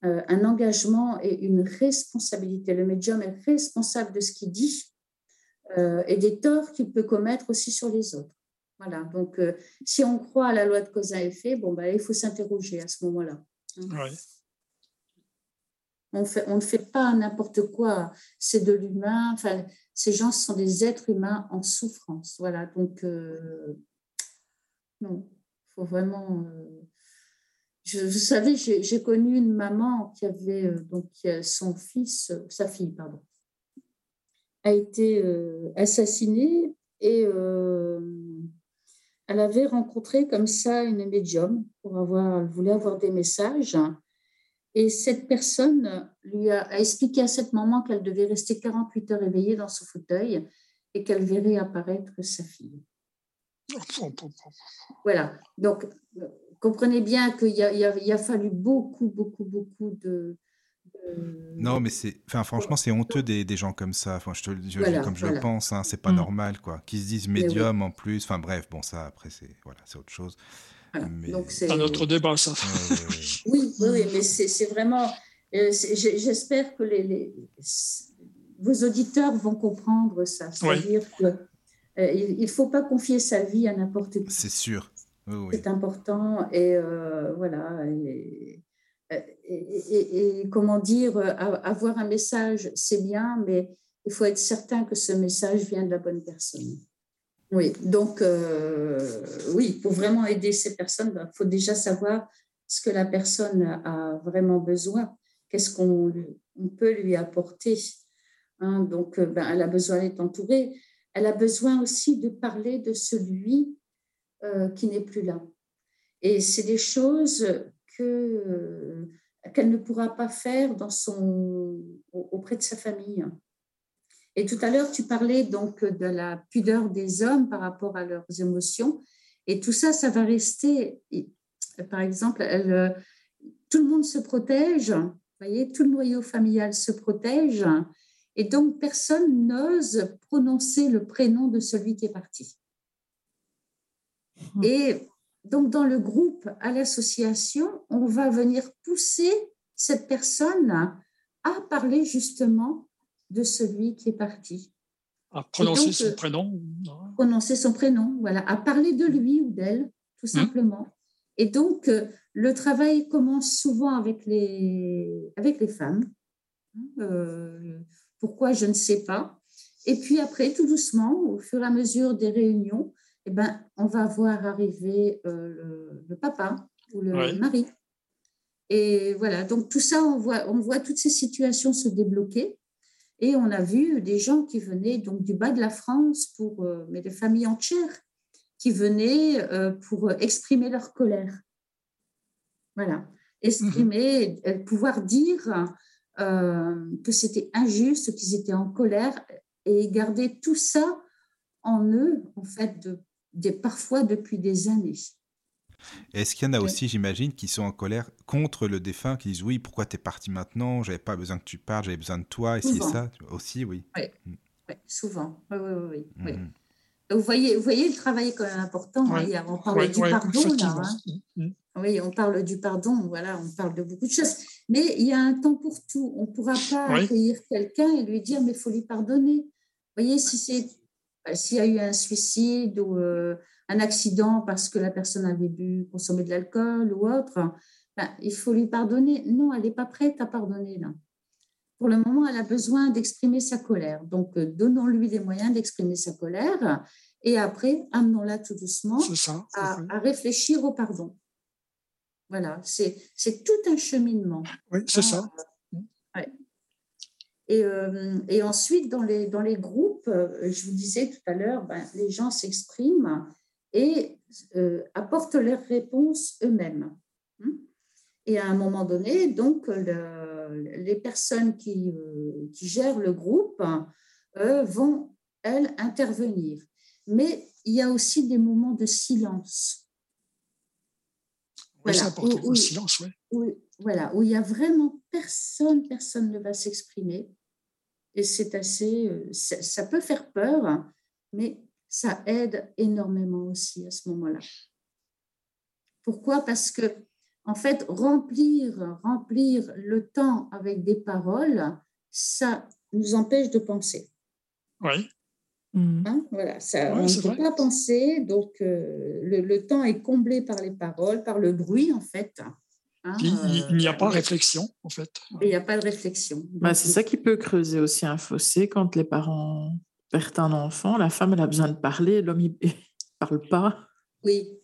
euh, un engagement et une responsabilité. Le médium est responsable de ce qu'il dit euh, et des torts qu'il peut commettre aussi sur les autres. Voilà, donc euh, si on croit à la loi de cause à effet, bon, ben, il faut s'interroger à ce moment-là. Hein. On, fait, on ne fait pas n'importe quoi, c'est de l'humain. Enfin, ces gens sont des êtres humains en souffrance. Voilà, donc non, il faut vraiment je, vous savez, j'ai connu une maman qui avait euh, donc son fils, euh, sa fille, pardon, a été euh, assassinée et elle avait rencontré comme ça une médium pour avoir, elle voulait avoir des messages. Et cette personne lui a, expliqué à cette maman qu'elle devait rester 48 heures éveillée dans son fauteuil et qu'elle verrait apparaître sa fille. Voilà. Donc, comprenez bien qu'il a fallu beaucoup, beaucoup, beaucoup de. Non, mais c'est, enfin, franchement, c'est honteux des, des, gens comme ça. Enfin, je te, comme je le pense, hein, c'est pas mm. normal, quoi. Qui se disent médium en plus. Enfin, bref, bon, ça, après, c'est, voilà, c'est autre chose. Mais... c'est un autre débat, ça. (laughs) oui, oui, mais c'est vraiment. Euh, j'espère que les, les, vos auditeurs vont comprendre ça. C'est-à-dire que il ne faut pas confier sa vie à n'importe qui. C'est sûr. C'est important. Et voilà. Et, et, comment dire, avoir un message, c'est bien, mais il faut être certain que ce message vient de la bonne personne. Oui, donc oui, pour vraiment aider ces personnes, il ben, faut déjà savoir ce que la personne a vraiment besoin, qu'est-ce qu'on peut lui apporter. Hein? donc, ben, elle a besoin d'être entourée. Elle a besoin aussi de parler de celui euh, qui n'est plus là. Et c'est des choses que euh, qu'elle ne pourra pas faire dans son, auprès de sa famille. Et tout à l'heure, tu parlais donc de la pudeur des hommes par rapport à leurs émotions. Et tout ça, ça va rester par exemple, euh, tout le monde se protège, vous voyez, tout le noyau familial se protège, et donc personne n'ose prononcer le prénom de celui qui est parti. Hmm. Et donc dans le groupe, à l'association, on va venir pousser cette personne à parler justement de celui qui est parti. À prononcer son prénom. Prononcer son prénom, voilà, à parler de lui ou d'elle, tout hmm. simplement. Et donc, euh, le travail commence souvent avec les, avec les femmes. Euh, pourquoi, je ne sais pas. Et puis après, tout doucement, au fur et à mesure des réunions, eh ben, on va voir arriver euh, le, papa ou le mari. Et voilà, donc tout ça, on voit, on voit toutes ces situations se débloquer. Et on a vu des gens qui venaient donc du bas de la France, pour, mais des familles entières, qui venaient euh, pour exprimer leur colère. Voilà, exprimer, mhm. pouvoir dire euh, que c'était injuste, qu'ils étaient en colère et garder tout ça en eux, en fait, de, parfois depuis des années. Est-ce qu'il y en a aussi, j'imagine, qui sont en colère contre le défunt, qui disent oui, pourquoi tu es parti maintenant? J'avais pas besoin que tu partes, j'avais besoin de toi, et c'est ça? Aussi, oui. Oui, mm. souvent. Oui, oui, oui. Mm. Vous voyez, vous voyez, le travail est quand même important. On parle du pardon, là. Hein. Mm. Oui, on parle du pardon, voilà, on parle de beaucoup de choses. Mais il y a un temps pour tout. On ne pourra pas accueillir quelqu'un et lui dire, mais il faut lui pardonner. Vous voyez, si c'est s'il y a eu un suicide ou euh, un accident parce que la personne avait bu, consommé de l'alcool ou autre, ben, il faut lui pardonner. Non, elle n'est pas prête à pardonner là pour le moment, elle a besoin d'exprimer sa colère. Donc, euh, donnons-lui des moyens d'exprimer sa colère et après, amenons-la tout doucement à, réfléchir au pardon. Voilà, c'est tout un cheminement. Oui, c'est ça. Et, euh, et, ensuite, dans les, dans les groupes, euh, je vous disais tout à l'heure, ben, les gens s'expriment et apportent leurs réponses eux-mêmes. Hein. Et à un moment donné, donc, les personnes qui, euh, qui, gèrent le groupe euh, vont, elles, intervenir. Mais il y a aussi des moments de silence. Oui, voilà, c'est important, le silence, oui. Voilà, où il y a vraiment personne, personne ne va s'exprimer. Et c'est assez, euh, ça, peut faire peur, mais ça aide énormément aussi à ce moment-là. Pourquoi? Parce que en fait, remplir, remplir le temps avec des paroles, ça nous empêche de penser. Oui. Mm. Hein, voilà, ça, on ne peut pas penser, donc euh, le, temps est comblé par les paroles, par le bruit en fait. Hein, il n'y a pas de réflexion en fait. Il n'y a pas de réflexion. Bah, c'est ça qui peut creuser aussi un fossé quand les parents perdent un enfant. La femme elle a besoin de parler, l'homme il ne (laughs) parle pas. Oui,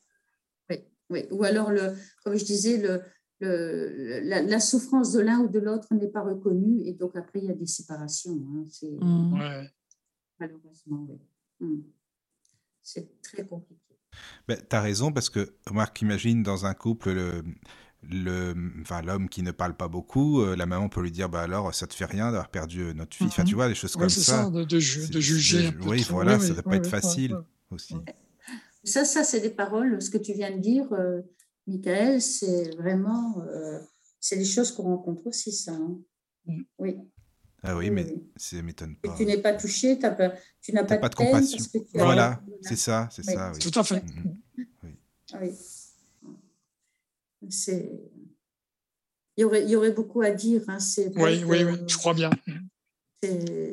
ou alors, le, comme je disais, le, la, souffrance de l'un ou de l'autre n'est pas reconnue et donc après, il y a des séparations. Hein. C'est, mmh. Malheureusement, oui. Mmh. C'est très compliqué. Ben, tu as raison parce que, Marc, imagine dans un couple, le, le, enfin, l'homme qui ne parle pas beaucoup, euh, la maman peut lui dire bah alors ça te fait rien d'avoir perdu euh, notre fille. Enfin, tu mmh. vois, des choses comme ça. ça de, de, juger. oui, voilà, ça ne doit pas être facile aussi. Ça, ça c'est des paroles, ce que tu viens de dire, euh, Michael, c'est vraiment, euh, c'est des choses qu'on rencontre aussi, ça. Hein. Mm. Oui. Ah oui, mais ça m'étonne pas. tu n'es pas touché, as tu n'as pas, pas, de, compassion. voilà, c'est ça, c'est ça. Tout à fait. Mm-hmm. Oui. Il y aurait, il y aurait beaucoup à dire. Hein, oui, oui, oui, je crois bien.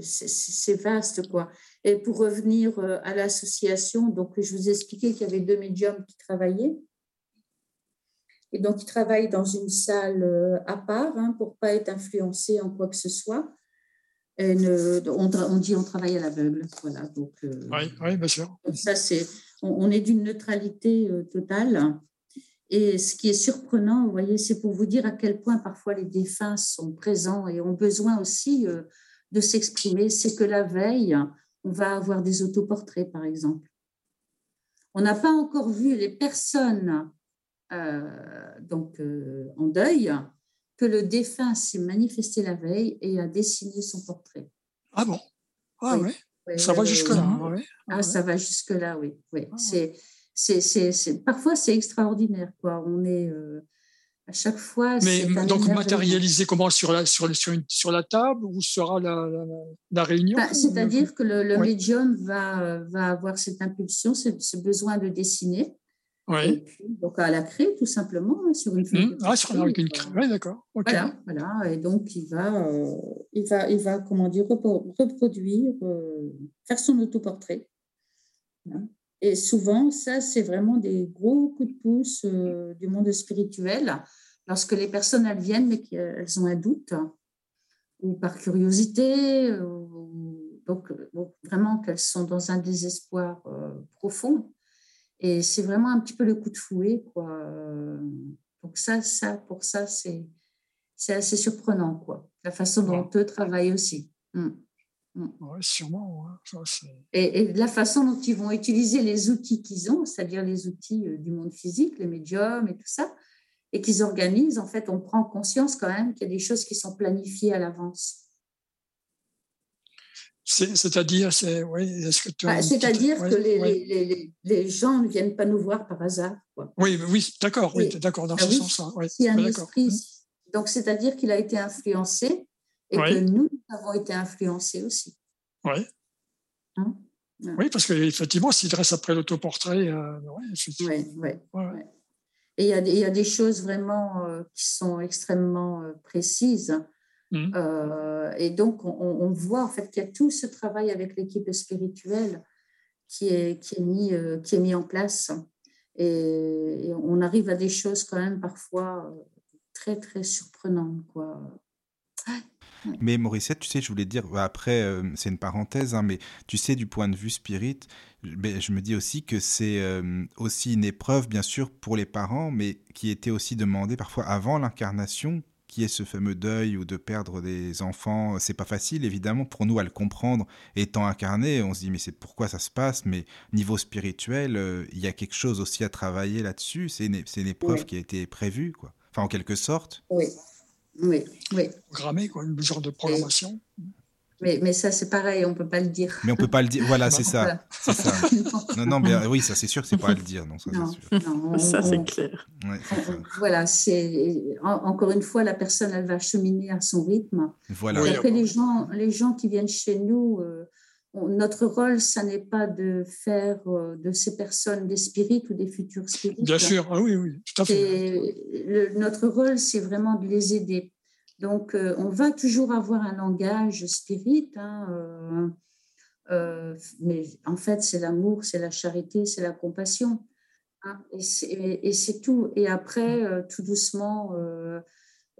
c'est vaste, quoi. Et pour revenir euh, à l'association, donc je vous ai expliqué qu'il y avait deux médiums qui travaillaient. Et donc, ils travaillent dans une salle euh, à part hein, pour pas être influencés en quoi que ce soit. Et on, dit on travaille à l'aveugle. Voilà, donc, euh, oui, oui, bien sûr. Ça, c'est, on, est d'une neutralité totale. Et ce qui est surprenant, vous voyez, c'est pour vous dire à quel point parfois les défunts sont présents et ont besoin aussi de s'exprimer, c'est que la veille, on va avoir des autoportraits, par exemple. On n'a pas encore vu les personnes euh, donc, euh, en deuil que le défunt s'est manifesté la veille et a dessiné son portrait. Ah bon? Ah oui. ça va jusque-là. Hein, ah, ça va jusque-là, oui. oui. Ah. C'est, c'est, parfois, c'est extraordinaire. Quoi. On est, euh, à chaque fois. Mais donc matérialiser comment sur la, sur, sur, une, sur la table où sera la, la, réunion bah, C'est-à-dire que le, médium va, va avoir cette impulsion, ce, besoin de dessiner. Oui. donc à la craie, tout simplement, hein, sur une feuille. Mmh. Ah, sur une craie, oui, d'accord. Voilà, voilà, et donc il va, euh, il va, il va comment dire, reproduire, euh, faire son autoportrait. Hein. Et souvent, ça, c'est vraiment des gros coups de pouce euh, du monde spirituel lorsque les personnes elles viennent mais qu'elles ont un doute ou par curiosité, donc vraiment qu'elles sont dans un désespoir euh, profond. Et c'est vraiment un petit peu le coup de fouet, quoi. Donc ça, ça pour ça, c'est assez surprenant, quoi. La façon dont eux travaillent aussi. Mm. Mm. Oui, sûrement. et, et, la façon dont ils vont utiliser les outils qu'ils ont, c'est-à-dire les outils euh, du monde physique, les médiums et tout ça, et qu'ils organisent, en fait, on prend conscience quand même qu'il y a des choses qui sont planifiées à l'avance. C'est-à-dire, c'est, oui, est-ce que bah, C'est-à-dire que les, les, les, gens ne viennent pas nous voir par hasard. Quoi. Oui, oui, d'accord, oui, d'accord, dans ah ce sens-là. Oui, un esprit, mmh. donc c'est-à-dire qu'il a été influencé et que nous avons été influencés aussi. Oui. Hein? Oui, parce qu'effectivement, s'il dresse après l'autoportrait, euh, oui, oui, et il y, y, a des choses vraiment euh, qui sont extrêmement euh, précises. Mmh. Euh, et donc, on, on, voit en fait qu'il y a tout ce travail avec l'équipe spirituelle qui est, qui, est mis, qui est mis en place. Et, on arrive à des choses quand même parfois très, très surprenantes. Quoi. Mais Mauricette, tu sais, je voulais dire, bah, après, euh, c'est une parenthèse, hein, mais tu sais, du point de vue spirit, je me dis aussi que c'est euh, aussi une épreuve, bien sûr, pour les parents, mais qui était aussi demandée parfois avant l'incarnation, qui est ce fameux deuil ou de perdre des enfants. C'est pas facile, évidemment, pour nous à le comprendre. Étant incarné, on se dit, mais c'est pourquoi ça se passe, mais niveau spirituel, euh, il y a quelque chose aussi à travailler là-dessus. C'est une, une, épreuve qui a été prévue, quoi. Enfin, en quelque sorte. Oui. Oui, oui. Programmé, quoi, une genre de programmation. Mais, mais ça, c'est pareil, on ne peut pas le dire. Mais on ne peut pas le dire. Voilà, c'est ça. ça. (laughs) non, non, mais oui, ça, c'est sûr que c'est pas à le dire. Non, ça, c'est sûr. ça, c'est clair. voilà, c'est encore une fois, la personne, elle va cheminer à son rythme. Voilà. Et après, les gens, les gens qui viennent chez nous, euh, notre rôle, ça n'est pas de faire euh, de ces personnes des spirites ou des futurs spirites. Bien sûr, ah oui, oui, tout à fait. notre rôle, c'est vraiment de les aider. Donc, euh, on va toujours avoir un langage spirit, hein, euh, mais en fait, c'est l'amour, c'est la charité, c'est la compassion. Hein, et c'est tout. Et après, tout doucement,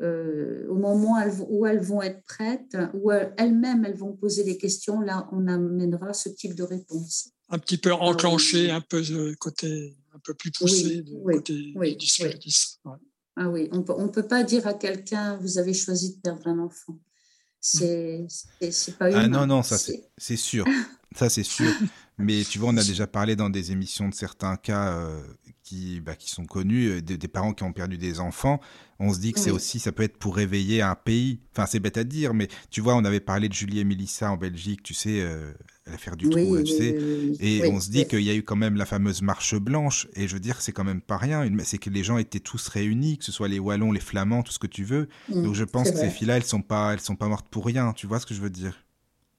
euh, au moment où elles vont être prêtes, où elles-mêmes elles vont poser des questions, là on amènera ce type de réponse. Un petit peu enclenché, un peu de côté un peu plus poussé oui, côté oui, du Ah oui, on peut, ne peut pas dire à quelqu'un vous avez choisi de perdre un enfant. C'est pas Ah non, non, ça c'est sûr. ça c'est sûr. (laughs) Mais tu vois, on a déjà parlé dans des émissions de certains cas euh, qui, bah, qui sont connus, euh, des, parents qui ont perdu des enfants, on se dit que c'est aussi, ça peut être pour réveiller un pays. Enfin, c'est bête à dire, mais tu vois, on avait parlé de Julie et Mélissa en Belgique, tu sais, euh, l'affaire du trou, tu sais. Et on se dit qu'il y a eu quand même la fameuse marche blanche, et je veux dire, c'est quand même pas rien. C'est que les gens étaient tous réunis, que ce soit les Wallons, les Flamands, tout ce que tu veux. Mm, Donc je pense que ces filles-là, elles sont pas, elles sont pas mortes pour rien. Tu vois ce que je veux dire?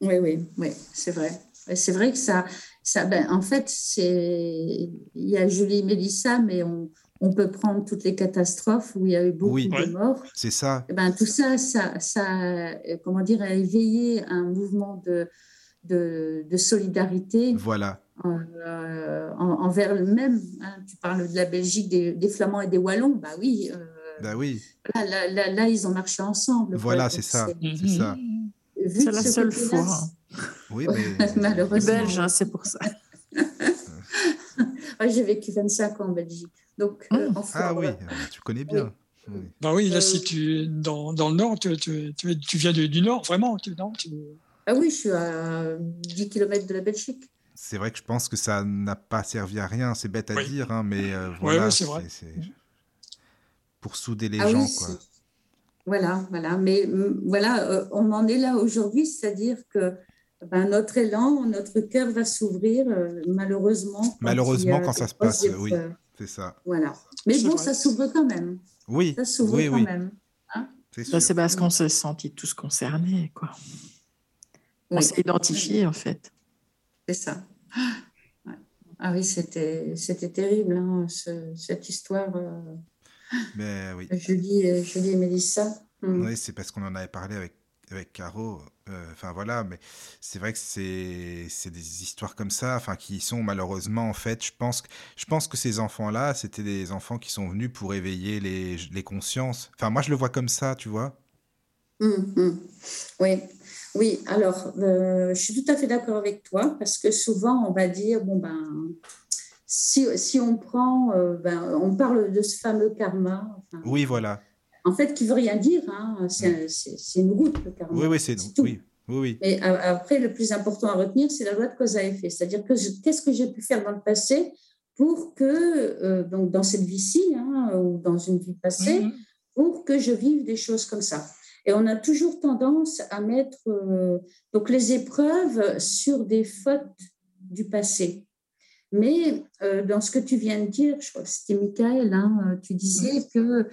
Oui, oui, oui, c'est vrai. C'est vrai que ça, ça ben, en fait, c'est il y a Julie et Mélissa, mais on, on peut prendre toutes les catastrophes où il y a eu beaucoup Oui. de Ouais. morts. C'est ça. Eh ben, tout ça, ça, ça, comment dire, a éveillé un mouvement de, de, de solidarité Voilà. euh, en- envers le même. hein. Tu parles de la Belgique, des, des Flamands et des Wallons. Bah oui, euh, Bah oui. là, là, là, là, ils ont marché ensemble. Voilà, c'est ça. C'est ça. vu C'est la ce seule fois. Oui, mais. (laughs) malheureusement. Les Belges, hein, c'est pour ça. (laughs) Ah, J'ai vécu 25 ans en Belgique. Donc, euh, Mmh. Ah oui, euh, tu connais bien. Oui. Bah oui, là, Euh, si tu dans, dans le nord, tu, tu, tu, tu viens du, du nord, vraiment, tu, non, tu- Ah oui, je suis à 10 km de la Belgique. C'est vrai que je pense que ça n'a pas servi à rien. C'est bête à Oui. dire, hein, mais euh, voilà. ouais, c'est vrai. c'est- Pour souder les Ah oui, gens, quoi. Voilà, voilà. Mais voilà, euh, on en est là aujourd'hui, c'est-à-dire que ben, notre élan, notre cœur va s'ouvrir, euh, malheureusement. quand Malheureusement, a quand ça se passe, oui. C'est ça. Voilà. Mais bon, vrai. ça s'ouvre quand même. Oui, Ça s'ouvre oui, quand oui. même. Sûr. c'est parce qu'on s'est sentis tous concernés, quoi. On Oui. s'est identifiés, en fait. C'est ça. Ah oui, c'était c'était terrible, hein, ce- cette histoire. euh, Mais oui. Julie, et- Julie et Mélissa. Mm. Oui, c'est parce qu'on en avait parlé avec, avec Caro. euh, Enfin voilà, mais c'est vrai que c'est des histoires comme ça, enfin qui sont malheureusement en fait, je pense que je pense que ces enfants-là, c'était des enfants qui sont venus pour éveiller les, les consciences. Enfin moi je le vois comme ça, tu vois. Hum, hum. Oui, oui. Alors, euh, je suis tout à fait d'accord avec toi parce que souvent on va dire bon ben si, si on prend, euh, ben, on parle de ce fameux karma. enfin, Oui, voilà. En fait, qui veut rien dire. Hein, c'est c'est- une route le karma. Oui, oui, c'est tout. oui, oui, oui. Mais après, le plus important à retenir, c'est la loi de cause à effet. C'est-à-dire que qu'est-ce que j'ai pu faire dans le passé pour que, euh, donc dans cette vie-ci hein, ou dans une vie passée, Mhm. pour que je vive des choses comme ça. Et on a toujours tendance à mettre euh, donc les épreuves sur des fautes du passé. Mais euh, dans ce que tu viens de dire, je crois que c'était Michael, hein, euh, tu disais que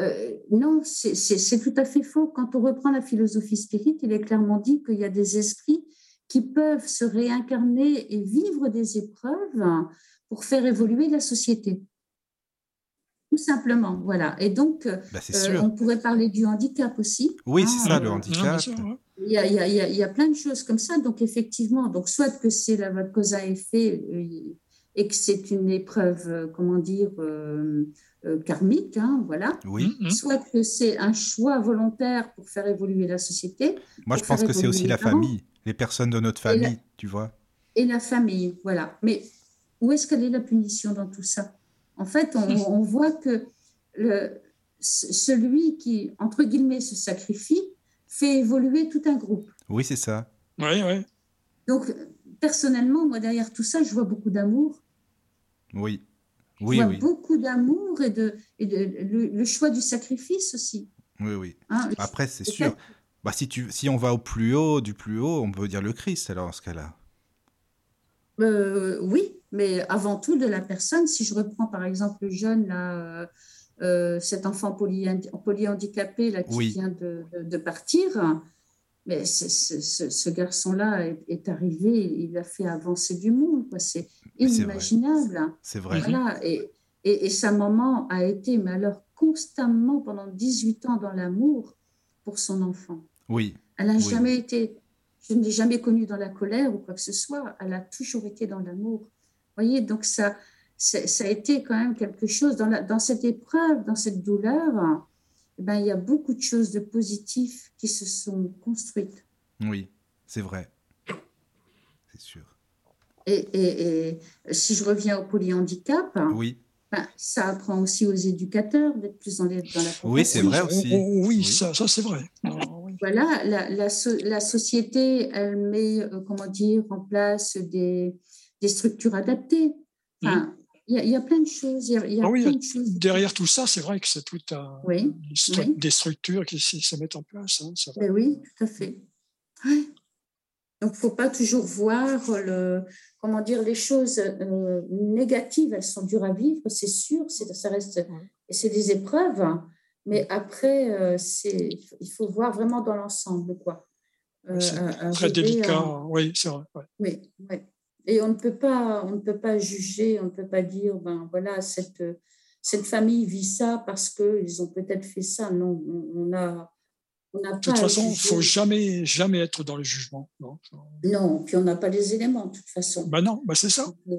euh, non, c'est- tout à fait faux. Quand on reprend la philosophie spirit, il est clairement dit qu'il y a des esprits qui peuvent se réincarner et vivre des épreuves pour faire évoluer la société. Tout simplement, voilà. Et donc, Bah, euh, on pourrait parler du handicap aussi. Oui, c'est ça le euh, handicap. Il y, a, il, y a, il y plein de choses comme ça. Donc, effectivement, donc, soit que c'est la cause à effet et que c'est une épreuve, euh, comment dire, euh, euh, karmique, hein, voilà. Oui. Mhm. Soit que c'est un choix volontaire pour faire évoluer la société Moi, je pense que c'est aussi la parents. famille, les personnes de notre la- famille, tu vois. et la famille, voilà. Mais où est-ce qu'elle est la punition dans tout ça? En fait, on, (laughs) on voit que le, celui qui, entre guillemets, se sacrifie fait évoluer tout un groupe. Oui, c'est ça. Ouais, ouais. Donc, personnellement, moi, derrière tout ça, je vois beaucoup d'amour. Oui. Oui, oui. beaucoup d'amour et, de, et de- le, le choix du sacrifice aussi. Oui, oui. hein. Après, c'est sûr. Bah, si, tu, si on va au plus haut, du plus haut, on peut dire le Christ, alors, dans ce cas-là. Euh, oui, mais avant tout de la personne. Si je reprends par exemple le jeune, là, euh, euh, cet enfant poly- polyhandicapé qui Oui. vient de, de- de partir, mais ce, ce garçon-là est, est arrivé, il a fait avancer du monde. C'est. Inimaginable. C'est vrai. Voilà. Et, et, et sa maman a été, mais alors constamment pendant 18 ans dans l'amour pour son enfant. Oui. Elle n'a Oui. jamais été, je ne l'ai jamais connue dans la colère ou quoi que ce soit. Elle a toujours été dans l'amour. Vous voyez, donc ça, ça a été quand même quelque chose dans, la, dans cette épreuve, dans cette douleur. eh ben, il y a beaucoup de choses de positifs qui se sont construites. Oui. C'est vrai. C'est sûr. Et, et- et si je reviens au polyhandicap, Oui. ben, ça apprend aussi aux éducateurs d'être plus dans, les, dans la Oui, c'est vrai Oh, aussi. oh, oh, oui, Oui. ça, ça c'est vrai. Ah, oui. Voilà, la, la, so- la société, elle met, euh, comment dire, en place des, des structures adaptées. Enfin, il y, a- il y a plein de choses. Il y a, y a Ah oui, plein de choses. Derrière tout ça, c'est vrai que c'est tout un, Oui, des stru- oui. des structures qui se, se mettent en place. hein. Ben oui, tout à fait. Ouais. Donc, il ne faut pas toujours voir le, comment dire, les choses euh, négatives. Elles sont dures à vivre, c'est sûr. C'est, ça reste, c'est des épreuves. Mais après, euh, c'est, il faut voir vraiment dans l'ensemble, quoi. Euh, C'est très délicat. à- Oui, c'est vrai. ouais. Oui, oui. Et on ne peut pas, on ne peut pas juger, on ne peut pas dire, ben voilà, cette, cette famille vit ça parce qu'ils ont peut-être fait ça. Non, on a. On de toute façon, il ne faut jamais, jamais être dans le jugement. Non, non puis on n'a pas les éléments, de toute façon. Ben non, ben c'est ça. Euh,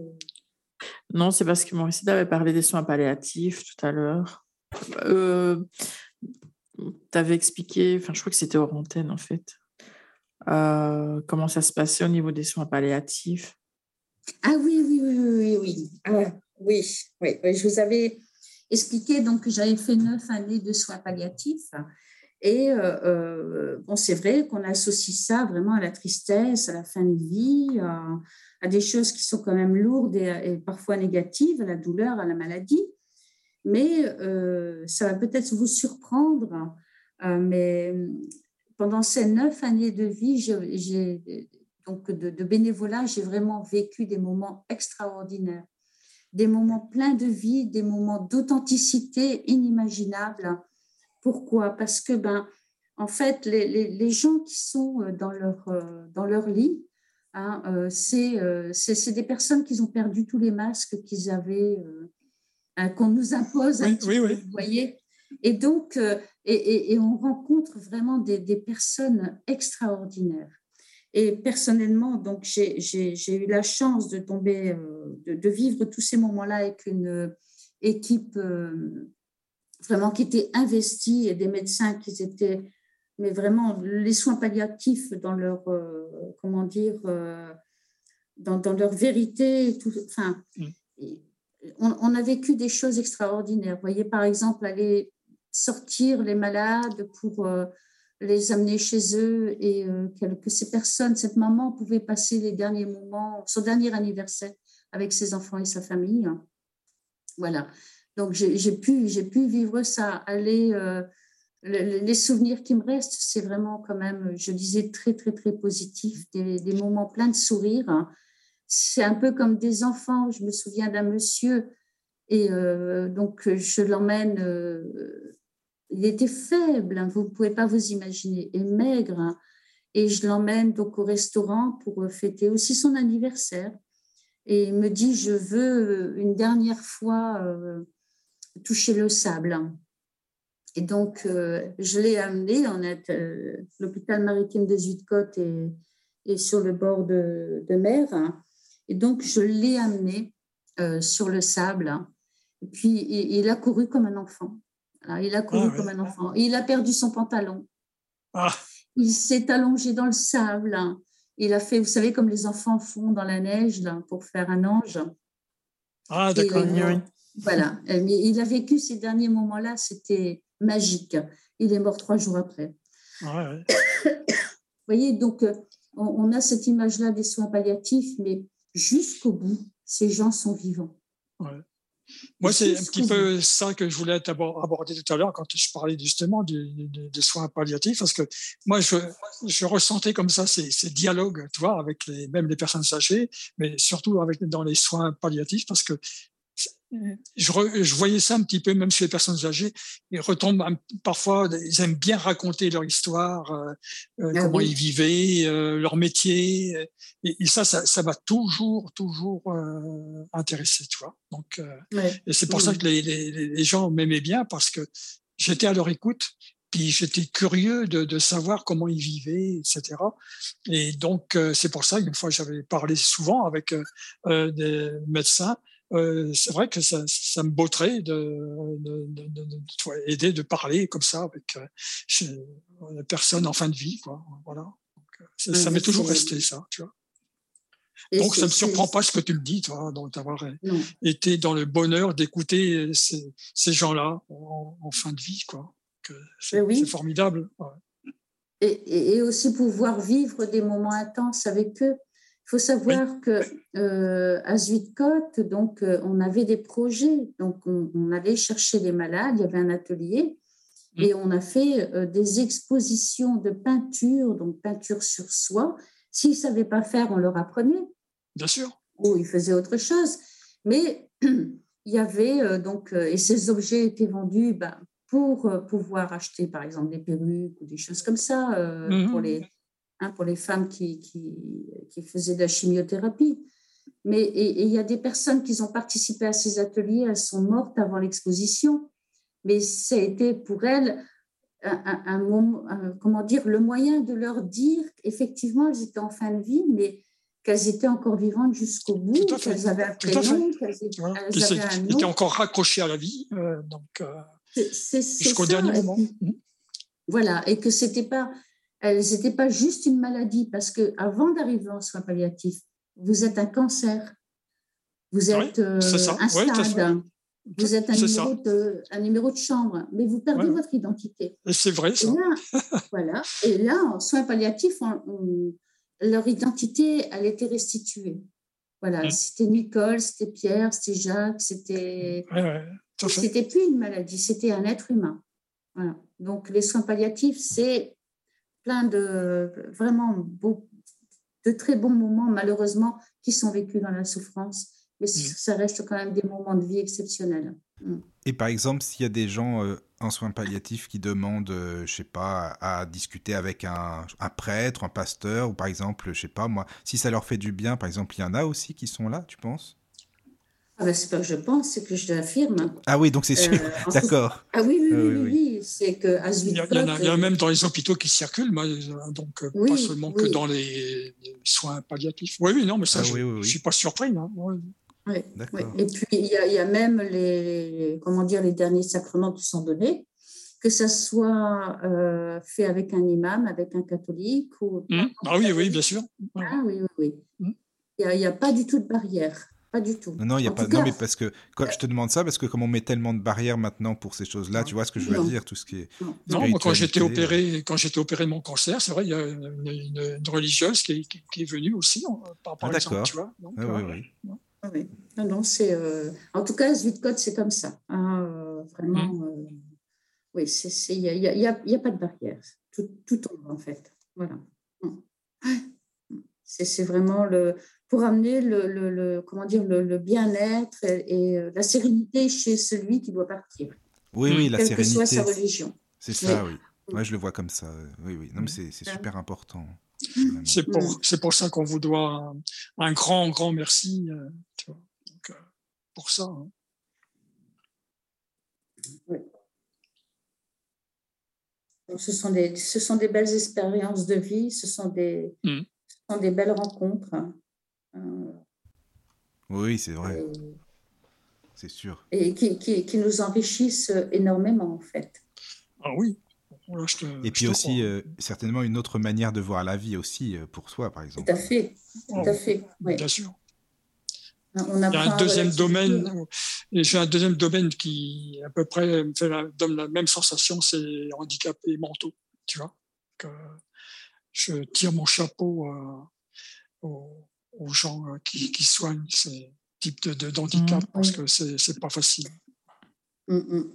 non, c'est parce que Maurice avait parlé des soins palliatifs tout à l'heure. Euh, tu avais expliqué, enfin, je crois que c'était hors antenne en fait, euh, comment ça se passait au niveau des soins palliatifs. Ah oui, oui, oui, oui, oui. Ah, oui, oui, Je vous avais expliqué donc, que j'avais fait neuf années de soins palliatifs. Et euh, euh, bon, c'est vrai qu'on associe ça vraiment à la tristesse, à la fin de vie, à, des choses qui sont quand même lourdes et, parfois négatives, à la douleur, à la maladie. Mais euh, ça va peut-être vous surprendre, mais pendant ces neuf années de vie, donc de bénévolat, j'ai vraiment vécu des moments extraordinaires, des moments pleins de vie, des moments d'authenticité inimaginables pourquoi? Parce que, ben, en fait, les, les, gens qui sont euh, dans leur, euh, dans leur lit, hein, euh, c'est des personnes qui ont perdu tous les masques qu'ils avaient, hein, qu'on nous impose. Oui, oui, Vous voyez? Et donc, et, et, on rencontre vraiment des, des, personnes extraordinaires. Et personnellement, donc j'ai eu la chance de tomber, de, de, vivre tous ces moments-là avec une équipe vraiment qui étaient investis et des médecins qui étaient, mais vraiment les soins palliatifs dans leur, euh, comment dire, euh, dans, dans, leur vérité. Tout, enfin, mm. on, a vécu des choses extraordinaires. Vous voyez, par exemple, aller sortir les malades pour euh, les amener chez eux et que ces personnes, cette maman pouvait passer les derniers moments, son dernier anniversaire avec ses enfants et sa famille. Voilà. Donc, j'ai pu, pu vivre ça. Aller, euh, les souvenirs qui me restent, c'est vraiment quand même, je disais, très, très, très positif, des, moments pleins de sourires. C'est un peu comme des enfants. Je me souviens d'un monsieur, et euh, donc je l'emmène. Euh, il était faible, hein, vous ne pouvez pas vous imaginer, et maigre. Hein, et je l'emmène donc au restaurant pour fêter aussi son anniversaire. Et il me dit, je veux une dernière fois toucher le sable. Et donc, euh, je l'ai amené. On est, euh, l'hôpital maritime des Huit-Côtes est, sur le bord de, mer. Et donc, je l'ai amené euh, sur le sable. Et puis, il, a couru comme un enfant. il a couru ah comme un enfant. il a perdu son pantalon. Ah. Il s'est allongé dans le sable. Il a fait, vous savez, comme les enfants font dans la neige là, pour faire un ange. Ah, d'accord. Voilà. Euh, mais il a vécu ces derniers moments-là, c'était magique. Il est mort trois jours après. Vous voyez, donc euh, on, a cette image-là des soins palliatifs, mais jusqu'au bout, ces gens sont vivants. Moi, c'est un petit peu ça que je voulais aborder tout à l'heure quand je parlais justement des, soins palliatifs, parce que moi, je, je ressentais comme ça ces, ces, dialogues, tu vois, avec les, même les personnes âgées, mais surtout avec, dans les soins palliatifs, parce que je, voyais ça un petit peu même chez les personnes âgées. Ils retombent parfois, ils aiment bien raconter leur histoire, euh, euh, ah comment ils vivaient, euh, leur métier. Et, ça, ça, ça m'a toujours, toujours intéressé, tu vois. Donc, et c'est pour ça que les, les, les gens m'aimaient bien parce que j'étais à leur écoute puis j'étais curieux de, de, savoir comment ils vivaient, etc. Et donc, c'est pour ça qu'une fois, j'avais parlé souvent avec euh, des médecins euh, c'est vrai que ça, ça me botterait de, de, de, de, aider de parler comme ça avec euh, une personne en fin de vie, quoi. Voilà. Donc, euh, ça, m'est toujours resté ça, tu vois. Donc, ça ne me surprend pas ce que tu le dis, toi, d'avoir été dans le bonheur d'écouter ces, ces gens-là en, en, fin de vie, quoi. C'est oui. formidable. Ouais. Et, et, aussi pouvoir vivre des moments intenses avec eux. Il faut savoir que euh, à Zuidcote, donc euh, on avait des projets, donc on, allait chercher les malades, il y avait un atelier mmh. et on a fait euh, des expositions de peinture, donc peinture sur soie. S'ils ne savaient pas faire, on leur apprenait. Bien sûr. Ou ils faisaient autre chose. Mais (clears throat) il y avait donc, et ces objets étaient vendus ben, pour pouvoir acheter par exemple des perruques ou des choses comme ça pour mmh. les Hein, pour les femmes qui, qui, qui, faisaient de la chimiothérapie. Mais il y a des personnes qui ont participé à ces ateliers, elles sont mortes avant l'exposition, mais ça a été pour elles un, moment, comment dire, le moyen de leur dire qu'effectivement, elles étaient en fin de vie, mais qu'elles étaient encore vivantes jusqu'au bout, qu'elles avaient un prénom, qu'elles un nom. étaient encore raccrochées à la vie, euh, donc euh, jusqu'au dernier moment. Mmh. voilà, et que c'était pas, elles n'étaient pas juste une maladie, parce que avant d'arriver en soins palliatifs, vous êtes un cancer, vous êtes euh, un stade, vous êtes un numéro, de, un numéro, de, chambre, mais vous perdez votre identité. C'est vrai, ça. Et là, (laughs) voilà. Et là, en soins palliatifs, leur identité, elle était restituée. Voilà, mm. c'était Nicole, c'était Pierre, c'était Jacques, c'était. c'était plus une maladie, c'était un être humain. Voilà. Donc, les soins palliatifs, c'est plein de vraiment beau, de très bons moments, malheureusement, qui sont vécus dans la souffrance mais ça reste quand même des moments de vie exceptionnels. Mm. Et par exemple, s'il y a des gens euh, en soins palliatifs qui demandent, euh, je sais pas, à, discuter avec un, un, prêtre, un pasteur, ou par exemple, je sais pas moi, si ça leur fait du bien, par exemple, il y en a aussi qui sont là, tu penses? Ah ben, c'est pas que je pense, c'est que je l'affirme. Ah oui, donc c'est sûr, euh, (laughs) d'accord. Ah oui, oui, oui, oui, c'est que à il, y a, il, y a, même dans les hôpitaux qui circulent, donc pas seulement que dans les soins palliatifs. Oui, oui, non, mais ça, ah je, ne suis pas surpris. Hein. Oui, Et puis, il y, a, il y, a même les, comment dire, les derniers sacrements qui sont donnés, que ça soit euh, fait avec un imam, avec un catholique. Ou, mmh. Ah oui, oui, bien sûr. Ah oui, oui, oui. Mmh. Il n'y a, a, pas du tout de barrière. Pas du tout. Non, non, il y a pas. non, mais parce que quand je te demande ça, parce que comme on met tellement de barrières maintenant pour ces choses-là, tu vois ce que je veux dire, tout ce qui est. Non, moi, quand j'étais opéré, quand j'étais opéré de mon cancer, c'est vrai, il y a une, religieuse qui est, qui est, venue aussi, par, par ah, exemple, tu vois. Donc, ah, oui, euh, oui. Oui. Non, non, c'est. Euh, en tout cas, Zvitcode, c'est comme ça. Hein, euh, vraiment. Mmh. Euh, oui, il n'y a, y a, y a, pas de barrière. Tout, tout tombe, en fait. Voilà. Mmh. C'est vraiment le, pour amener le, le, le comment dire, le, bien-être et, la sérénité chez celui qui doit partir. Oui, oui, la sérénité. Quelle que soit sa religion. C'est ça, oui. Moi, je le vois comme ça. Oui, oui. Non, mais c'est super important. C'est pour, c'est pour ça qu'on vous doit un, grand, grand merci euh, tu vois, donc, euh, pour ça. Hein. ce, sont des, ce sont des belles expériences de vie, ce sont des, mm. ce sont des belles rencontres. Hein. Euh, oui, c'est vrai. C'est sûr. Et qui, qui, qui, nous enrichissent énormément, en fait. Ah oui, et puis aussi, euh, certainement, une autre manière de voir la vie aussi euh, pour soi, par exemple. Tout à fait. Tout à fait. Bien sûr. On Il y a un deuxième domaine, j'ai un deuxième domaine qui à peu près me fait la, donne la même sensation, c'est handicapés mentaux, tu vois. Que je tire mon chapeau euh, aux, gens qui, qui, soignent ces types de, d'handicap mmh, parce que c'est, pas facile. Mmh, mmh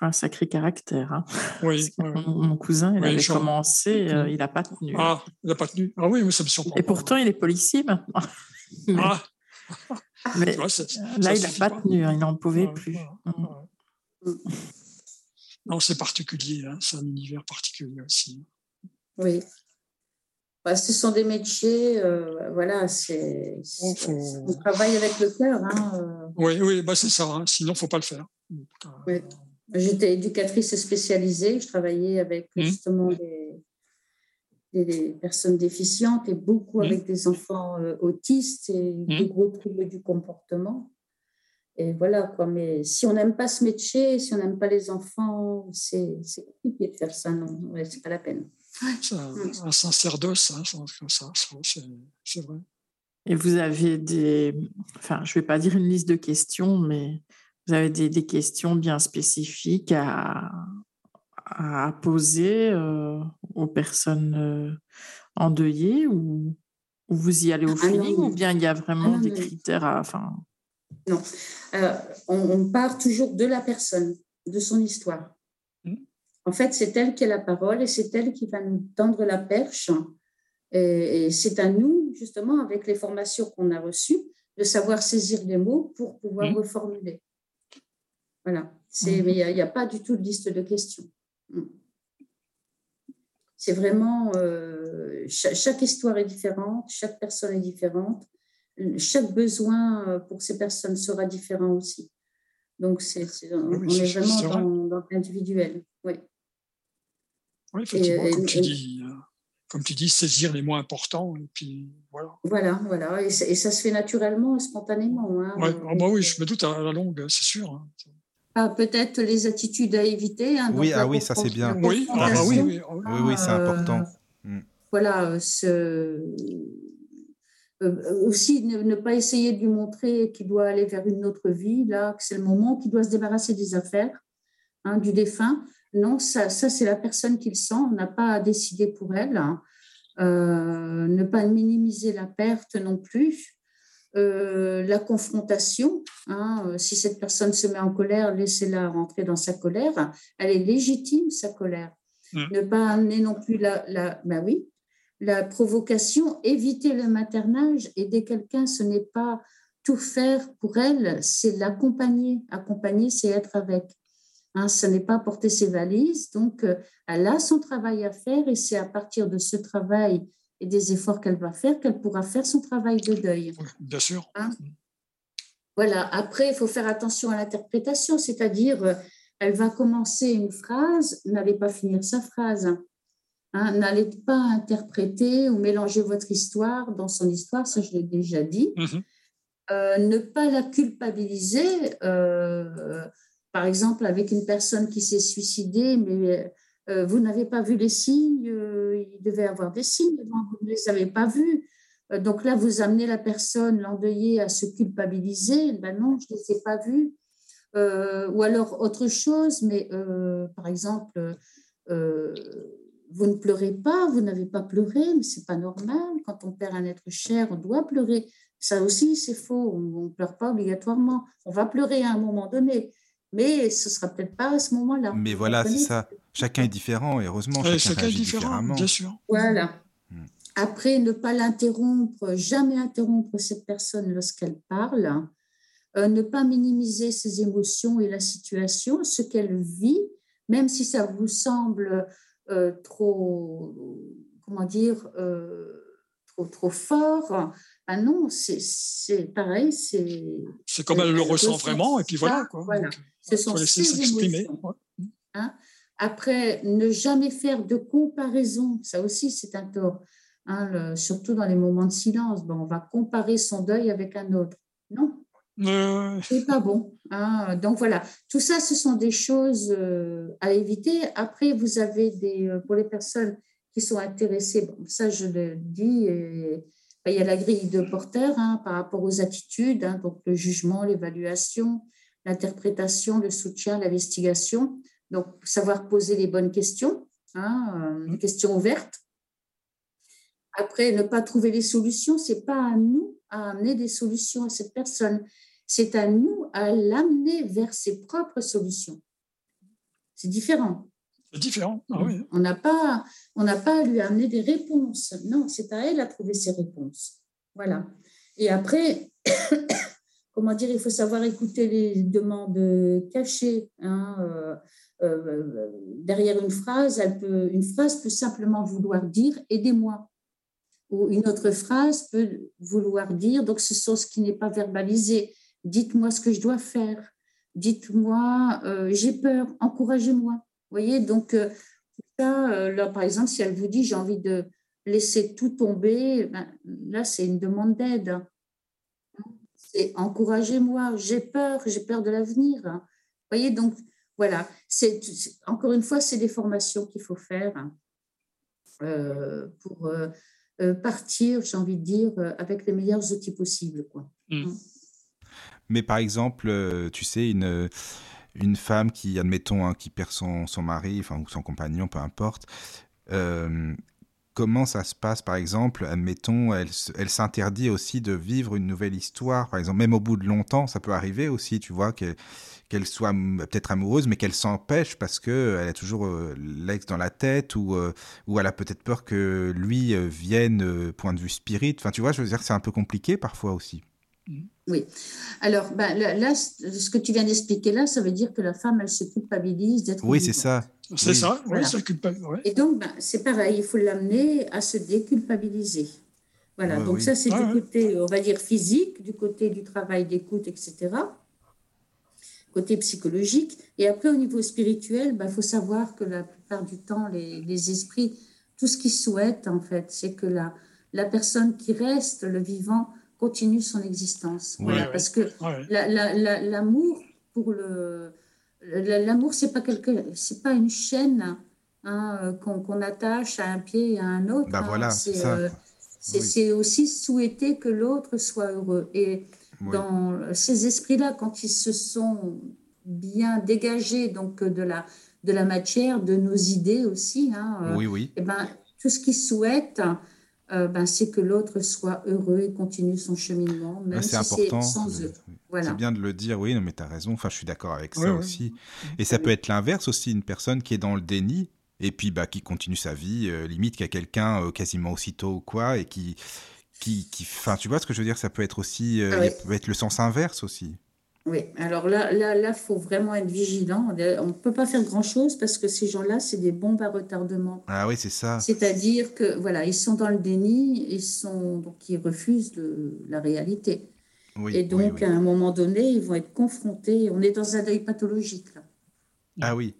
un sacré caractère. Hein. Oui, Mon, cousin, il avait commencé, euh, il n'a pas tenu. Ah, il n'a pas tenu. Ah oui, mais ça me surprend. Et pourtant, il est policier maintenant. (laughs) Ah. (laughs) mais là, il n'a pas tenu, hein, il n'en pouvait plus. Mm. Non, c'est particulier, hein, c'est un univers particulier aussi. Oui. Bah, ce sont des métiers, euh, voilà, c'est, on travaille avec le cœur. Hein, euh. Oui, oui bah, c'est ça, sinon il ne faut pas le faire. oui. J'étais éducatrice spécialisée, je travaillais avec mmh. justement des, personnes déficientes et beaucoup mmh. avec des enfants euh, autistes et mmh. des gros troubles du comportement. Et voilà, quoi. Mais si on n'aime pas ce métier, si on n'aime pas les enfants, c'est compliqué de faire ça, non, ouais, c'est pas la peine. Un, sacerdoce, hein, ça, c'est vrai. Et vous avez des, enfin, je ne vais pas dire une liste de questions, mais vous avez des, questions bien spécifiques à, à poser euh, aux personnes euh, endeuillées ou, vous y allez au ah feeling ou bien il y a vraiment ah des critères à... Enfin... Non, euh, on, part toujours de la personne, de son histoire. En fait, c'est elle qui a la parole et c'est elle qui va nous tendre la perche. Et, c'est à nous, justement, avec les formations qu'on a reçues, de savoir saisir les mots pour pouvoir mmh. reformuler. Voilà. C'est, mhm. Mais il n'y a, pas du tout de liste de questions. Mm. C'est vraiment. Euh, chaque, histoire est différente, chaque personne est différente. chaque besoin pour ces personnes sera différent aussi. Donc, c'est, on, est vraiment dans, dans l'individuel. Oui. Oui, effectivement, comme, tu dis, euh, comme tu dis, saisir les mots importants, et puis voilà. Voilà, voilà, et, ça se fait naturellement, spontanément. Hein, ah bah oui, je me doute à la longue, c'est sûr. Hein. Ah, peut-être les attitudes à éviter. Hein, oui, ah oui, ça c'est bien. Oui, ah, bah oui, oui, oui, oui c'est important. Euh, mm. Voilà, ce... Euh, aussi ne, pas essayer de lui montrer qu'il doit aller vers une autre vie, là, que c'est le moment, qu'il doit se débarrasser des affaires, hein, du défunt. Non, ça, ça c'est la personne qui le sent. On n'a pas à décider pour elle. Hein. Euh, ne pas minimiser la perte non plus. Euh, la confrontation, hein, euh, si cette personne se met en colère, laissez-la rentrer dans sa colère. Elle est légitime, sa colère. Mmh. Ne pas amener non plus la, la oui, la provocation, éviter le maternage, aider quelqu'un, ce n'est pas tout faire pour elle, c'est l'accompagner. Accompagner, c'est être avec. Hein, ce n'est pas porter ses valises. Donc, euh, elle a son travail à faire et c'est à partir de ce travail et des efforts qu'elle va faire qu'elle pourra faire son travail de deuil. Bien sûr. Hein? voilà. Après, il faut faire attention à l'interprétation, c'est-à-dire, euh, elle va commencer une phrase, n'allez pas finir sa phrase. Hein, n'allez pas interpréter ou mélanger votre histoire dans son histoire, ça je l'ai déjà dit. Mm-hmm. Euh, ne pas la culpabiliser par exemple, avec une personne qui s'est suicidée, mais euh, vous n'avez pas vu les signes, euh, il devait avoir des signes, vous ne les avez pas vus. Euh, donc là, vous amenez la personne, l'endeuillée, à se culpabiliser. Ben non, je ne les ai pas vus. ou alors autre chose, mais par exemple, vous ne pleurez pas, vous n'avez pas pleuré, mais c'est pas normal. Quand on perd un être cher, on doit pleurer. Ça aussi, c'est faux. On ne pleure pas obligatoirement. On va pleurer à un moment donné mais ce sera peut-être pas à ce moment-là. Mais voilà, c'est ça. Chacun est différent, et heureusement, chacun, est différent, bien sûr. Voilà. Hmm. Après, ne pas l'interrompre, jamais interrompre cette personne lorsqu'elle parle, euh, ne pas minimiser ses émotions et la situation, ce qu'elle vit, même si ça vous semble euh, trop, comment dire, euh, trop, trop fort. Ah non, c'est pareil, c'est. C'est comme elle le ressent vraiment, et puis voilà. Quoi. voilà. Ce sont ses Hein Après, ne jamais faire de comparaison, ça aussi c'est un tort, hein, surtout dans les moments de silence. Bon, on va comparer son deuil avec un autre. Non, euh... c'est pas bon. Hein. Donc voilà, tout ça, ce sont des choses euh, à éviter. Après, vous avez des, euh, pour les personnes qui sont intéressées, bon, ça je le dis, et, ben, il y a la grille de porteur hein, par rapport aux attitudes, hein, donc le jugement, l'évaluation, l'interprétation, le soutien, l'investigation. Donc, savoir poser les bonnes questions, hein, euh, questions ouvertes. Après, ne pas trouver les solutions, c'est pas à nous à amener des solutions à cette personne. C'est à nous à l'amener vers ses propres solutions. C'est différent. C'est différent. Ah on n'a pas, on n'a pas à lui amener des réponses. Non, c'est à elle à trouver ses réponses. Voilà. Et après, (coughs) comment dire, il faut savoir écouter les demandes cachées. Hein, euh, euh, derrière une phrase, elle peut, une phrase peut simplement vouloir dire aidez-moi. Ou une autre phrase peut vouloir dire, donc ce sont ce qui n'est pas verbalisé, dites-moi ce que je dois faire, dites-moi euh, j'ai peur, encouragez-moi. Vous voyez, donc ça, là par exemple, si elle vous dit j'ai envie de laisser tout tomber, ben, là c'est une demande d'aide c'est encouragez-moi, j'ai peur, j'ai peur de l'avenir. Vous voyez, donc voilà, c'est encore une fois, c'est des formations qu'il faut faire euh, pour euh, euh, partir, j'ai envie de dire, avec les meilleurs outils possibles. Quoi. Mmh. Hein. Mais par exemple, tu sais, une, une femme qui, admettons, hein, qui perd son, son mari, enfin, ou son compagnon, peu importe, comment ça se passe, par exemple, admettons, elle, elle s'interdit aussi de vivre une nouvelle histoire, par exemple, même au bout de longtemps, ça peut arriver aussi, tu vois, qu'elle soit peut-être amoureuse, mais qu'elle s'empêche parce qu'elle a toujours euh, l'ex dans la tête ou, euh, ou elle a peut-être peur que lui euh, vienne, point de vue spirit. Enfin, tu vois, je veux dire, c'est un peu compliqué parfois aussi. Oui. Alors, ben, là, ce que tu viens d'expliquer là, ça veut dire que la femme, elle se culpabilise d'être. Oui, c'est ça. C'est ça, Et donc, ben, c'est pareil, il faut l'amener à se déculpabiliser. Voilà, Ouais, donc oui. ça c'est Ouais, du ouais. côté, on va dire, physique, du côté du travail d'écoute, etc. Côté psychologique. Et après, au niveau spirituel, il faut savoir que la plupart du temps, les, les esprits, tout ce qu'ils souhaitent, en fait, c'est que la, la personne qui reste, le vivant, continue son existence. Voilà, Ouais, parce que Ouais. la- la- la- l'amour pour le la- l'amour c'est pas quelque c'est pas une chaîne hein, euh, qu'on qu'on attache à un pied et à un autre Bah hein. voilà, c'est c'est ça. euh, c'est Oui. c'est aussi souhaiter que l'autre soit heureux et Oui. dans ces esprits là quand ils se sont bien dégagés donc de la de la matière de nos idées aussi hein, euh, Oui, oui. eh ben, tout ce qu'ils souhaitent, euh, ben, c'est que l'autre soit heureux et continue son cheminement, même Ouais, si c'est important. c'est sans eux. Voilà. C'est bien de le dire, oui, non, mais tu as raison. Enfin, je suis d'accord avec ça ouais. aussi. Et ça peut être l'inverse aussi, une personne qui est dans le déni et puis bah, qui continue sa vie, euh, limite, qui a quelqu'un euh, quasiment aussitôt ou quoi, et qui. Qui, qui, enfin, tu vois ce que je veux dire, ça peut être aussi, euh, Ah ouais. peut être le sens inverse aussi. Oui, alors là, là, là, faut vraiment être vigilant. On ne peut pas faire grand-chose parce que ces gens-là, c'est des bombes à retardement. Ah oui, c'est ça. C'est-à-dire que voilà, ils sont dans le déni, ils sont donc ils refusent le- la réalité. Oui, et donc oui. à un moment donné, ils vont être confrontés. On est dans un deuil pathologique là. Ah oui,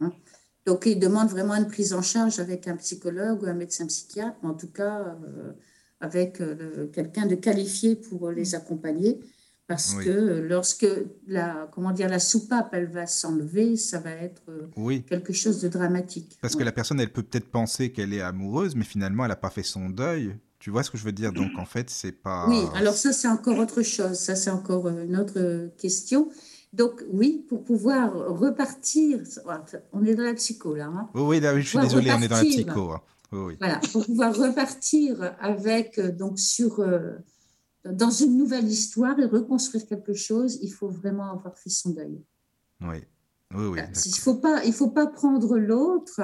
Donc, ils demandent vraiment une prise en charge avec un psychologue ou un médecin psychiatre, mais en tout cas euh, avec euh, quelqu'un de qualifié pour les accompagner. Parce Oui. que lorsque la, comment dire, la soupape, elle va s'enlever, ça va être euh, oui. quelque chose de dramatique. Parce que la personne, elle peut peut-être penser qu'elle est amoureuse, mais finalement, elle n'a pas fait son deuil. Tu vois ce que je veux dire? Donc, en fait, c'est pas. Oui, alors ça, c'est encore autre chose. Ça, c'est encore euh, une autre euh, question. Donc, oui, pour pouvoir repartir, on est dans la psycho là, hein. Oui, oui, là, oui, je suis désolé, on est dans la psycho. hein. Oui. Voilà, pour pouvoir repartir avec, donc, sur, euh, dans une nouvelle histoire et reconstruire quelque chose, il faut vraiment avoir fait son deuil. Oui, oui, oui. Il ne faut pas, il faut pas prendre l'autre,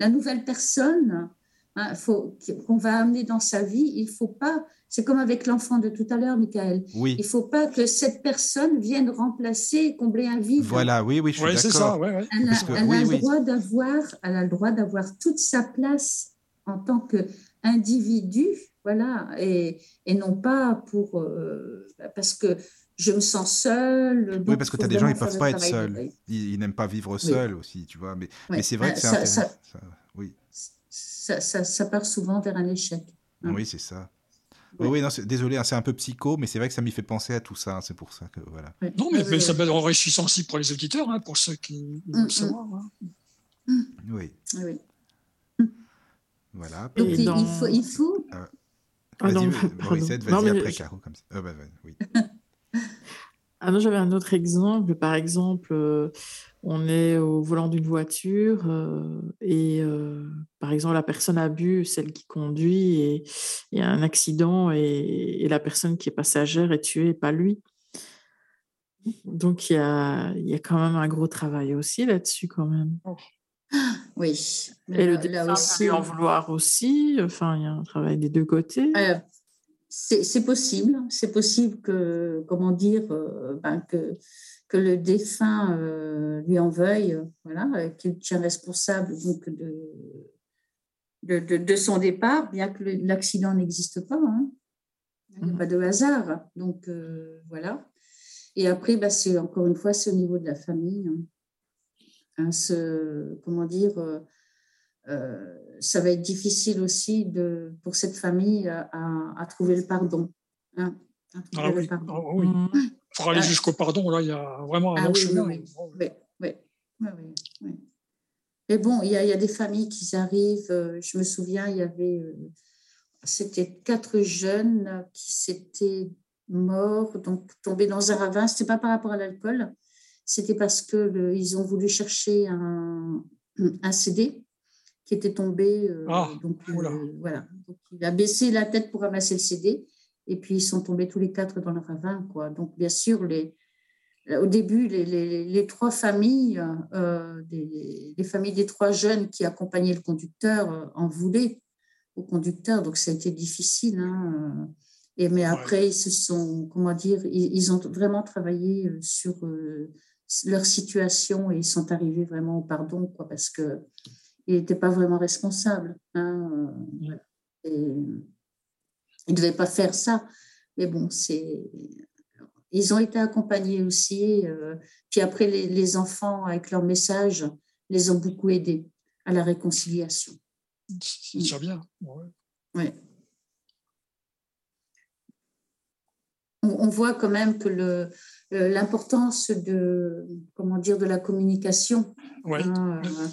la nouvelle personne hein, faut, qu'on va amener dans sa vie. Il faut pas, c'est comme avec l'enfant de tout à l'heure, Michael. Oui, Il faut pas que cette personne vienne remplacer et combler un vide. voilà, oui, oui, je suis Ouais, c'est ça, d'accord. ouais, ouais. Elle a, que- elle a oui, le oui. droit d'avoir, elle a le droit d'avoir toute sa place en tant qu'individu, voilà, et, et non pas pour euh, parce que je me sens seule. Oui, parce que tu as des gens, ils vraiment peuvent pas être seuls. Ils, ils n'aiment pas vivre seuls aussi, tu vois. Mais, c'est vrai que c'est Ça- intéressant. ça- ça- Oui, Ça, ça, ça part souvent vers un échec. Mm. oui c'est ça. Oui, oui, non, c'est- désolé, hein, c'est un peu psycho, mais c'est vrai que ça m'y fait penser à tout ça. hein, C'est pour ça que voilà. Non, mais, mais ouais, ça peut être enrichissant aussi pour les auditeurs, hein, pour ceux qui veulent Mm, mm. savoir. hein. Oui, Oui. voilà. Donc Et il, dans- il faut, il faut Ah non, Vas-y. (laughs) Morissette, après je- Caro, comme ça. Ah, bah, bah, oui. (laughs) Ah non, j'avais un autre exemple. Par exemple, euh, on est au volant d'une voiture euh, et euh, par exemple, la personne a bu, celle qui conduit, et il y a un accident et, et la personne qui est passagère est tuée, pas lui. Donc, il y a, il y a quand même un gros travail aussi là-dessus, quand même. Oui. Et le peut aussi, lui en vouloir aussi. Enfin, il y a un travail des deux côtés. Euh, c'est c'est possible, c'est possible que, comment dire, euh, ben, que, que le défunt euh, lui en veuille, euh, voilà, euh, qu'il tient responsable donc de, de, de- de son départ, bien que l'accident n'existe pas. hein. Il n'y a Mhm. pas de hasard. Donc, euh, voilà. Et après, ben, c'est encore une fois, c'est au niveau de la famille. hein. Hein, ce- comment dire, euh, euh, ça va être difficile aussi de, pour cette famille à, trouver le pardon. hein, à trouver Ah le oui, pardon. ah oui. Pour aller Ah. jusqu'au pardon, là, il y a vraiment un Ah long oui, chemin. oui, oui. Oui, oui, oui, oui. Mais bon, il y a, il y a des familles qui arrivent. euh, Je me souviens, il y avait, c'était quatre jeunes qui s'étaient morts, donc tombés dans un ravin. C'était pas par rapport à l'alcool, c'était parce que le- ils ont voulu chercher un, un CD qui était tombé. euh, Ah, donc, euh, voilà. Donc, il a baissé la tête pour ramasser le CD. Et puis, ils sont tombés tous les quatre dans le ravin. Quoi. Donc, bien sûr, les, au début, les, les- les trois familles, euh, des- les familles des trois jeunes qui accompagnaient le conducteur en voulaient au conducteur. Donc, ça a été difficile. hein. Et, mais après, ils se sont, comment dire, ils, ils ont vraiment travaillé sur leur situation et ils sont arrivés vraiment au pardon, quoi, parce que il n'était pas vraiment responsable. hein, euh. Et, ils ne devaient pas faire ça. Mais bon, c'est. Ils ont été accompagnés aussi. puis après, les, les, enfants, avec leur message, les ont beaucoup aidés à la réconciliation. C'est déjà bien. Ouais. On, voit quand même que le, l'importance de comment dire de la communication hein, euh,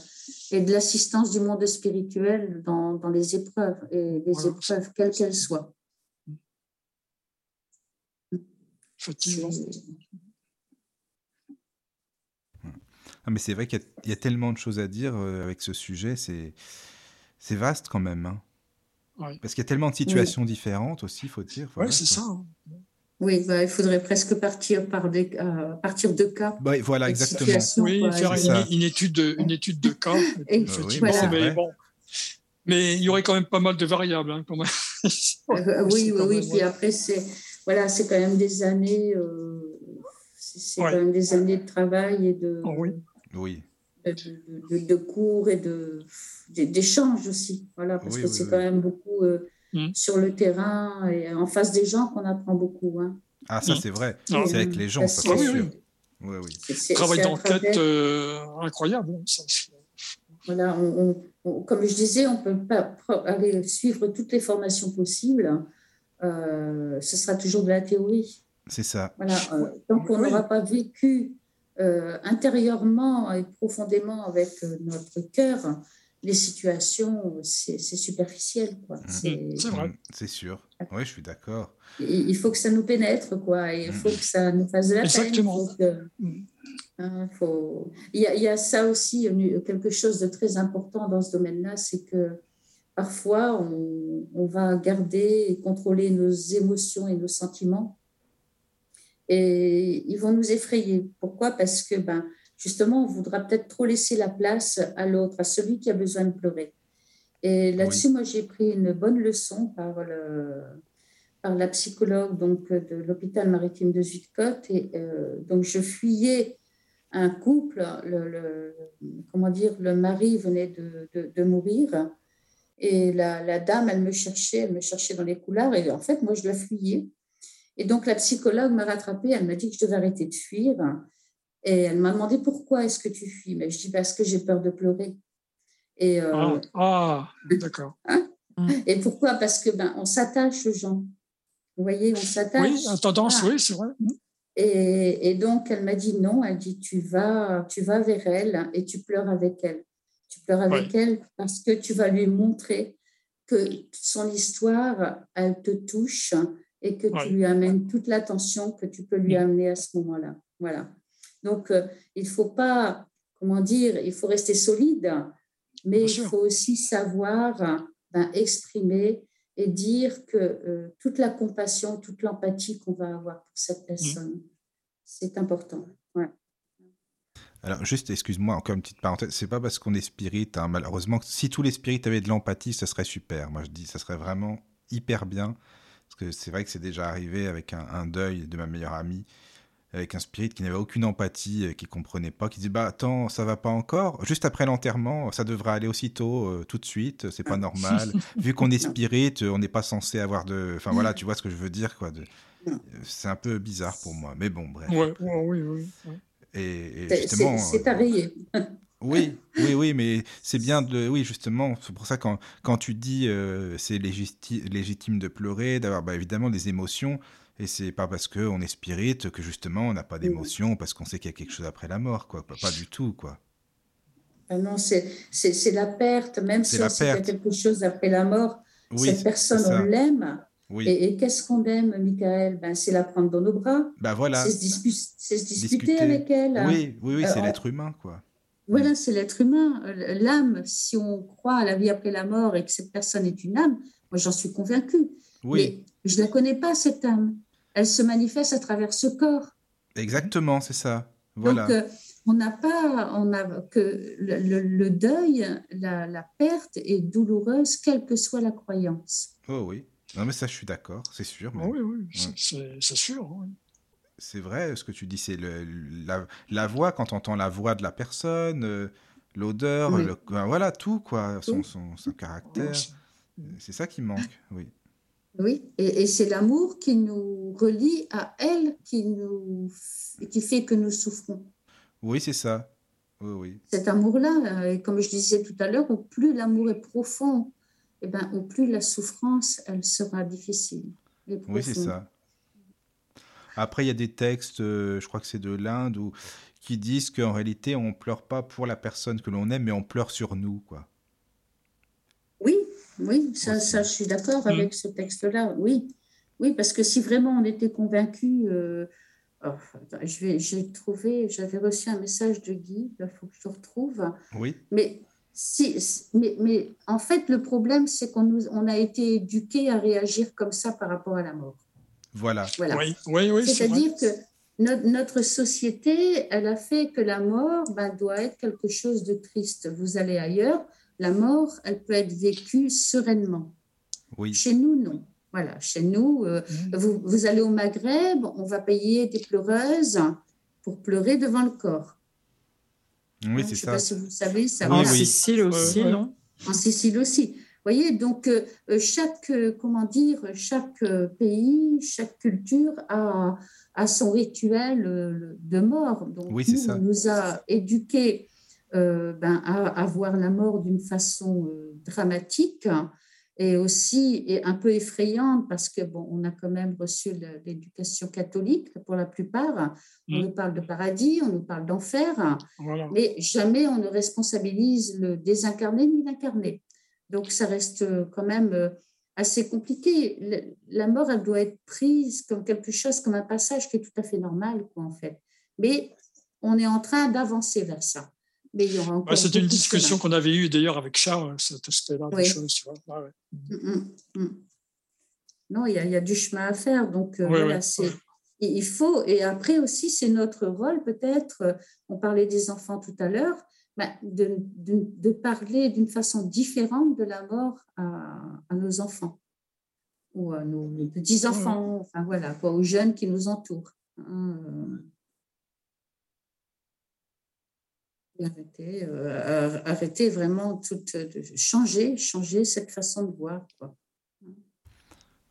et de l'assistance du monde spirituel dans, dans les épreuves et les épreuves quelles qu'elles soient. Effectivement. Ah, mais c'est vrai qu'il y, a tellement de choses à dire euh, avec ce sujet, c'est c'est vaste quand même. Hein. Parce qu'il y a tellement de situations différentes aussi, il faut dire. oui, c'est ça. Hein. Oui, bah, il faudrait presque partir par des, euh, partir de cas. Bah, voilà, exactement. Oui, faire une, étude de, une étude de cas. Et, mais, bon, mais, il y aurait quand même pas mal de variables. Hein, quand même. Euh, oui, (laughs) oui, oui. Puis après, c'est voilà, c'est quand même des années. c'est quand même des années de travail et de. Oh, oui oui. De, cours et d'échanges aussi. Voilà, parce que c'est quand même beaucoup euh, mmh. sur le terrain et en face des gens qu'on apprend beaucoup. Hein. Ah, ça, mmh. c'est vrai. C'est avec les gens, ça, c'est sûr. Oui, oui. Travail d'enquête euh, incroyable. Hein, voilà, comme je disais, on ne peut pas aller suivre toutes les formations possibles. Euh, ce sera toujours de la théorie. C'est ça. Voilà, donc on n'aura pas vécu euh, intérieurement et profondément avec euh, notre cœur, les situations, c'est superficiel. Quoi. Mm. C'est vrai. Mm, c'est sûr. Oui, je suis d'accord. Il faut que ça nous pénètre, quoi. il faut que ça nous fasse de la Exactement. peine. Hein, faut... il, y a, il y a ça aussi, quelque chose de très important dans ce domaine-là, c'est que parfois, on, on, va garder et contrôler nos émotions et nos sentiments et ils vont nous effrayer. Pourquoi? Parce que ben, justement, on voudra peut-être trop laisser la place à l'autre, à celui qui a besoin de pleurer. Et là-dessus, moi, j'ai pris une bonne leçon par, le, par la psychologue donc, de l'hôpital maritime de Zuidcote. Et euh, donc, je fuyais un couple, le, comment dire, le mari venait de, de, de mourir. Et la, la, dame, elle me cherchait, elle me cherchait dans les couloirs. Et en fait, moi, je la fuyais. Et donc, la psychologue m'a rattrapée, elle m'a dit que je devais arrêter de fuir. Et elle m'a demandé pourquoi est-ce que tu fuis? Mais je dis parce que j'ai peur de pleurer. Et, euh, ah, ah, d'accord. Hein? Et pourquoi? Parce que ben, on s'attache aux gens. Vous voyez, on s'attache. Oui, en tendance, oui, c'est vrai. Mmh. Et, et, donc, elle m'a dit non. Elle dit tu vas, tu vas vers elle et tu pleures avec elle. Tu pleures avec elle parce que tu vas lui montrer que son histoire, elle te touche et que tu lui amènes toute l'attention que tu peux lui amener à ce moment-là. Voilà. Donc, euh, il ne faut pas, comment dire, il faut rester solide, mais il faut aussi savoir ben, exprimer et dire que euh, toute la compassion, toute l'empathie qu'on va avoir pour cette personne, c'est important. Alors, juste, excuse-moi, encore une petite parenthèse, c'est pas parce qu'on est spirit, hein, malheureusement, si tous les spirites avaient de l'empathie, ce serait super. Moi, je dis, ça serait vraiment hyper bien. Parce que c'est vrai que c'est déjà arrivé avec un, deuil de ma meilleure amie, avec un spirit qui n'avait aucune empathie, euh, qui comprenait pas, qui dit bah attends ça va pas encore, juste après l'enterrement ça devrait aller aussitôt, euh, tout de suite, c'est pas normal. (laughs) Vu qu'on est spirit, on n'est pas censé avoir de, enfin voilà, tu vois ce que je veux dire quoi. De... C'est un peu bizarre pour moi, mais bon bref. Ouais, oui, oui. Et, justement, c'est pareil. (laughs) Oui, oui, oui, mais c'est bien de. Oui, justement, c'est pour ça quand, quand tu dis euh, c'est légitime de pleurer, d'avoir bah, évidemment des émotions, et c'est pas parce qu'on est spirit que justement on n'a pas d'émotions, parce qu'on sait qu'il y a quelque chose après la mort, quoi. Pas, du tout, quoi. Ah non, c'est la perte, même si on sait qu'il y a quelque chose après la mort, cette personne, on l'aime. Oui. Et, qu'est-ce qu'on aime, Michael? Ben, C'est la prendre dans nos bras. Ben voilà. C'est se, se, disputer avec elle. Oui, oui, oui, c'est euh, l'être humain, quoi. Voilà, c'est l'être humain. Euh, l'âme, si on croit à la vie après la mort et que cette personne est une âme, moi j'en suis convaincue. Mais je ne la connais pas, cette âme. Elle se manifeste à travers ce corps. Exactement, c'est ça. Voilà. Donc, euh, on n'a pas, on a que le, deuil, la, perte est douloureuse, quelle que soit la croyance. Oh oui. Non, mais ça, je suis d'accord, c'est sûr. Ah oui, oui, c'est sûr. Oui c'est vrai, ce que tu dis, c'est la, la, voix, quand on entend la voix de la personne, euh, l'odeur, voilà, tout, quoi, son, son, son caractère. C'est ça qui manque, oui. Oui, et, c'est l'amour qui nous relie à elle, qui, nous, qui fait que nous souffrons. Oui, c'est ça. Oui, oui. Cet amour-là, et comme je disais tout à l'heure, au plus l'amour est profond, et eh ben, au plus la souffrance, elle sera difficile. Oui, c'est ça. Après, il y a des textes, euh, je crois que c'est de l'Inde, qui disent qu'en réalité, on pleure pas pour la personne que l'on aime, mais on pleure sur nous, quoi. Oui, ça, ça je suis d'accord avec mm. ce texte-là, oui. Oui, parce que si vraiment on était convaincu, euh, oh, je vais, j'ai trouvé, j'avais reçu un message de Guy, il faut que je le retrouve. Oui. Mais si, mais, mais, en fait, le problème, c'est qu'on nous, on a été éduqué à réagir comme ça par rapport à la mort. Voilà. Oui, oui, oui. C'est-à-dire que notre, notre, société, elle a fait que la mort ben, doit être quelque chose de triste. Vous allez ailleurs, la mort, elle peut être vécue sereinement. Oui. Chez nous, non. Voilà, chez nous, euh, mmh. vous, vous, allez au Maghreb, on va payer des pleureuses pour pleurer devant le corps. Oui, c'est ça. Je ne sais pas si vous savez, ça En Sicile aussi, non? En Sicile aussi voyez, donc euh, euh, chaque, euh, comment dire, chaque pays, chaque culture a, a son rituel de mort. Donc, oui, nous, ça. on nous a éduqués ben, à, à, voir la mort d'une façon dramatique et aussi et un peu effrayante parce que bon, on a quand même reçu l'éducation catholique pour la plupart. On mmh. nous parle de paradis, on nous parle d'enfer, mais jamais on ne responsabilise le désincarné ni l'incarné. Donc, ça reste euh, quand même euh, assez compliqué. La mort, elle doit être prise comme quelque chose, comme un passage qui est tout à fait normal, quoi, en fait. Mais on est en train d'avancer vers ça. Mais il y aura encore. C'est une discussion qu'on avait eue d'ailleurs avec Charles, cet aspect-là des choses. Mm, mm, mm. Non, il y, a, il y, a, du chemin à faire. Donc, euh, voilà, c'est. Il faut, et après aussi, c'est notre rôle peut-être, on parlait des enfants tout à l'heure, bah, de, de, de, parler d'une façon différente de la mort à, à, nos enfants ou à nos petits-enfants, enfin voilà, quoi, aux jeunes qui nous entourent. Hein, arrêter, euh, arrêter vraiment tout, changer, changer cette façon de voir. Quoi.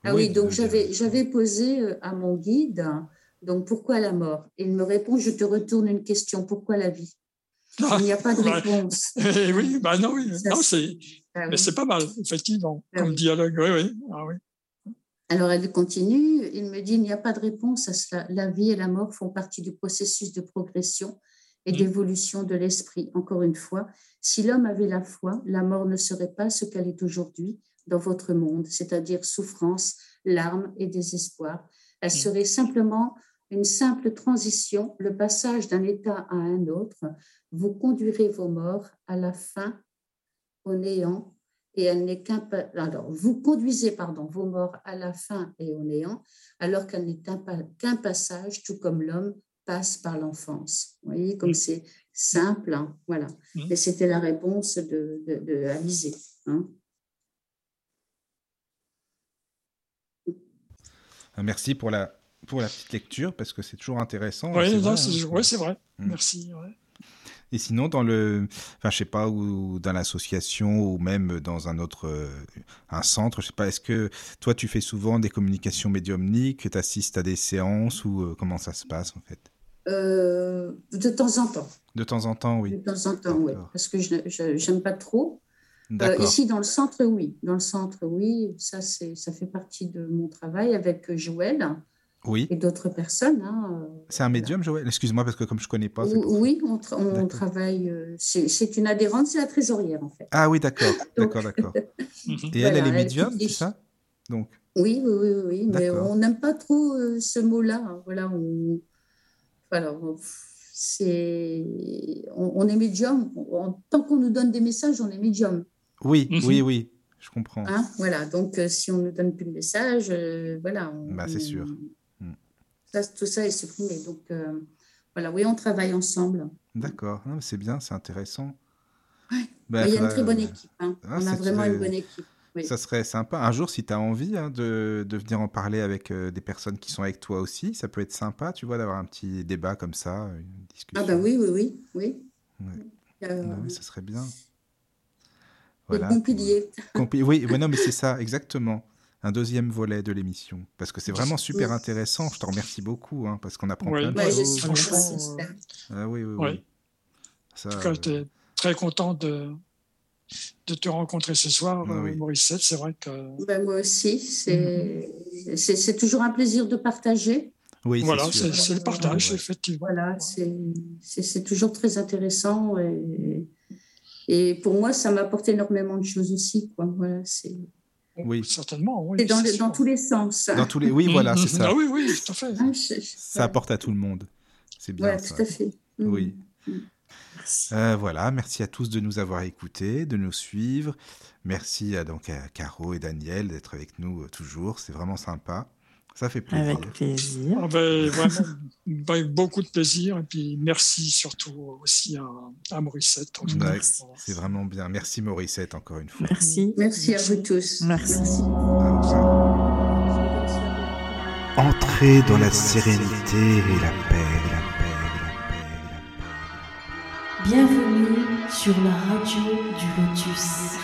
Ah oui, donc j'avais, j'avais posé euh, à mon guide, donc pourquoi la mort? Il me répond, je te retourne une question, pourquoi la vie? Il n'y a pas de réponse. (laughs) Eh oui, bah non, oui. non, c'est, ah mais c'est pas mal, effectivement, ah comme dialogue. Oui, oui. Ah, oui. Alors elle continue, il me dit, il n'y a pas de réponse à cela. La vie et la mort font partie du processus de progression et mm. d'évolution de l'esprit. Encore une fois, si l'homme avait la foi, la mort ne serait pas ce qu'elle est aujourd'hui dans votre monde, c'est-à-dire souffrance, larmes et désespoir. Elle mm. serait simplement une simple transition, le passage d'un état à un autre, vous conduirez vos morts à la fin au néant et elle n'est qu'un alors vous conduisez pardon vos morts à la fin et au néant alors qu'elle n'est qu'un passage tout comme l'homme passe par l'enfance vous voyez comme c'est simple hein, voilà et c'était la réponse de, de, de Alizé hein. Merci pour la, pour la petite lecture parce que c'est toujours intéressant. Oui, c'est vrai. Hein. Mm. Merci. Et sinon, dans le, enfin, je sais pas, ou dans l'association, ou même dans un autre, euh, un centre, je sais pas, est-ce que toi, tu fais souvent des communications médiumniques, tu assistes à des séances, ou euh, comment ça se passe, en fait? Euh, De temps en temps. De temps en temps, oui. De temps en temps, oui. Parce que je n'aime pas trop. ici, dans le centre, oui. Dans le centre, oui. Ça, ça fait partie de mon travail avec Joël oui. et d'autres personnes. Hein, euh, c'est un médium, Joël? Excuse-moi, parce que comme je ne connais pas. Oui, on, on travaille. Euh, c'est une adhérente, c'est la trésorière, en fait. Ah oui, d'accord. (laughs) d'accord, d'accord. (laughs) et elle, elle est médium, c'est ça? Donc. Oui, oui, oui, oui mais on n'aime pas trop euh, ce mot-là. Hein, voilà, on, voilà, c'est, on, est médium. tant qu'on nous donne des messages, on est médium. Oui, mhm. oui, oui, je comprends. Hein, voilà, donc si on ne nous donne plus de messages, voilà. bah, c'est sûr tout ça est supprimé. Donc euh, voilà, oui, on travaille ensemble. D'accord, c'est bien, c'est intéressant. Bah, il y a une très bonne équipe. Hein. Ah, on a vraiment une bonne équipe. Ça serait sympa. Un jour, si tu as envie hein, de, de, venir en parler avec euh, des personnes qui sont avec toi aussi, ça peut être sympa, tu vois, d'avoir un petit débat comme ça, une discussion. Ah bah oui, oui, oui. oui. Euh, bah oui ça serait bien. Voilà. Oui, ouais, non, mais c'est ça, exactement. Un deuxième volet de l'émission parce que c'est vraiment super intéressant. Je te remercie beaucoup hein, parce qu'on apprend Ouais, plein de Ouais, choses. Franchement, euh, Ah oui, oui, oui. Ouais. Ça, En tout cas, euh, j'étais très content de, de te rencontrer ce soir, Ah euh, oui. Morissette. C'est vrai que Ben, moi aussi, c'est c'est- toujours un plaisir de partager. oui, c'est voilà, c'est le partage, Ouais. effectivement. Voilà, c'est toujours très intéressant. Et, et pour moi, ça m'apporte énormément de choses aussi. Quoi. Voilà, c'est Oui. Certainement, oui. c'est dans, tous les sens. Dans tous les, oui, voilà, c'est ça. Ah oui, oui, tout à fait. Ah, je- Ça apporte à tout le monde. C'est bien Ouais, ça. tout à fait. Mm. Oui. Euh, voilà, merci à tous de nous avoir écoutés, de nous suivre. Merci à, donc à Caro et Daniel d'être avec nous euh, toujours. C'est vraiment sympa. Ça fait plaisir. Avec plaisir. Ah ben, vraiment, ben, beaucoup de plaisir. Et puis, merci surtout aussi à, à Morissette. Ouais, c'est vraiment bien. Merci Mauricette encore une fois. Merci. Merci à vous tous. Merci. Entrez dans la sérénité et la paix, la paix, la paix, la paix. Bienvenue sur la radio du Lotus.